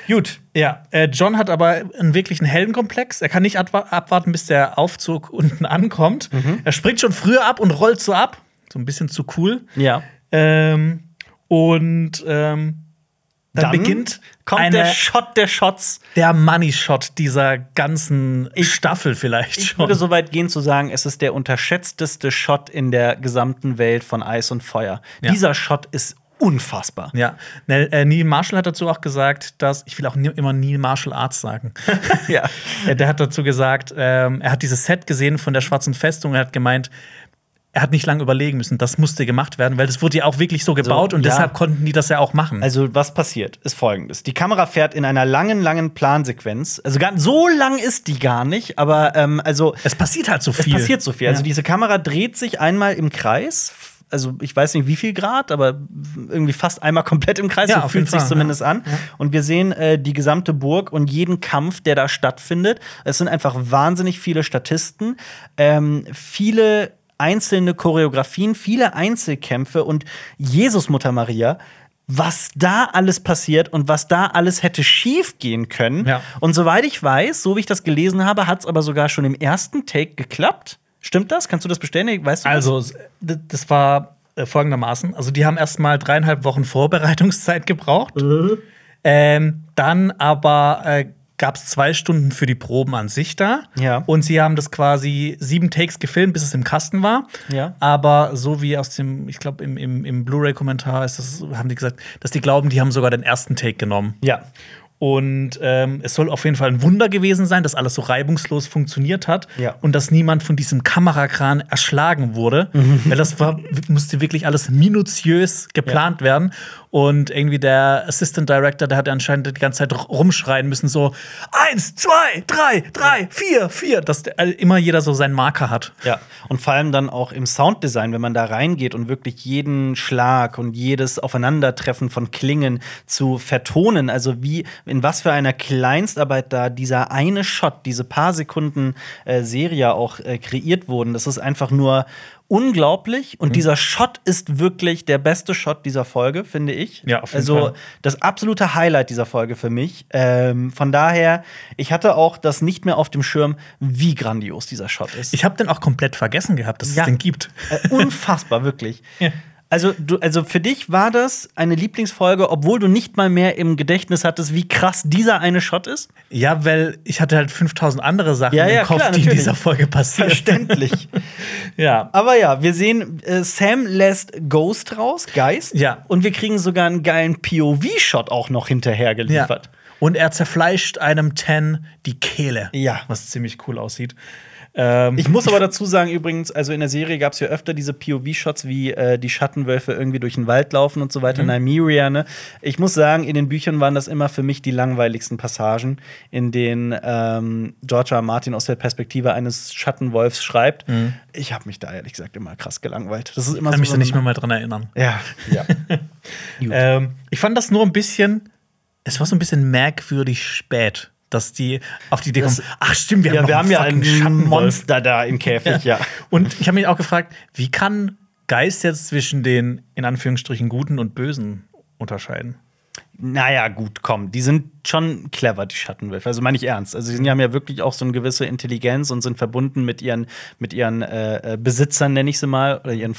Gut. Ja, äh, John hat aber einen wirklichen Heldenkomplex. Er kann nicht abwa- abwarten, bis der Aufzug *laughs* unten ankommt. Er springt schon früher ab und rollt so ab. So ein bisschen zu cool. Ja. Ähm, und ähm, dann, beginnt kommt eine, der Shot der Shots. der Money Shot dieser ganzen Staffel vielleicht Ich schon. würde so weit gehen zu sagen, es ist der unterschätzteste Shot in der gesamten Welt von Eis und Feuer. Ja. Dieser Shot ist unfassbar. ja, äh, Neil Marshall hat dazu auch gesagt, dass ich will auch nie, immer Neil Marshall Arts sagen. *laughs* Ja. *laughs* Äh, Der hat dazu gesagt, ähm, er hat dieses Set gesehen von der Schwarzen Festung. Er hat gemeint, er hat nicht lange überlegen müssen. Das musste gemacht werden, weil das wurde ja auch wirklich so gebaut und ja. deshalb konnten die das ja auch machen. Also, was passiert, ist folgendes: Die Kamera fährt in einer langen, langen Plansequenz. Also, gar, so lang ist die gar nicht, aber ähm, also. es passiert halt so Es viel. passiert so viel. Also, Ja. diese Kamera dreht sich einmal im Kreis. Also, ich weiß nicht, wie viel Grad, aber irgendwie fast einmal komplett im Kreis. Ja, so fühlt sich zumindest an. Und wir sehen äh, die gesamte Burg und jeden Kampf, der da stattfindet. Es sind einfach wahnsinnig viele Statisten, ähm, viele einzelne Choreografien, viele Einzelkämpfe und Jesus Mutter Maria. Was da alles passiert und was da alles hätte schief gehen können. Ja. Und soweit ich weiß, so wie ich das gelesen habe, hat es aber sogar schon im ersten Take geklappt. Stimmt das? Kannst du das bestätigen? Weißt du das? Also, das war äh, folgendermaßen: Also, die haben erst mal dreieinhalb Wochen *laughs* Vorbereitungszeit gebraucht. Ähm, dann aber äh, gab es zwei Stunden für die Proben an sich da. Ja. Und sie haben das quasi sieben Takes gefilmt, bis es im Kasten war. Ja. Aber so wie aus dem, ich glaube, im, im, im Blu-ray-Kommentar ist das, haben die gesagt, dass die glauben, die haben sogar den ersten Take genommen. Ja. Und ähm, es soll auf jeden Fall ein Wunder gewesen sein, dass alles so reibungslos funktioniert hat Ja. und dass niemand von diesem Kamerakran erschlagen wurde. Weil das war, musste wirklich alles minutiös geplant werden. Und irgendwie der Assistant Director, der hat anscheinend die ganze Zeit rumschreien müssen: so eins, zwei, drei, drei, vier, vier, dass der, äh, immer jeder so seinen Marker hat. Ja, und vor allem dann auch im Sounddesign, wenn man da reingeht und wirklich jeden Schlag und jedes Aufeinandertreffen von Klingen zu vertonen, also wie in was für einer Kleinstarbeit da dieser eine Shot, diese paar Sekunden äh, Serie auch äh, kreiert wurden, das ist einfach nur unglaublich und dieser Shot ist wirklich der beste Shot dieser Folge, finde ich. Ja, auf jeden also Fall. das absolute Highlight dieser Folge für mich. Ähm, von daher, ich hatte auch das nicht mehr auf dem Schirm, wie grandios dieser Shot ist. Ich habe den auch komplett vergessen gehabt, dass Ja. es den gibt. Äh, unfassbar, wirklich. *laughs* Ja. Also, du, also für dich war das eine Lieblingsfolge, obwohl du nicht mal mehr im Gedächtnis hattest, wie krass dieser eine Shot ist? Ja, weil ich hatte halt 5000 andere Sachen Ja, ja, im Kopf, klar, die in dieser Folge passieren. Verständlich. *laughs* Ja. Aber ja, wir sehen, äh, Sam lässt Ghost raus, Geist. Ja. Und wir kriegen sogar einen geilen POV-Shot auch noch hinterher Ja. geliefert. Und er zerfleischt einem Ten die Kehle. Ja. Was ziemlich cool aussieht. Ähm, Ich muss aber dazu sagen, übrigens, also in der Serie gab es ja öfter diese POV-Shots, wie äh, die Schattenwölfe irgendwie durch den Wald laufen und so weiter, Nymeria, ne? Ich muss sagen, in den Büchern waren das immer für mich die langweiligsten Passagen, in denen ähm, George R. R. Martin aus der Perspektive eines Schattenwolfs schreibt. Ich habe mich da ehrlich gesagt immer krass gelangweilt. Das ist immer kann so mich da so nicht eine- mehr mal dran erinnern. Ja, ja. *laughs* Ähm, ich fand das nur ein bisschen, es war so ein bisschen merkwürdig spät dass die auf die Idee kommen, ach stimmt, wir haben, Ja, noch wir haben ja ein Schattenwolf. Monster da im Käfig, ja. Und ich habe mich auch gefragt, wie kann Geist jetzt zwischen den in Anführungsstrichen Guten und Bösen unterscheiden? Naja, gut, komm, die sind schon clever, die Schattenwölfe. Also meine ich ernst. Also die haben ja wirklich auch so eine gewisse Intelligenz und sind verbunden mit ihren, mit ihren äh, äh, Besitzern, nenne ich sie mal, oder ihren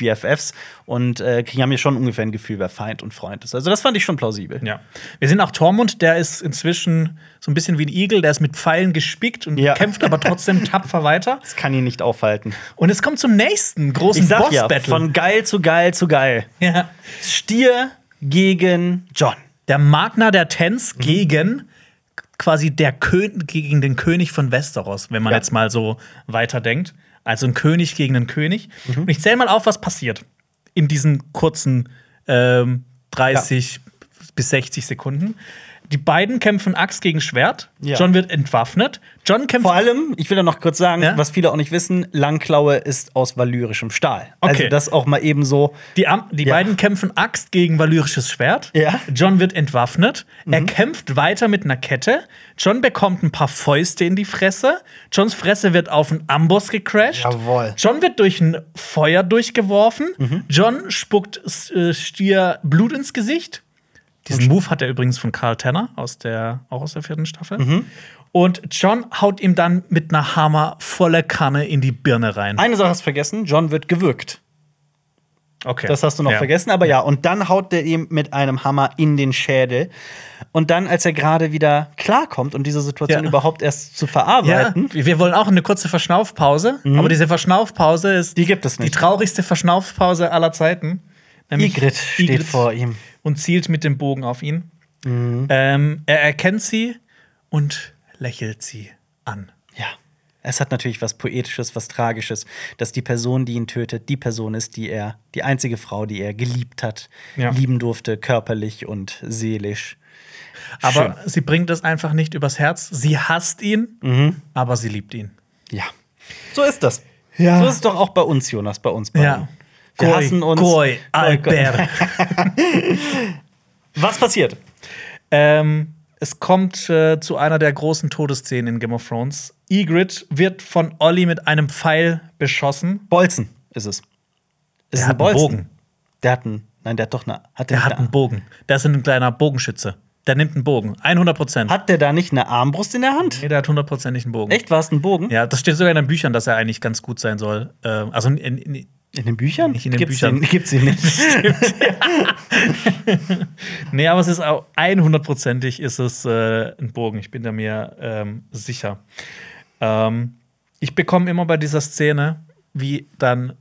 BFFs und äh, kriegen haben ja schon ungefähr ein Gefühl, wer Feind und Freund ist. Also das fand ich schon plausibel. Ja. Wir sehen auch Tormund, der ist inzwischen so ein bisschen wie ein Igel, der ist mit Pfeilen gespickt und Ja. kämpft aber trotzdem *laughs* tapfer weiter. Das kann ihn nicht aufhalten. Und es kommt zum nächsten großen sag ja, Boss-Battle. von geil zu geil zu geil. ja. Stier gegen John. Der Magner der Tens Mhm. gegen quasi der Kön gegen den König von Westeros, wenn man Ja. jetzt mal so weiterdenkt. Also ein König gegen einen König. Mhm. Und ich zähle mal auf, was passiert in diesen kurzen ähm, 30 bis 60 Sekunden. Die beiden kämpfen Axt gegen Schwert. Ja. John wird entwaffnet. John kämpft Vor allem, ich will da noch kurz sagen, Ja? was viele auch nicht wissen, Langklaue ist aus valyrischem Stahl. Also Okay. das auch mal eben so. Die, Am- die Ja. beiden kämpfen Axt gegen valyrisches Schwert. Ja. Mhm. John wird entwaffnet. Er kämpft weiter mit einer Kette. John bekommt ein paar Fäuste in die Fresse. Johns Fresse wird auf einen Amboss gecrashed. Jawohl. John wird durch ein Feuer durchgeworfen. Mhm. John spuckt äh, Stier Blut ins Gesicht. Diesen Move hat er übrigens von Carl Tanner aus der, auch aus der vierten Staffel. Mhm. Und John haut ihm dann mit einer Hammer volle Kanne in die Birne rein. Eine Sache hast du vergessen, John wird gewürgt. Okay. Das hast du noch Ja. vergessen, aber ja, und dann haut der ihm mit einem Hammer in den Schädel. Und dann, als er gerade wieder klarkommt und diese Situation Ja. überhaupt erst zu Ja, verarbeiten, wir wollen auch eine kurze Verschnaufpause, aber diese Verschnaufpause ist Mhm. Die gibt es die nicht. traurigste Verschnaufpause aller Zeiten. Nämlich Ygritte steht vor ihm. Mhm. und zielt mit dem Bogen auf ihn. Ähm, er erkennt sie und lächelt sie an. Ja. Es hat natürlich was Poetisches, was Tragisches, dass die Person, die ihn tötet, die Person ist, die er, die einzige Frau, die er geliebt hat, Ja. lieben durfte, körperlich und seelisch. Aber sie bringt es einfach nicht übers Herz. Sie hasst ihn, Mhm. aber sie liebt ihn. Ja. So ist das. Ja. So ist es doch auch bei uns, Jonas, bei uns beiden. Ja. Wir Goi, hassen uns. Goi, Albert. *laughs* Was passiert? Ähm, es kommt äh, zu einer der großen Todesszenen in Game of Thrones. Ygritte wird von Olli mit einem Pfeil beschossen. Bolzen ist es. Es Der hat einen Bogen. Der hat einen. Nein, der hat doch eine. Hat der, Der hat einen eine, Bogen. Der ist ein kleiner Bogenschütze. Der nimmt einen Bogen. 100 Prozent. Hat der da nicht eine Armbrust in der Hand? Nee, der hat hundertprozentig einen Bogen. Echt? War es ein Bogen? Ja, das steht sogar in den Büchern, dass er eigentlich ganz gut sein soll. Ähm, also in, in, In den Büchern? Nicht in den gibt's Büchern. Den, gibt's ihn nicht. *laughs* nee, aber es ist auch 100%ig ist es äh, ein Bogen. Ich bin da mir ähm, sicher. Ähm, ich bekomme immer bei dieser Szene, wie dann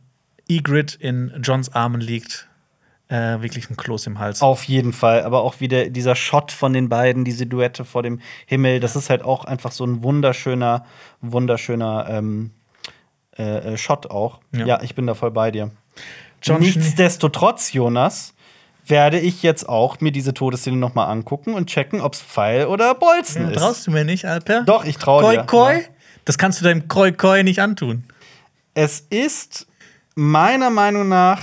Ygritte in Johns Armen liegt, äh, wirklich ein Kloß im Hals. Auf jeden Fall. Aber auch wieder dieser Shot von den beiden, diese Duette vor dem Himmel, das ist halt auch einfach so ein wunderschöner, wunderschöner ähm, äh, äh, Shot auch. Ja. Ja. ich bin da voll bei dir. John Nichtsdestotrotz, Jonas, werde ich jetzt auch mir diese Todesszene noch mal angucken und checken, ob es Pfeil oder Bolzen Ja, ist. traust du mir nicht, Alper? Doch, ich traue dir. Koi? Ja. Das kannst du deinem Koi Koi nicht antun. Es ist meiner Meinung nach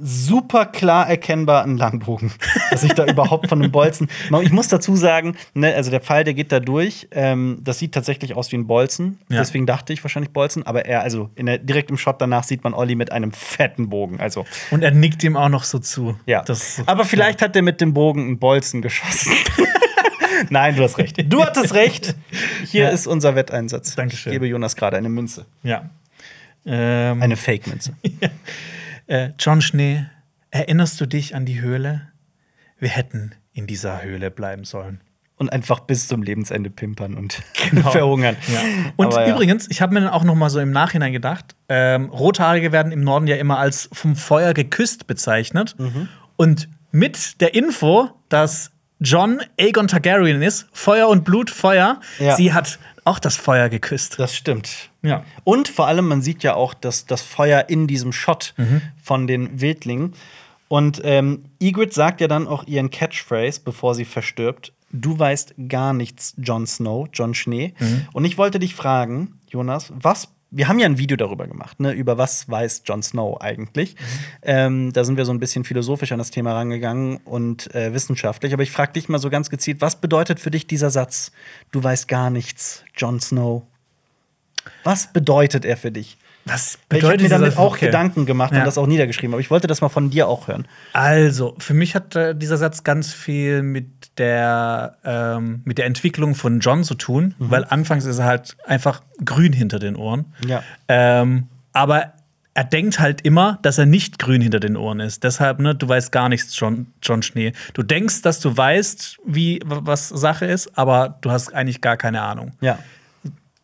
super klar erkennbar ein Langbogen, *laughs* dass ich da überhaupt von einem Bolzen. Ich muss dazu sagen, ne, also der Pfeil, der geht da durch. Ähm, das sieht tatsächlich aus wie ein Bolzen. Ja. Deswegen dachte ich wahrscheinlich Bolzen. Aber er, also der, direkt im Shot danach sieht man Olli mit einem fetten Bogen. Also Und er nickt ihm auch noch so zu. ja. Das, aber vielleicht hat er mit dem Bogen einen Bolzen geschossen. *laughs* Nein, du hast recht. Du hattest recht. Hier Ja. ist unser Wetteinsatz. Dankeschön. Ich gebe Jonas gerade eine Münze. ja. Ähm, Eine Fake-Münze. *laughs* Äh, John Schnee, erinnerst du dich an die Höhle? Wir hätten in dieser Höhle bleiben sollen. und einfach bis zum Lebensende pimpern und *laughs* Genau. verhungern. Ja. Und ja. übrigens, ich habe mir dann auch noch mal so im Nachhinein gedacht, ähm, Rothaarige werden im Norden ja immer als vom Feuer geküsst bezeichnet. Mhm. Und mit der Info, dass John Aegon Targaryen ist, Feuer und Blut, Feuer, Ja. sie hat auch das Feuer geküsst. das stimmt. Ja. Und vor allem, man sieht ja auch das, das Feuer in diesem Shot Mhm. von den Wildlingen. Und ähm, Ygritte sagt ja dann auch ihren Catchphrase, bevor sie verstirbt: Du weißt gar nichts, Jon Snow, Jon Schnee. Mhm. Und ich wollte dich fragen, Jonas, was wir haben ja ein Video darüber gemacht, ne, über was weiß Jon Snow eigentlich. Mhm. Ähm, da sind wir so ein bisschen philosophisch an das Thema rangegangen und äh, wissenschaftlich. Aber ich frage dich mal so ganz gezielt, was bedeutet für dich dieser Satz? Du weißt gar nichts, Jon Snow. Was bedeutet er für dich? Was bedeutet ich habe mir damit auch okay. Gedanken gemacht ja. und das auch niedergeschrieben, aber ich wollte das mal von dir auch hören. Also, für mich hat äh, dieser Satz ganz viel mit der, ähm, mit der Entwicklung von John zu tun, mhm. weil anfangs ist er halt einfach grün hinter den Ohren. Ja. Ähm, aber er denkt halt immer, dass er nicht grün hinter den Ohren ist. Deshalb, ne, du weißt gar nichts, John, John Schnee. Du denkst, dass du weißt, wie was Sache ist, aber du hast eigentlich gar keine Ahnung. Ja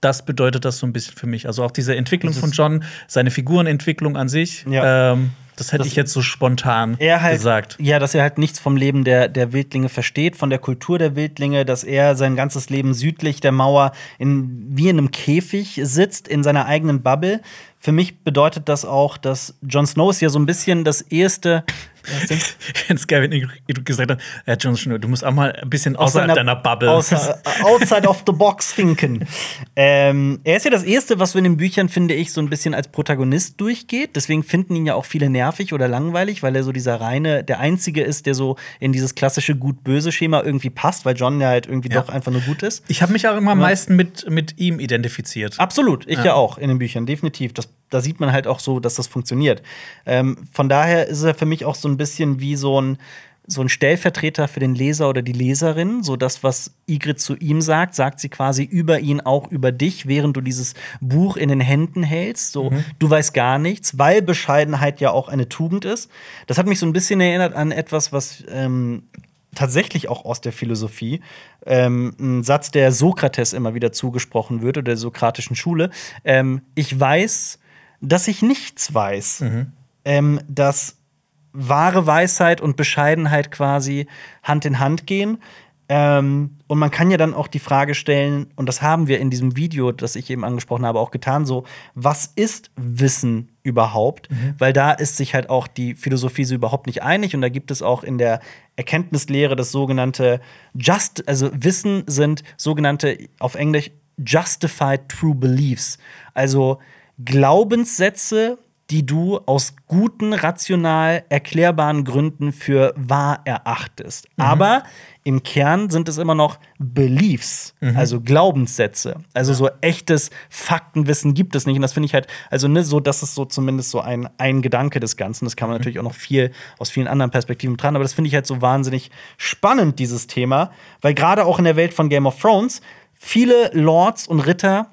das bedeutet das so ein bisschen für mich. Also auch diese Entwicklung von John, seine Figurenentwicklung an sich. Ja. Ähm, das hätte das ich jetzt so spontan halt, gesagt. Ja, dass er halt nichts vom Leben der, der Wildlinge versteht, von der Kultur der Wildlinge, dass er sein ganzes Leben südlich der Mauer in, wie in einem Käfig sitzt, in seiner eigenen Bubble. Für mich bedeutet das auch, dass Jon Snow ist ja so ein bisschen das eheste Ganz geil, wenn du gesagt hast, ja, Jon Snow, du musst auch mal ein bisschen außerhalb Aus deiner Bubble. Außer, *laughs* outside of the box thinken. Ähm, er ist ja das Erste, was so in den Büchern, finde ich, so ein bisschen als Protagonist durchgeht. Deswegen finden ihn ja auch viele nervig oder langweilig, weil er so dieser reine, der Einzige ist, der so in dieses klassische Gut-Böse-Schema irgendwie passt, weil John ja halt irgendwie ja. doch einfach nur gut ist. Ich habe mich auch immer am meisten mit, mit ihm identifiziert. Absolut, ich ja. ja auch in den Büchern, definitiv. Das da sieht man halt auch so, dass das funktioniert. Ähm, von daher ist er für mich auch so ein bisschen wie so ein, so ein Stellvertreter für den Leser oder die Leserin. So das, was Igrit zu ihm sagt, sagt sie quasi über ihn auch über dich, während du dieses Buch in den Händen hältst. So, mhm. du weißt gar nichts, weil Bescheidenheit ja auch eine Tugend ist. Das hat mich so ein bisschen erinnert an etwas, was ähm, tatsächlich auch aus der Philosophie. Ähm, ein Satz, der Sokrates immer wieder zugesprochen wird, oder der sokratischen Schule. Ähm, ich weiß, dass ich nichts weiß. Mhm. Ähm, dass wahre Weisheit und Bescheidenheit quasi Hand in Hand gehen. Ähm, und man kann ja dann auch die Frage stellen, und das haben wir in diesem Video, das ich eben angesprochen habe, auch getan, so, was ist Wissen überhaupt? Mhm. Weil da ist sich halt auch die Philosophie so überhaupt nicht einig und da gibt es auch in der Erkenntnislehre das sogenannte Just, also Wissen sind sogenannte auf Englisch Justified True Beliefs. Also Glaubenssätze, die du aus guten, rational erklärbaren Gründen für wahr erachtest. Mhm. Aber im Kern sind es immer noch Beliefs, mhm. also Glaubenssätze. Also ja. so echtes Faktenwissen gibt es nicht. Und das finde ich halt, also ne, so, das ist so zumindest so ein, ein Gedanke des Ganzen. Das kann man mhm. natürlich auch noch viel aus vielen anderen Perspektiven dran. Aber das finde ich halt so wahnsinnig spannend, dieses Thema. Weil gerade auch in der Welt von Game of Thrones viele Lords und Ritter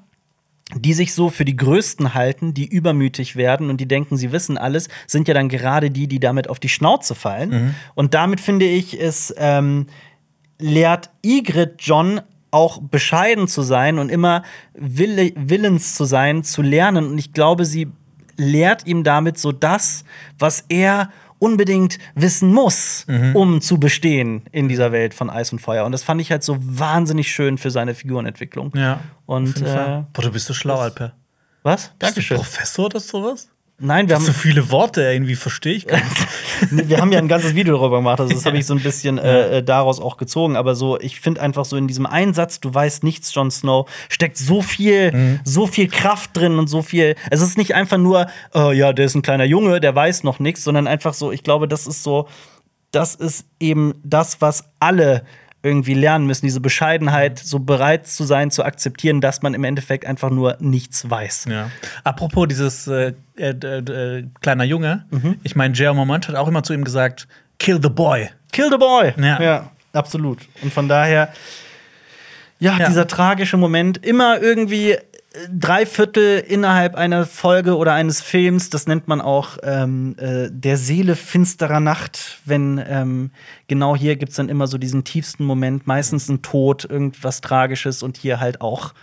die sich so für die Größten halten, die übermütig werden und die denken, sie wissen alles, sind ja dann gerade die, die damit auf die Schnauze fallen. Mhm. Und damit finde ich, es ähm, lehrt Ygritte John auch bescheiden zu sein und immer will willens zu sein, zu lernen. Und ich glaube, sie lehrt ihm damit so das, was er unbedingt wissen muss, mhm. um zu bestehen in dieser Welt von Eis und Feuer. Und das fand ich halt so wahnsinnig schön für seine Figurenentwicklung. Ja. Und äh, Boah, du bist so schlau, Alper. Was? Dankeschön. Bist du Professor oder sowas? Nein, wir haben so viele Worte irgendwie verstehe ich gar nicht. *laughs* wir haben ja ein ganzes Video darüber gemacht, also das habe *laughs* ich so ein bisschen äh, äh, daraus auch gezogen. Aber so, ich finde einfach so in diesem Einsatz, du weißt nichts, Jon Snow, steckt so viel, mhm. so viel Kraft drin und so viel. Es ist nicht einfach nur, oh, ja, der ist ein kleiner Junge, der weiß noch nichts, sondern einfach so, ich glaube, das ist so, das ist eben das, was alle irgendwie lernen müssen, diese Bescheidenheit, so bereit zu sein, zu akzeptieren, dass man im Endeffekt einfach nur nichts weiß. Ja. Apropos dieses äh, äh, äh, kleiner Junge, mhm. ich meine, Jerome Moment hat auch immer zu ihm gesagt, kill the boy. Kill the boy. Ja, ja absolut. Und von daher, ja, ja, dieser tragische Moment, immer irgendwie drei Viertel innerhalb einer Folge oder eines Films, das nennt man auch ähm, äh, der Seele finsterer Nacht, wenn ähm, genau hier gibt es dann immer so diesen tiefsten Moment, meistens ein Tod, irgendwas Tragisches und hier halt auch.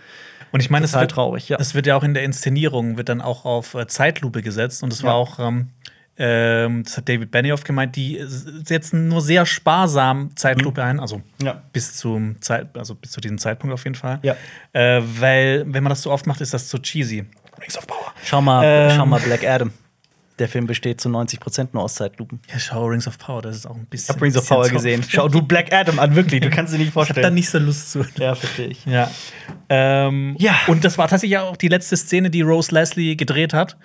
Und ich meine, es wird traurig, ja. Es wird ja auch in der Inszenierung wird dann auch auf äh, Zeitlupe gesetzt und es war auch ähm, ähm, das hat David Benioff gemeint, die setzen nur sehr sparsam Zeitlupe mhm. ein, also ja. bis zum Zeit, also bis zu diesem Zeitpunkt auf jeden Fall. Ja. Äh, weil, wenn man das so oft macht, ist das zu cheesy. Rings of Power. Schau mal, ähm, schau mal Black Adam. Der Film besteht zu 90 Prozent nur aus Zeitlupen. Ja, schau Rings of Power, das ist auch ein bisschen. Ich hab Rings of Power so- gesehen. Schau du Black Adam an, wirklich. Du kannst dir nicht Ich hab da vorstellen. nicht so Lust zu. Ja, verstehe ich. Ja. Ähm, Ja. Und das war tatsächlich auch die letzte Szene, die Rose Leslie gedreht hat.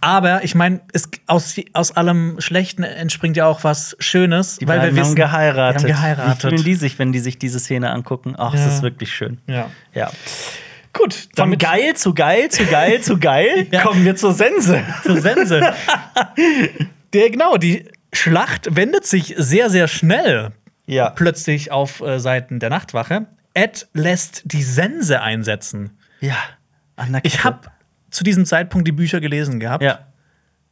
Aber ich meine, aus, aus allem Schlechten entspringt ja auch was Schönes. Die beiden haben geheiratet. Die haben geheiratet. Wie fühlen die sich, wenn die sich diese Szene angucken? Ach, Ja. das ist wirklich schön. Ja. Ja. Gut, Von geil zu geil zu geil zu geil *laughs* Ja. kommen wir zur Sense. zur Sense. *laughs* Der, genau, die Schlacht wendet sich sehr, sehr schnell Ja. plötzlich auf äh, Seiten der Nachtwache. Ed lässt die Sense einsetzen. Ja. Ich habe zu diesem Zeitpunkt die Bücher gelesen gehabt. Ja.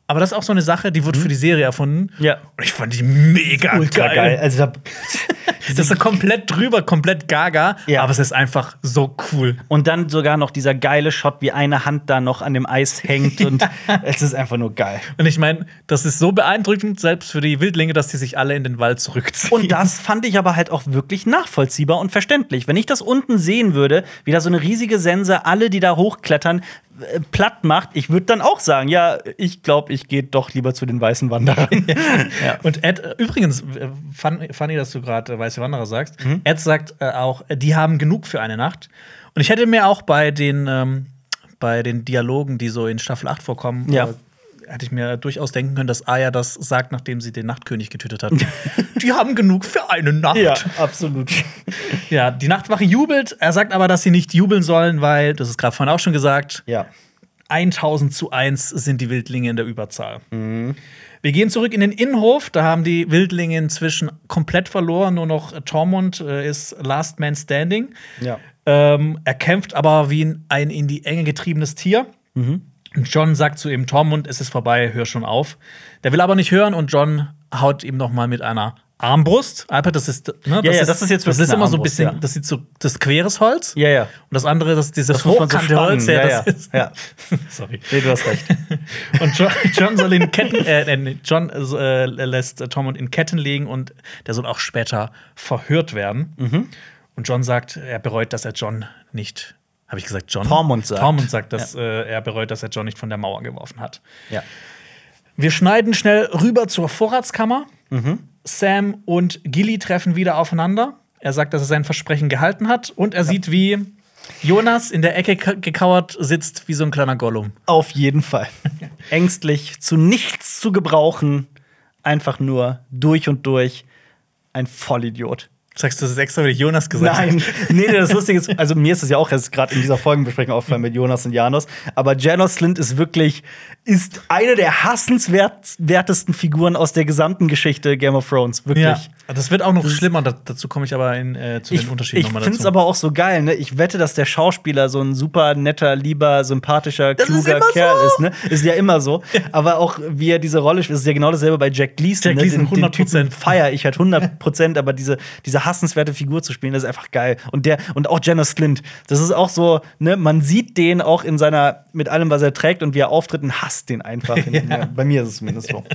Aber das ist auch so eine Sache, die wurde für die Serie erfunden. Ja. Und ich fand die mega Ultra geil. geil. Also da, *laughs* Das ist so komplett drüber, komplett gaga. Ja. Aber es ist einfach so cool. und dann sogar noch dieser geile Shot, wie eine Hand da noch an dem Eis hängt. *laughs* Und es ist einfach nur geil. Und ich meine, das ist so beeindruckend, selbst für die Wildlinge, dass die sich alle in den Wald zurückziehen. Und das fand ich aber halt auch wirklich nachvollziehbar und verständlich. Wenn ich das unten sehen würde, wie da so eine riesige Sense alle, die da hochklettern, äh, platt macht, ich würde dann auch sagen, ja, ich glaube, ich gehe doch lieber zu den weißen Wanderern. *laughs* ja. Und Ed, äh, übrigens, äh, fun- funny, dass du gerade Weiße Wanderer sagst. Mhm. Ed sagt äh, auch, die haben genug für eine Nacht. Und ich hätte mir auch bei den, ähm, bei den Dialogen, die so in Staffel 8 vorkommen, Ja. Hätte ich mir durchaus denken können, dass Aya das sagt, nachdem sie den Nachtkönig getötet hat. *laughs* die haben genug für eine Nacht. ja, absolut. *laughs* Ja, die Nachtwache jubelt. Er sagt aber, dass sie nicht jubeln sollen, weil, das ist gerade vorhin auch schon gesagt, Ja. 1000 zu 1 sind die Wildlinge in der Überzahl. Wir gehen zurück in den Innenhof. Da haben die Wildlinge inzwischen komplett verloren. Nur noch Tormund äh, ist Last Man Standing. Ja. Ähm, er kämpft aber wie ein in die Enge getriebenes Tier. Mhm. Und John sagt zu ihm: Tormund, es ist vorbei, hör schon auf. Der will aber nicht hören und John haut ihm noch mal mit einer Armbrust. Alper, das ist, ne, Ja, ja, das ist jetzt das ist immer so ein Armbrust, bisschen, ja. das sieht so, das queres Holz. Ja, ja. Und das andere, das dieses Das man so hochkante Holz, ja, Ja, das ist, ja. *laughs* sorry. Nee, du hast recht. *laughs* Und John, John soll in Ketten, äh, äh, John äh, lässt äh, Tormund in Ketten legen und der soll auch später verhört werden. Mhm. Und John sagt, er bereut, dass er John nicht, habe ich gesagt, John? Tormund sagt. Tormund sagt, dass äh, er bereut, dass er John nicht von der Mauer geworfen hat. Ja. Wir schneiden schnell rüber zur Vorratskammer. Mhm. Sam und Gilly treffen wieder aufeinander. Er sagt, dass er sein Versprechen gehalten hat und er sieht, wie Jonas in der Ecke ka- gekauert sitzt, wie so ein kleiner Gollum. Auf jeden Fall. *laughs* Ängstlich, zu nichts zu gebrauchen, einfach nur durch und durch ein Vollidiot. Sagst du das extra, weil ich Jonas gesagt Nein, habe? *laughs* nee, nee, das Lustige ist, also mir ist es ja auch erst gerade in dieser Folgenbesprechung aufgefallen mit Jonas und Janos, aber Janos Slint ist wirklich, ist eine der hassenswertesten Figuren aus der gesamten Geschichte Game of Thrones, wirklich. Ja, das wird auch noch schlimmer. Da, dazu komme ich aber in, äh, zu Ich, den Unterschieden ich nochmal finde dazu. es aber auch so geil, ne? Ich wette, dass der Schauspieler so ein super netter, lieber, sympathischer, Das ist kluger immer Kerl so. ist, ne? Ist ja immer so. Aber auch wie er diese Rolle spielt, ist ja genau dasselbe bei Jack Gleason. Jack Gleason, ne? Den, den 100%. Typen feier ich halt 100 Prozent, aber diese, diese hassenswerte Figur zu spielen, das ist einfach geil. Und der und auch Jenna Slint, das ist auch so, ne? Man sieht den auch in seiner mit allem, was er trägt und wie er auftritt, und hasst den einfach. *laughs* ja. Bei mir ist es zumindest so. *laughs*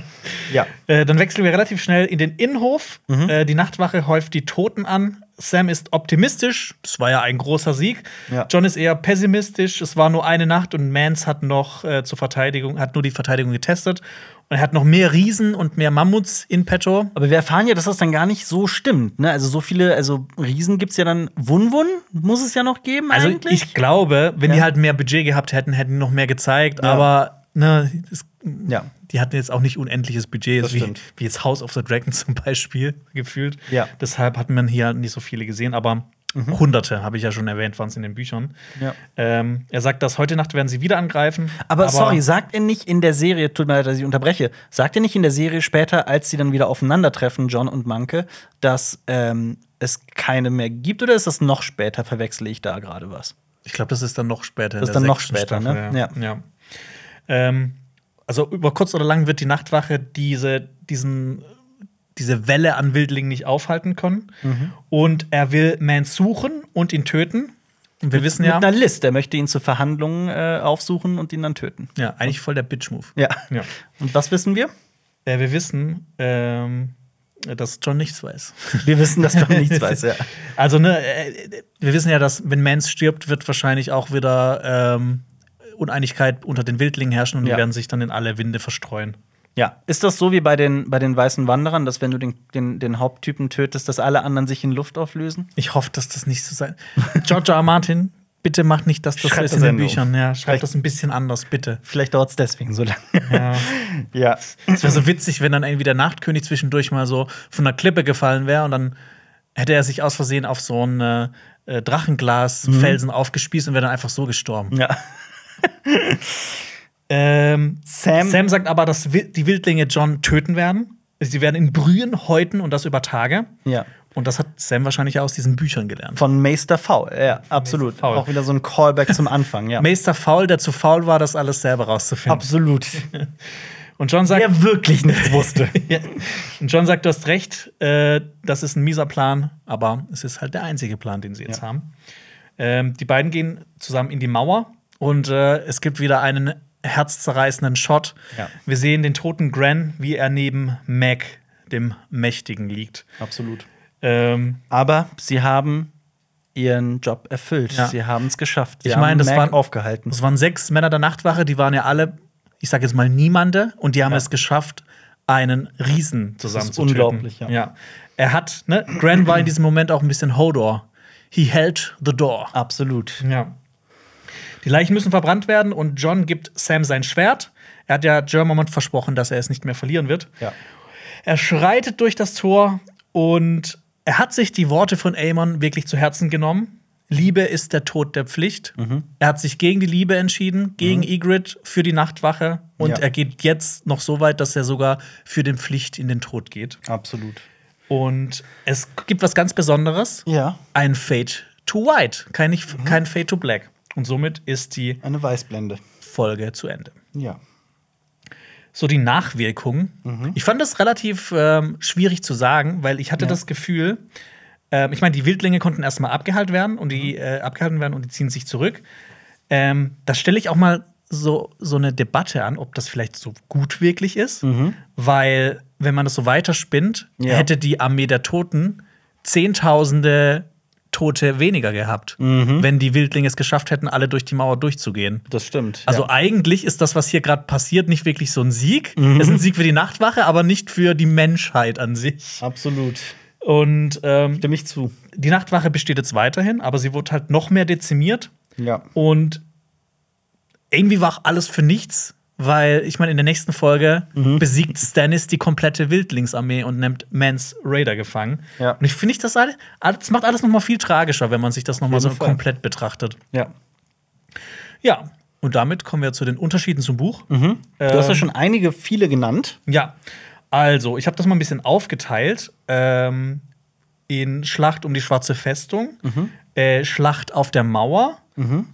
Ja. Äh, dann wechseln wir relativ schnell in den Innenhof. Mhm. Äh, die Nachtwache häuft die Toten an. Sam ist optimistisch. Das war ja ein großer Sieg. Ja. John ist eher pessimistisch. Es war nur eine Nacht und Mance hat noch äh, zur Verteidigung, hat nur die Verteidigung getestet. Und er hat noch mehr Riesen und mehr Mammuts in petto. Aber wir erfahren ja, dass das dann gar nicht so stimmt. Ne? Also so viele, also Riesen gibt's ja dann. Wun-Wun muss es ja noch geben Also eigentlich. ich glaube, wenn Ja. die halt mehr Budget gehabt hätten, hätten die noch mehr gezeigt. Ja. Aber ne, es, Ja. die hatten jetzt auch nicht unendliches Budget, Das wie, wie jetzt House of the Dragon *laughs* zum Beispiel gefühlt. Ja. Deshalb hat man hier halt nicht so viele gesehen, aber Hunderte, habe ich ja schon erwähnt, waren es in den Büchern. Ja. Ähm, er sagt, dass heute Nacht werden sie wieder angreifen. Aber, sorry, sagt er nicht in der Serie, tut mir leid, dass ich unterbreche, sagt er nicht in der Serie später, als sie dann wieder aufeinandertreffen, John und Manke, dass ähm, es keine mehr gibt? Oder ist das noch später? Verwechsle ich da gerade was? Ich glaube, das ist dann noch später. Das ist dann noch später, ne? Ja. Ja. ja. Ähm, also über kurz oder lang wird die Nachtwache diese, diesen, diese Welle an Wildlingen nicht aufhalten können. Mhm. Und er will Mance suchen und ihn töten. Und wir wissen ja, Mit einer List. Er möchte ihn zu Verhandlungen äh, aufsuchen und ihn dann töten. ja, eigentlich voll der Bitch-Move. Ja. Ja. Und was wissen wir? Äh, wir wissen, ähm, dass John nichts weiß. *laughs* Wir wissen, dass John *laughs* nichts weiß, ja. Also, ne, äh, wir wissen ja, dass, wenn Mance stirbt, wird wahrscheinlich auch wieder ähm, Uneinigkeit unter den Wildlingen herrschen und Ja. die werden sich dann in alle Winde verstreuen. Ja. Ist das so wie bei den, bei den weißen Wanderern, dass wenn du den, den, den Haupttypen tötest, dass alle anderen sich in Luft auflösen? Ich hoffe, dass das nicht so sein. *laughs* George R. Martin, bitte mach nicht, dass das Schreib so ist in den um. Büchern. Ja, schreib das ein bisschen anders, bitte. Vielleicht dauert es deswegen so lange. Ja. *laughs* ja. Es wäre so witzig, wenn dann irgendwie der Nachtkönig zwischendurch mal so von einer Klippe gefallen wäre und dann hätte er sich aus Versehen auf so einen äh, äh, Drachenglasfelsen aufgespießt und wäre dann einfach so gestorben. ja. *laughs* Ähm, Sam- Sam sagt aber, dass die Wildlinge John töten werden. Sie werden ihn brühen, häuten und das über Tage. Ja. Und das hat Sam wahrscheinlich aus diesen Büchern gelernt. Von Meister Faul. Ja, absolut. Faul. Auch wieder so ein Callback zum Anfang, ja. Meister Faul, der zu faul war, das alles selber rauszufinden. absolut. *laughs* Und John sagt, Der wirklich nichts wusste. *laughs* Ja. Und John sagt, du hast recht, äh, das ist ein mieser Plan, aber es ist halt der einzige Plan, den sie jetzt Ja. haben. Ähm, die beiden gehen zusammen in die Mauer und äh, es gibt wieder einen herzzerreißenden Shot. Ja. Wir sehen den toten Gran, wie er neben Mac, dem Mächtigen, liegt. absolut. Ähm, Aber sie haben ihren Job erfüllt. Ja. Sie haben es geschafft. Sie Ich meine, das Mac waren- aufgehalten. es waren sechs Männer der Nachtwache, die waren ja alle, ich sage jetzt mal, Niemande und die haben Ja. es geschafft, einen Riesen zusammenzutöten. unglaublich, ja. ja. Er hat, ne, Gran war in diesem Moment auch ein bisschen Hodor. He held the door. Absolut. Ja. Die Leichen müssen verbrannt werden und John gibt Sam sein Schwert. Er hat ja Germont versprochen, dass er es nicht mehr verlieren wird. Ja. Er schreitet durch das Tor und er hat sich die Worte von Aemon wirklich zu Herzen genommen. Liebe ist der Tod der Pflicht. Mhm. Er hat sich gegen die Liebe entschieden, gegen Ygritte, für die Nachtwache. Und Ja. er geht jetzt noch so weit, dass er sogar für den Pflicht in den Tod geht. Absolut. Und es gibt was ganz Besonderes. Ja. Ein Fade to White, kein, Mhm. kein Fade to Black. Und somit ist die Eine Weißblende. Folge zu Ende. Ja. So die Nachwirkungen. Mhm. Ich fand das relativ ähm, schwierig zu sagen, weil ich hatte Ja. das Gefühl, ähm, ich meine, die Wildlinge konnten erstmal abgehalten werden und Mhm. die äh, abgehalten werden und die ziehen sich zurück. Ähm, da stelle ich auch mal so, so eine Debatte an, ob das vielleicht so gut wirklich ist, weil wenn man das so weiterspinnt, Mhm. Ja. hätte die Armee der Toten Zehntausende Tote weniger gehabt, Mhm. wenn die Wildlinge es geschafft hätten, alle durch die Mauer durchzugehen. Das stimmt. Also ja. eigentlich ist das, was hier gerade passiert, nicht wirklich so ein Sieg. Mhm. Es ist ein Sieg für die Nachtwache, aber nicht für die Menschheit an sich. absolut. Und ähm, Stimme ich zu. die Nachtwache besteht jetzt weiterhin, aber sie wurde halt noch mehr dezimiert. Ja. Und irgendwie war auch alles für nichts, weil ich meine, in der nächsten Folge Mhm. besiegt Stannis die komplette Wildlingsarmee und nimmt Mans Raider gefangen. Ja. Und ich finde, ich das, alles- das macht alles noch mal viel tragischer, wenn man sich das noch mal so Fall. komplett betrachtet. Ja. Ja, und damit kommen wir zu den Unterschieden zum Buch. Du hast ja Ähm, schon einige, viele genannt. Ja, also ich habe das mal ein bisschen aufgeteilt ähm, in Schlacht um die Schwarze Festung, äh, Schlacht auf der Mauer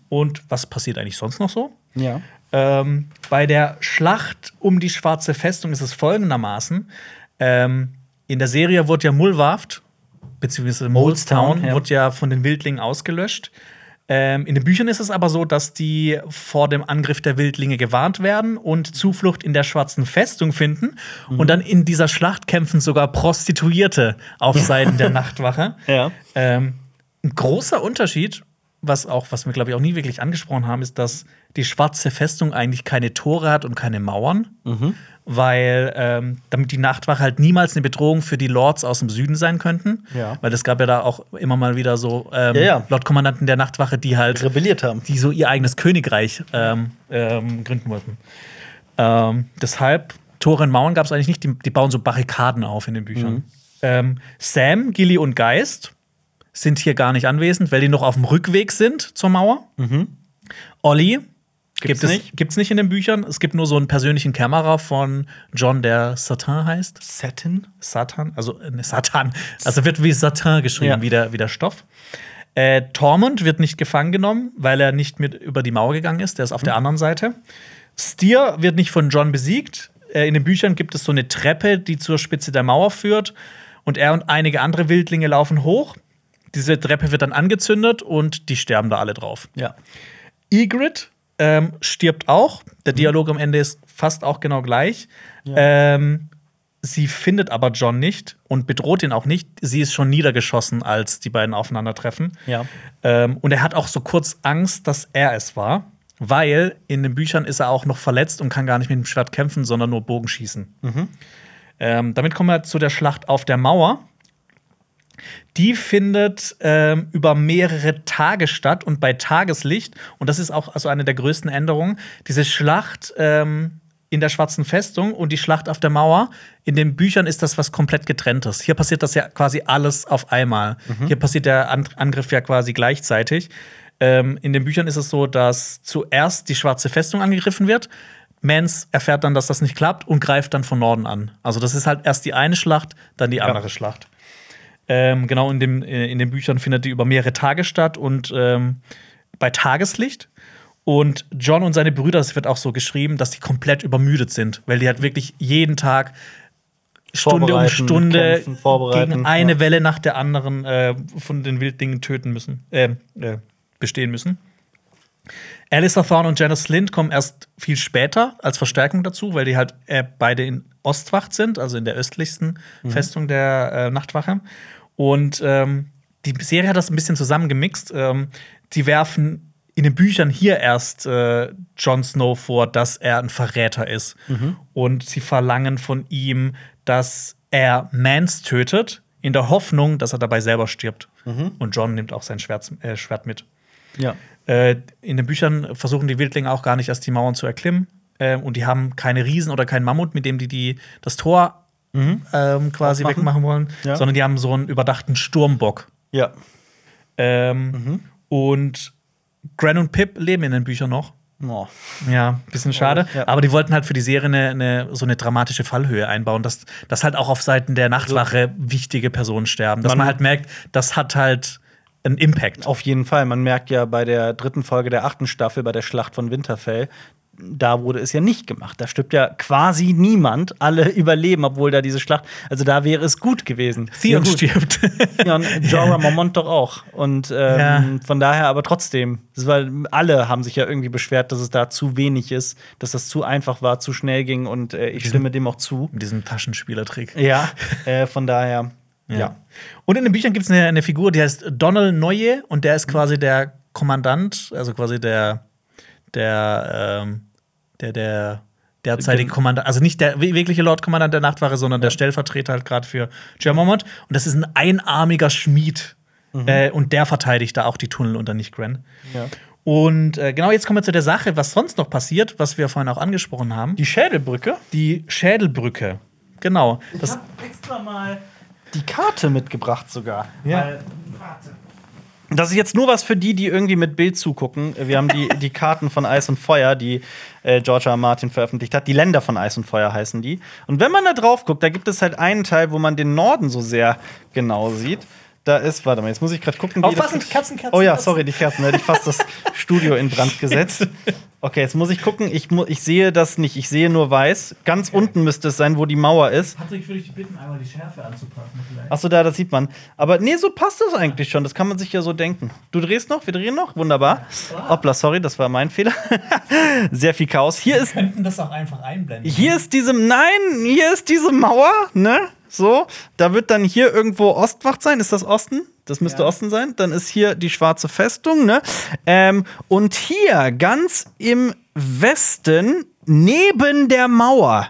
und was passiert eigentlich sonst noch so? Ja. Ähm, bei der Schlacht um die Schwarze Festung ist es folgendermaßen: ähm, In der Serie wurde ja Mulwaft, beziehungsweise Molestown, ja. wurde ja von den Wildlingen ausgelöscht. Ähm, in den Büchern ist es aber so, dass die vor dem Angriff der Wildlinge gewarnt werden und Zuflucht in der Schwarzen Festung finden. Und dann in dieser Schlacht kämpfen sogar Prostituierte auf Seiten der *laughs* Nachtwache. Ja. Ähm, ein großer Unterschied, was auch, was wir, glaube ich, auch nie wirklich angesprochen haben, ist, dass die schwarze Festung eigentlich keine Tore hat und keine Mauern. Weil ähm, damit die Nachtwache halt niemals eine Bedrohung für die Lords aus dem Süden sein könnten. Ja. Weil es gab ja da auch immer mal wieder so ähm, Ja, ja. Lordkommandanten der Nachtwache, die halt Rebelliert haben. die so ihr eigenes Königreich ähm, ähm, gründen wollten. Ähm, deshalb, Tore und Mauern gab es eigentlich nicht, die, die bauen so Barrikaden auf in den Büchern. Mhm. Ähm, Sam, Gilly und Geist sind hier gar nicht anwesend, weil die noch auf dem Rückweg sind zur Mauer. Olli Gibt's gibt es nicht? gibt's nicht in den Büchern. Es gibt nur so einen persönlichen Kämmerer von John, der Satan heißt. Satin? Satan, also äh, ne, Satan, also wird wie Satan geschrieben, Ja. wie, der, wie der Stoff. Äh, Tormund wird nicht gefangen genommen, weil er nicht mit über die Mauer gegangen ist. Der ist auf der anderen Seite. Steer wird nicht von John besiegt. Äh, in den Büchern gibt es so eine Treppe, die zur Spitze der Mauer führt. Und er und einige andere Wildlinge laufen hoch. Diese Treppe wird dann angezündet und die sterben da alle drauf. Ja. Ygritte ähm, stirbt auch. Der Dialog am Ende ist fast auch genau gleich. Ähm, sie findet aber John nicht und bedroht ihn auch nicht. Sie ist schon niedergeschossen, als die beiden aufeinandertreffen. Ja. Ähm, und er hat auch so kurz Angst, dass er es war. weil in den Büchern ist er auch noch verletzt und kann gar nicht mit dem Schwert kämpfen, sondern nur Bogenschießen. Ähm, damit kommen wir zu der Schlacht auf der Mauer. Die findet ähm, über mehrere Tage statt und bei Tageslicht. Und das ist auch also eine der größten Änderungen. Diese Schlacht ähm, in der Schwarzen Festung und die Schlacht auf der Mauer. In den Büchern ist das was komplett getrenntes. Hier passiert das ja quasi alles auf einmal. Hier passiert der An Angriff ja quasi gleichzeitig. Ähm, in den Büchern ist es so, dass zuerst die Schwarze Festung angegriffen wird. Mans erfährt dann, dass das nicht klappt und greift dann von Norden an. Also das ist halt erst die eine Schlacht, dann die andere Schlacht. Ähm, genau in, dem, äh, in den Büchern findet die über mehrere Tage statt und ähm, bei Tageslicht. Und John und seine Brüder, das wird auch so geschrieben, dass die komplett übermüdet sind, weil die halt wirklich jeden Tag Stunde um Stunde gegen eine ja. Welle nach der anderen äh, von den Wilddingen töten müssen, äh, äh, bestehen müssen. Alistair Thorne und Janice Lind kommen erst viel später als Verstärkung dazu, weil die halt äh, beide in Ostwacht sind, also in der östlichsten Mhm. Festung der äh, Nachtwache. Und ähm, die Serie hat das ein bisschen zusammengemixt. Ähm, die werfen in den Büchern hier erst äh, Jon Snow vor, dass er ein Verräter ist. Mhm. Und sie verlangen von ihm, dass er Mans tötet, in der Hoffnung, dass er dabei selber stirbt. Mhm. Und John nimmt auch sein Schwert, äh, Schwert mit. Ja. Äh, in den Büchern versuchen die Wildlinge auch gar nicht erst die Mauern zu erklimmen. Äh, und die haben keine Riesen oder keinen Mammut, mit dem die, die das Tor ähm, quasi Aufmachen. wegmachen wollen, Ja. sondern die haben so einen überdachten Sturmbock. Ja. Ähm, Und Gran und Pip leben in den Büchern noch. Oh. Ja, bisschen schade. Ja. Aber die wollten halt für die Serie eine, eine, so eine dramatische Fallhöhe einbauen, dass, dass halt auch auf Seiten der Nachtwache wichtige Personen sterben. Dass Man- man halt merkt, das hat halt einen Impact. Auf jeden Fall. Man merkt ja bei der dritten Folge der achten Staffel, bei der Schlacht von Winterfell, da wurde es ja nicht gemacht. Da stirbt ja quasi niemand. Alle *laughs* überleben, obwohl da diese Schlacht. Also da wäre es gut gewesen. Theon ja, stirbt. *laughs* Ja, und Jorah Mormont doch auch. Und ähm, Ja. von daher aber trotzdem. Das war, alle haben sich ja irgendwie beschwert, dass es da zu wenig ist, dass das zu einfach war, zu schnell ging. Und äh, ich stimme dem auch zu. Mit diesem Taschenspielertrick. Ja, *laughs* äh, von daher. Ja. Und in den Büchern gibt es eine, eine Figur, die heißt Donald Neue und der ist quasi der Kommandant, also quasi der, der, ähm, der, der derzeitige Kommandant, also nicht der wi- wirkliche Lord Kommandant der Nachtwache, sondern der Stellvertreter halt gerade für Jermomont. Und das ist ein einarmiger Schmied. Äh, und der verteidigt da auch die Tunnel unter Nicht-Gran. Ja. Und äh, genau jetzt kommen wir zu der Sache, was sonst noch passiert, was wir vorhin auch angesprochen haben. Die Schädelbrücke. Die Schädelbrücke. Genau. Das, hab extra mal die Karte mitgebracht sogar. Ja. Weil, warte. Das ist jetzt nur was für die, die irgendwie mit Bild zugucken. Wir haben die, die Karten von Eis und Feuer, die äh. R. Martin veröffentlicht hat. Die Länder von Eis und Feuer heißen die. Und wenn man da drauf guckt, da gibt es halt einen Teil, wo man den Norden so sehr genau sieht. Da ist, warte mal, jetzt muss ich gerade gucken. wie Aufpassen, das- Katzen, Katzen, Oh ja, sorry, die Kerzen. Da hätte ich fast das Studio in Brand gesetzt. Okay, jetzt muss ich gucken. Ich, mu ich sehe das nicht. Ich sehe nur weiß. Ganz unten müsste es sein, wo die Mauer ist. Patrick, würde ich dich bitten, einmal die Schärfe anzupassen. Achso, da, das sieht man. Aber nee, so passt das eigentlich schon. Das kann man sich ja so denken. Du drehst noch, wir drehen noch. Wunderbar. Hoppla, sorry, das war mein Fehler. *laughs* Sehr viel Chaos. Hier ist, könnten das auch einfach einblenden. hier ist diese, nein, hier ist diese Mauer, ne? So, da wird dann hier irgendwo Ostwacht sein. Ist das Osten? Das müsste Ja. Osten sein. Dann ist hier die schwarze Festung, ne? Ähm, und hier ganz im Westen, neben der Mauer,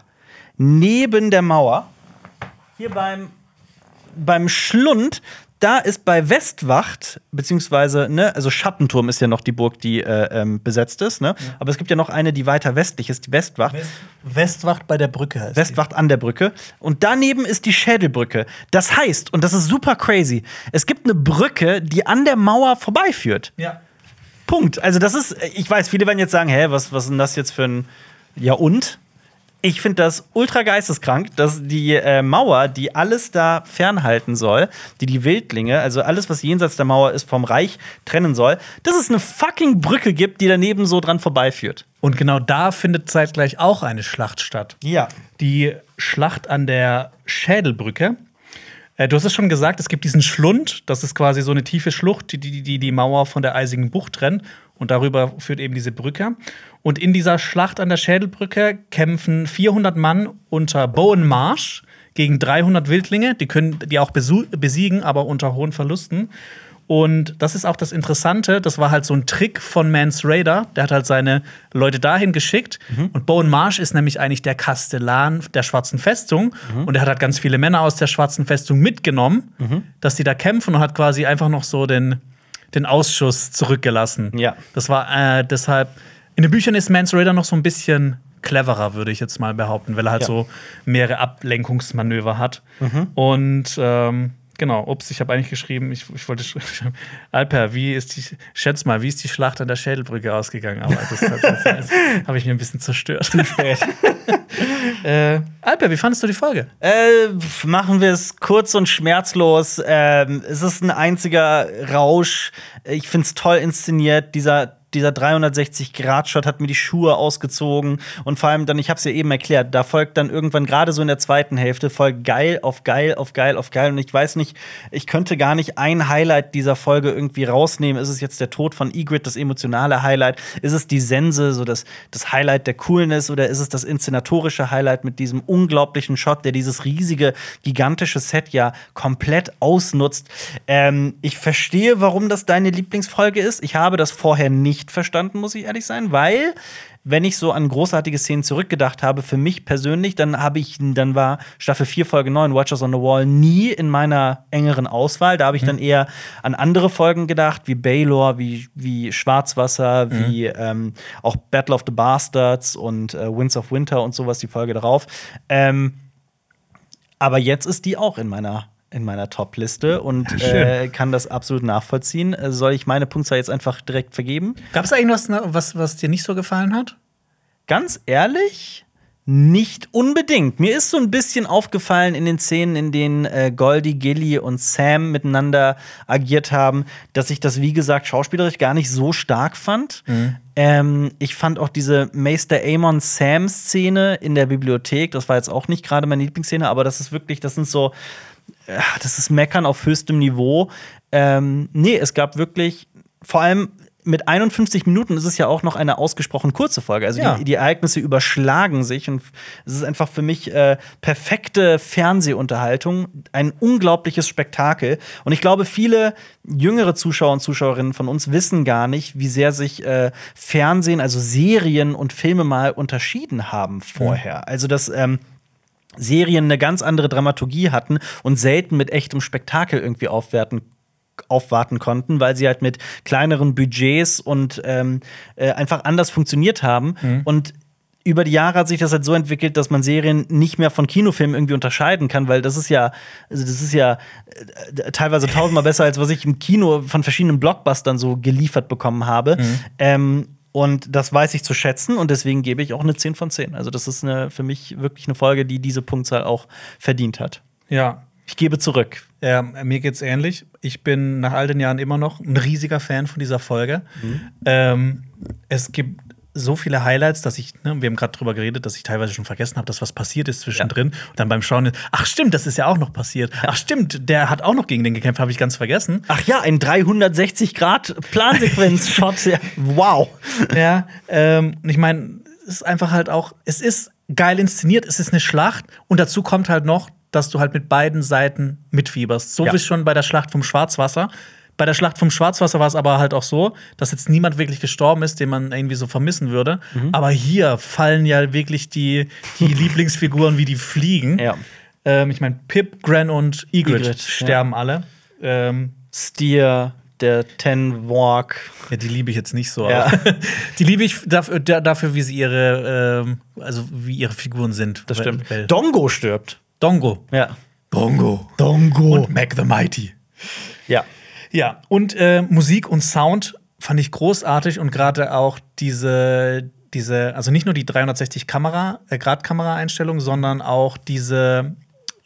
neben der Mauer, hier beim beim Schlund, da ist bei Westwacht, beziehungsweise, ne, also Schattenturm ist ja noch die Burg, die äh, ähm, besetzt ist, ne? Aber es gibt ja noch eine, die weiter westlich ist, die Westwacht. West Westwacht bei der Brücke heißt Westwacht an der Brücke. Und daneben ist die Schädelbrücke. Das heißt, und das ist super crazy, es gibt eine Brücke, die an der Mauer vorbeiführt. die. Ja. Punkt. Also, das ist, ich weiß, viele werden jetzt sagen, hä, was, was ist denn das jetzt für ein. Ja, und? Ich finde das ultra geisteskrank, dass die äh, Mauer, die alles da fernhalten soll, die die Wildlinge, also alles, was jenseits der Mauer ist, vom Reich trennen soll, dass es eine fucking Brücke gibt, die daneben so dran vorbeiführt. Und genau da findet zeitgleich auch eine Schlacht statt. Ja. Die Schlacht an der Schädelbrücke. Äh, du hast es schon gesagt, es gibt diesen Schlund. Das ist quasi so eine tiefe Schlucht, die die, die, die Mauer von der eisigen Bucht trennt. Und darüber führt eben diese Brücke. Und in dieser Schlacht an der Schädelbrücke kämpfen 400 Mann unter Bowen Marsh gegen 300 Wildlinge. Die können die auch besiegen, aber unter hohen Verlusten. Und das ist auch das Interessante, das war halt so ein Trick von Mans Raider. Der hat halt seine Leute dahin geschickt. Mhm. Und Bowen Marsh ist nämlich eigentlich der Kastellan der Schwarzen Festung. Mhm. Und er hat halt ganz viele Männer aus der Schwarzen Festung mitgenommen, Mhm. dass die da kämpfen und hat quasi einfach noch so den, den Ausschuss zurückgelassen. Ja. Das war äh, deshalb. In den Büchern ist Mans Raider noch so ein bisschen cleverer, würde ich jetzt mal behaupten, weil er halt Ja. so mehrere Ablenkungsmanöver hat. Und ähm, genau, ups, ich habe eigentlich geschrieben, ich, ich wollte schreiben, *laughs* Alper, wie ist die, schätz mal, wie ist die Schlacht an der Schädelbrücke ausgegangen? Aber das, das, das, das habe ich mir ein bisschen zerstört. Zu spät. *laughs* äh, Alper, wie fandest du die Folge? Äh, machen wir es kurz und schmerzlos. Ähm, es ist ein einziger Rausch. Ich finde es toll inszeniert. Dieser, dieser 360-Grad-Shot hat mir die Schuhe ausgezogen. Und vor allem dann, ich habe es ja eben erklärt, da folgt dann irgendwann gerade so in der zweiten Hälfte folgt geil auf geil auf geil auf geil. Und ich weiß nicht, ich könnte gar nicht ein Highlight dieser Folge irgendwie rausnehmen. Ist es jetzt der Tod von Egrid, das emotionale Highlight? Ist es die Sense, so das, das Highlight der Coolness? Oder ist es das inszenatorische Highlight mit diesem unglaublichen Shot, der dieses riesige, gigantische Set ja komplett ausnutzt? Ähm, ich verstehe, warum das deine Lieblingsfolge ist. Ich habe das vorher nicht verstanden, muss ich ehrlich sein, weil wenn ich so an großartige Szenen zurückgedacht habe, für mich persönlich, dann habe ich, dann war Staffel 4, Folge 9, Watchers on the Wall, nie in meiner engeren Auswahl. Da habe ich dann eher an andere Folgen gedacht, wie Baylor, wie, wie Schwarzwasser, wie ähm, auch Battle of the Bastards und äh, Winds of Winter und sowas, die Folge darauf. Ähm, aber jetzt ist die auch in meiner in meiner Top-Liste und *laughs* äh, kann das absolut nachvollziehen. Äh, Soll ich meine Punktzahl jetzt einfach direkt vergeben? Gab es irgendwas, ne, was, was dir nicht so gefallen hat? Ganz ehrlich, nicht unbedingt. Mir ist so ein bisschen aufgefallen in den Szenen, in denen äh, Goldie, Gilly und Sam miteinander agiert haben, dass ich das, wie gesagt, schauspielerisch gar nicht so stark fand. Ähm, ich fand auch diese Meister Amon Sam-Szene in der Bibliothek, das war jetzt auch nicht gerade meine Lieblingsszene, aber das ist wirklich, das sind so, das ist Meckern auf höchstem Niveau. Ähm, nee, es gab wirklich, vor allem mit 51 Minuten ist es ja auch noch eine ausgesprochen kurze Folge. Also Ja. die, die Ereignisse überschlagen sich und es ist einfach für mich äh, perfekte Fernsehunterhaltung, ein unglaubliches Spektakel. Und ich glaube, viele jüngere Zuschauer und Zuschauerinnen von uns wissen gar nicht, wie sehr sich äh, Fernsehen, also Serien und Filme mal unterschieden haben vorher. Also das ähm, Serien eine ganz andere Dramaturgie hatten und selten mit echtem Spektakel irgendwie aufwerten aufwarten konnten, weil sie halt mit kleineren Budgets und ähm, äh, einfach anders funktioniert haben. Und über die Jahre hat sich das halt so entwickelt, dass man Serien nicht mehr von Kinofilmen irgendwie unterscheiden kann, weil das ist ja, also das ist ja äh, teilweise tausendmal besser, als was ich im Kino von verschiedenen Blockbustern so geliefert bekommen habe. Ähm, und das weiß ich zu schätzen und deswegen gebe ich auch eine 10 von 10. Also, das ist eine, für mich wirklich eine Folge, die diese Punktzahl auch verdient hat. Ja. Ich gebe zurück. Ja, mir geht's ähnlich. Ich bin nach all den Jahren immer noch ein riesiger Fan von dieser Folge. Ähm, es gibt so viele Highlights, dass ich, ne, wir haben gerade drüber geredet, dass ich teilweise schon vergessen habe, dass was passiert ist zwischendrin. Und dann beim Schauen, ach stimmt, das ist ja auch noch passiert. Ach stimmt, der hat auch noch gegen den gekämpft, habe ich ganz vergessen. Ach ja, ein 360-Grad-Plansequenz-Shot. *laughs* ja. Wow. Ja, ähm, und ich meine, es ist einfach halt auch, es ist geil inszeniert, es ist eine Schlacht und dazu kommt halt noch, dass du halt mit beiden Seiten mitfieberst. So Ja. wie schon bei der Schlacht vom Schwarzwasser. Bei der Schlacht vom Schwarzwasser war es aber halt auch so, dass jetzt niemand wirklich gestorben ist, den man irgendwie so vermissen würde. Mhm. Aber hier fallen ja wirklich die, die *laughs* Lieblingsfiguren wie die Fliegen. Ja. Ähm, ich meine, Pip, Gran und Ygritte, sterben alle. Ähm, Steer, der Ten Walk. Ja, die liebe ich jetzt nicht so. Ja. aber *laughs* die liebe ich dafür, da- dafür, wie sie ihre, ähm, also wie ihre Figuren sind. Das stimmt. weil- Dongo stirbt. Dongo. Ja. Dongo. Dongo. Und Mac the Mighty. Ja. Ja, und äh, Musik und Sound fand ich großartig und gerade auch diese, diese, also nicht nur die 360 Kamera, äh, Grad Kameraeinstellung, sondern auch diese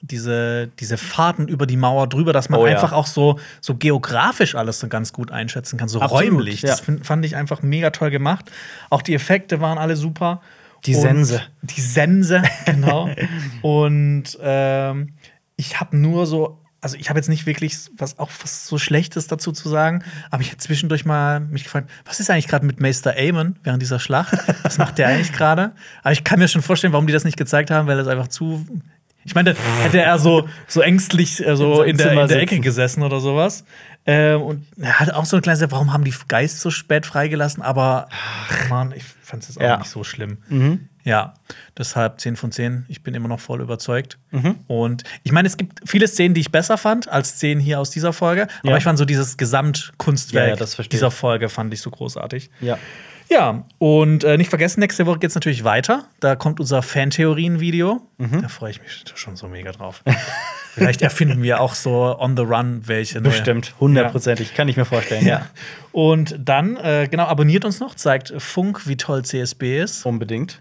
diese, diese Fahrten über die Mauer drüber, dass man Oh ja. einfach auch so, so geografisch alles so ganz gut einschätzen kann, so Absolut, räumlich. ja. Das fand ich einfach mega toll gemacht. Auch die Effekte waren alle super. Die Und- Sense. Die Sense, *laughs* genau. Und ähm, ich habe nur so, also ich habe jetzt nicht wirklich was auch was so Schlechtes dazu zu sagen, aber ich habe zwischendurch mal mich gefragt, was ist eigentlich gerade mit Meister Aemon während dieser Schlacht? Was macht der eigentlich gerade? Aber ich kann mir schon vorstellen, warum die das nicht gezeigt haben, weil das einfach zu. Ich meine, hätte er so, so ängstlich äh, so In in der, in der Ecke gesessen oder sowas. Ähm, und er hat auch so eine kleine Sache, warum haben die Geist so spät freigelassen? Aber, ach, Mann, ich fand es auch Ja. nicht so schlimm. Mhm. Ja, deshalb 10 von 10. Ich bin immer noch voll überzeugt. Mhm. Und ich meine, es gibt viele Szenen, die ich besser fand als Szenen hier aus dieser Folge. Aber Ja. ich fand so dieses Gesamtkunstwerk Ja, ja, dieser. Folge fand ich so großartig. Ja. Ja, und äh, nicht vergessen, nächste Woche geht es natürlich weiter. Da kommt unser Fantheorien-Video. Mhm. Da freue ich mich schon so mega drauf. *laughs* Vielleicht erfinden wir auch so on the run welche. neue. Bestimmt, hundertprozentig. Kann ich mir vorstellen, ja. *laughs* Und dann, äh, genau, abonniert uns noch, zeigt Funk, wie toll CSB ist. Unbedingt.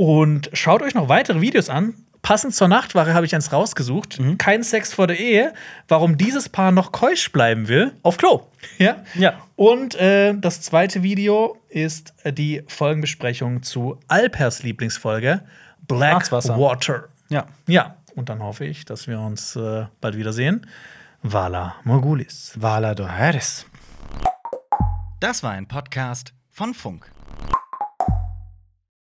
Und schaut euch noch weitere Videos an. Passend zur Nachtwache habe ich eins rausgesucht. Mhm. Kein Sex vor der Ehe. Warum dieses Paar noch keusch bleiben will. Auf Klo. *laughs* Ja. Ja. Und äh, das zweite Video ist äh, die Folgenbesprechung zu Alpers Lieblingsfolge Schwarzwasser. Blackwater. Ja. Ja. Und dann hoffe ich, dass wir uns äh, bald wiedersehen. Vala Morgulis. Vala Doheres. Das war ein Podcast von Funk.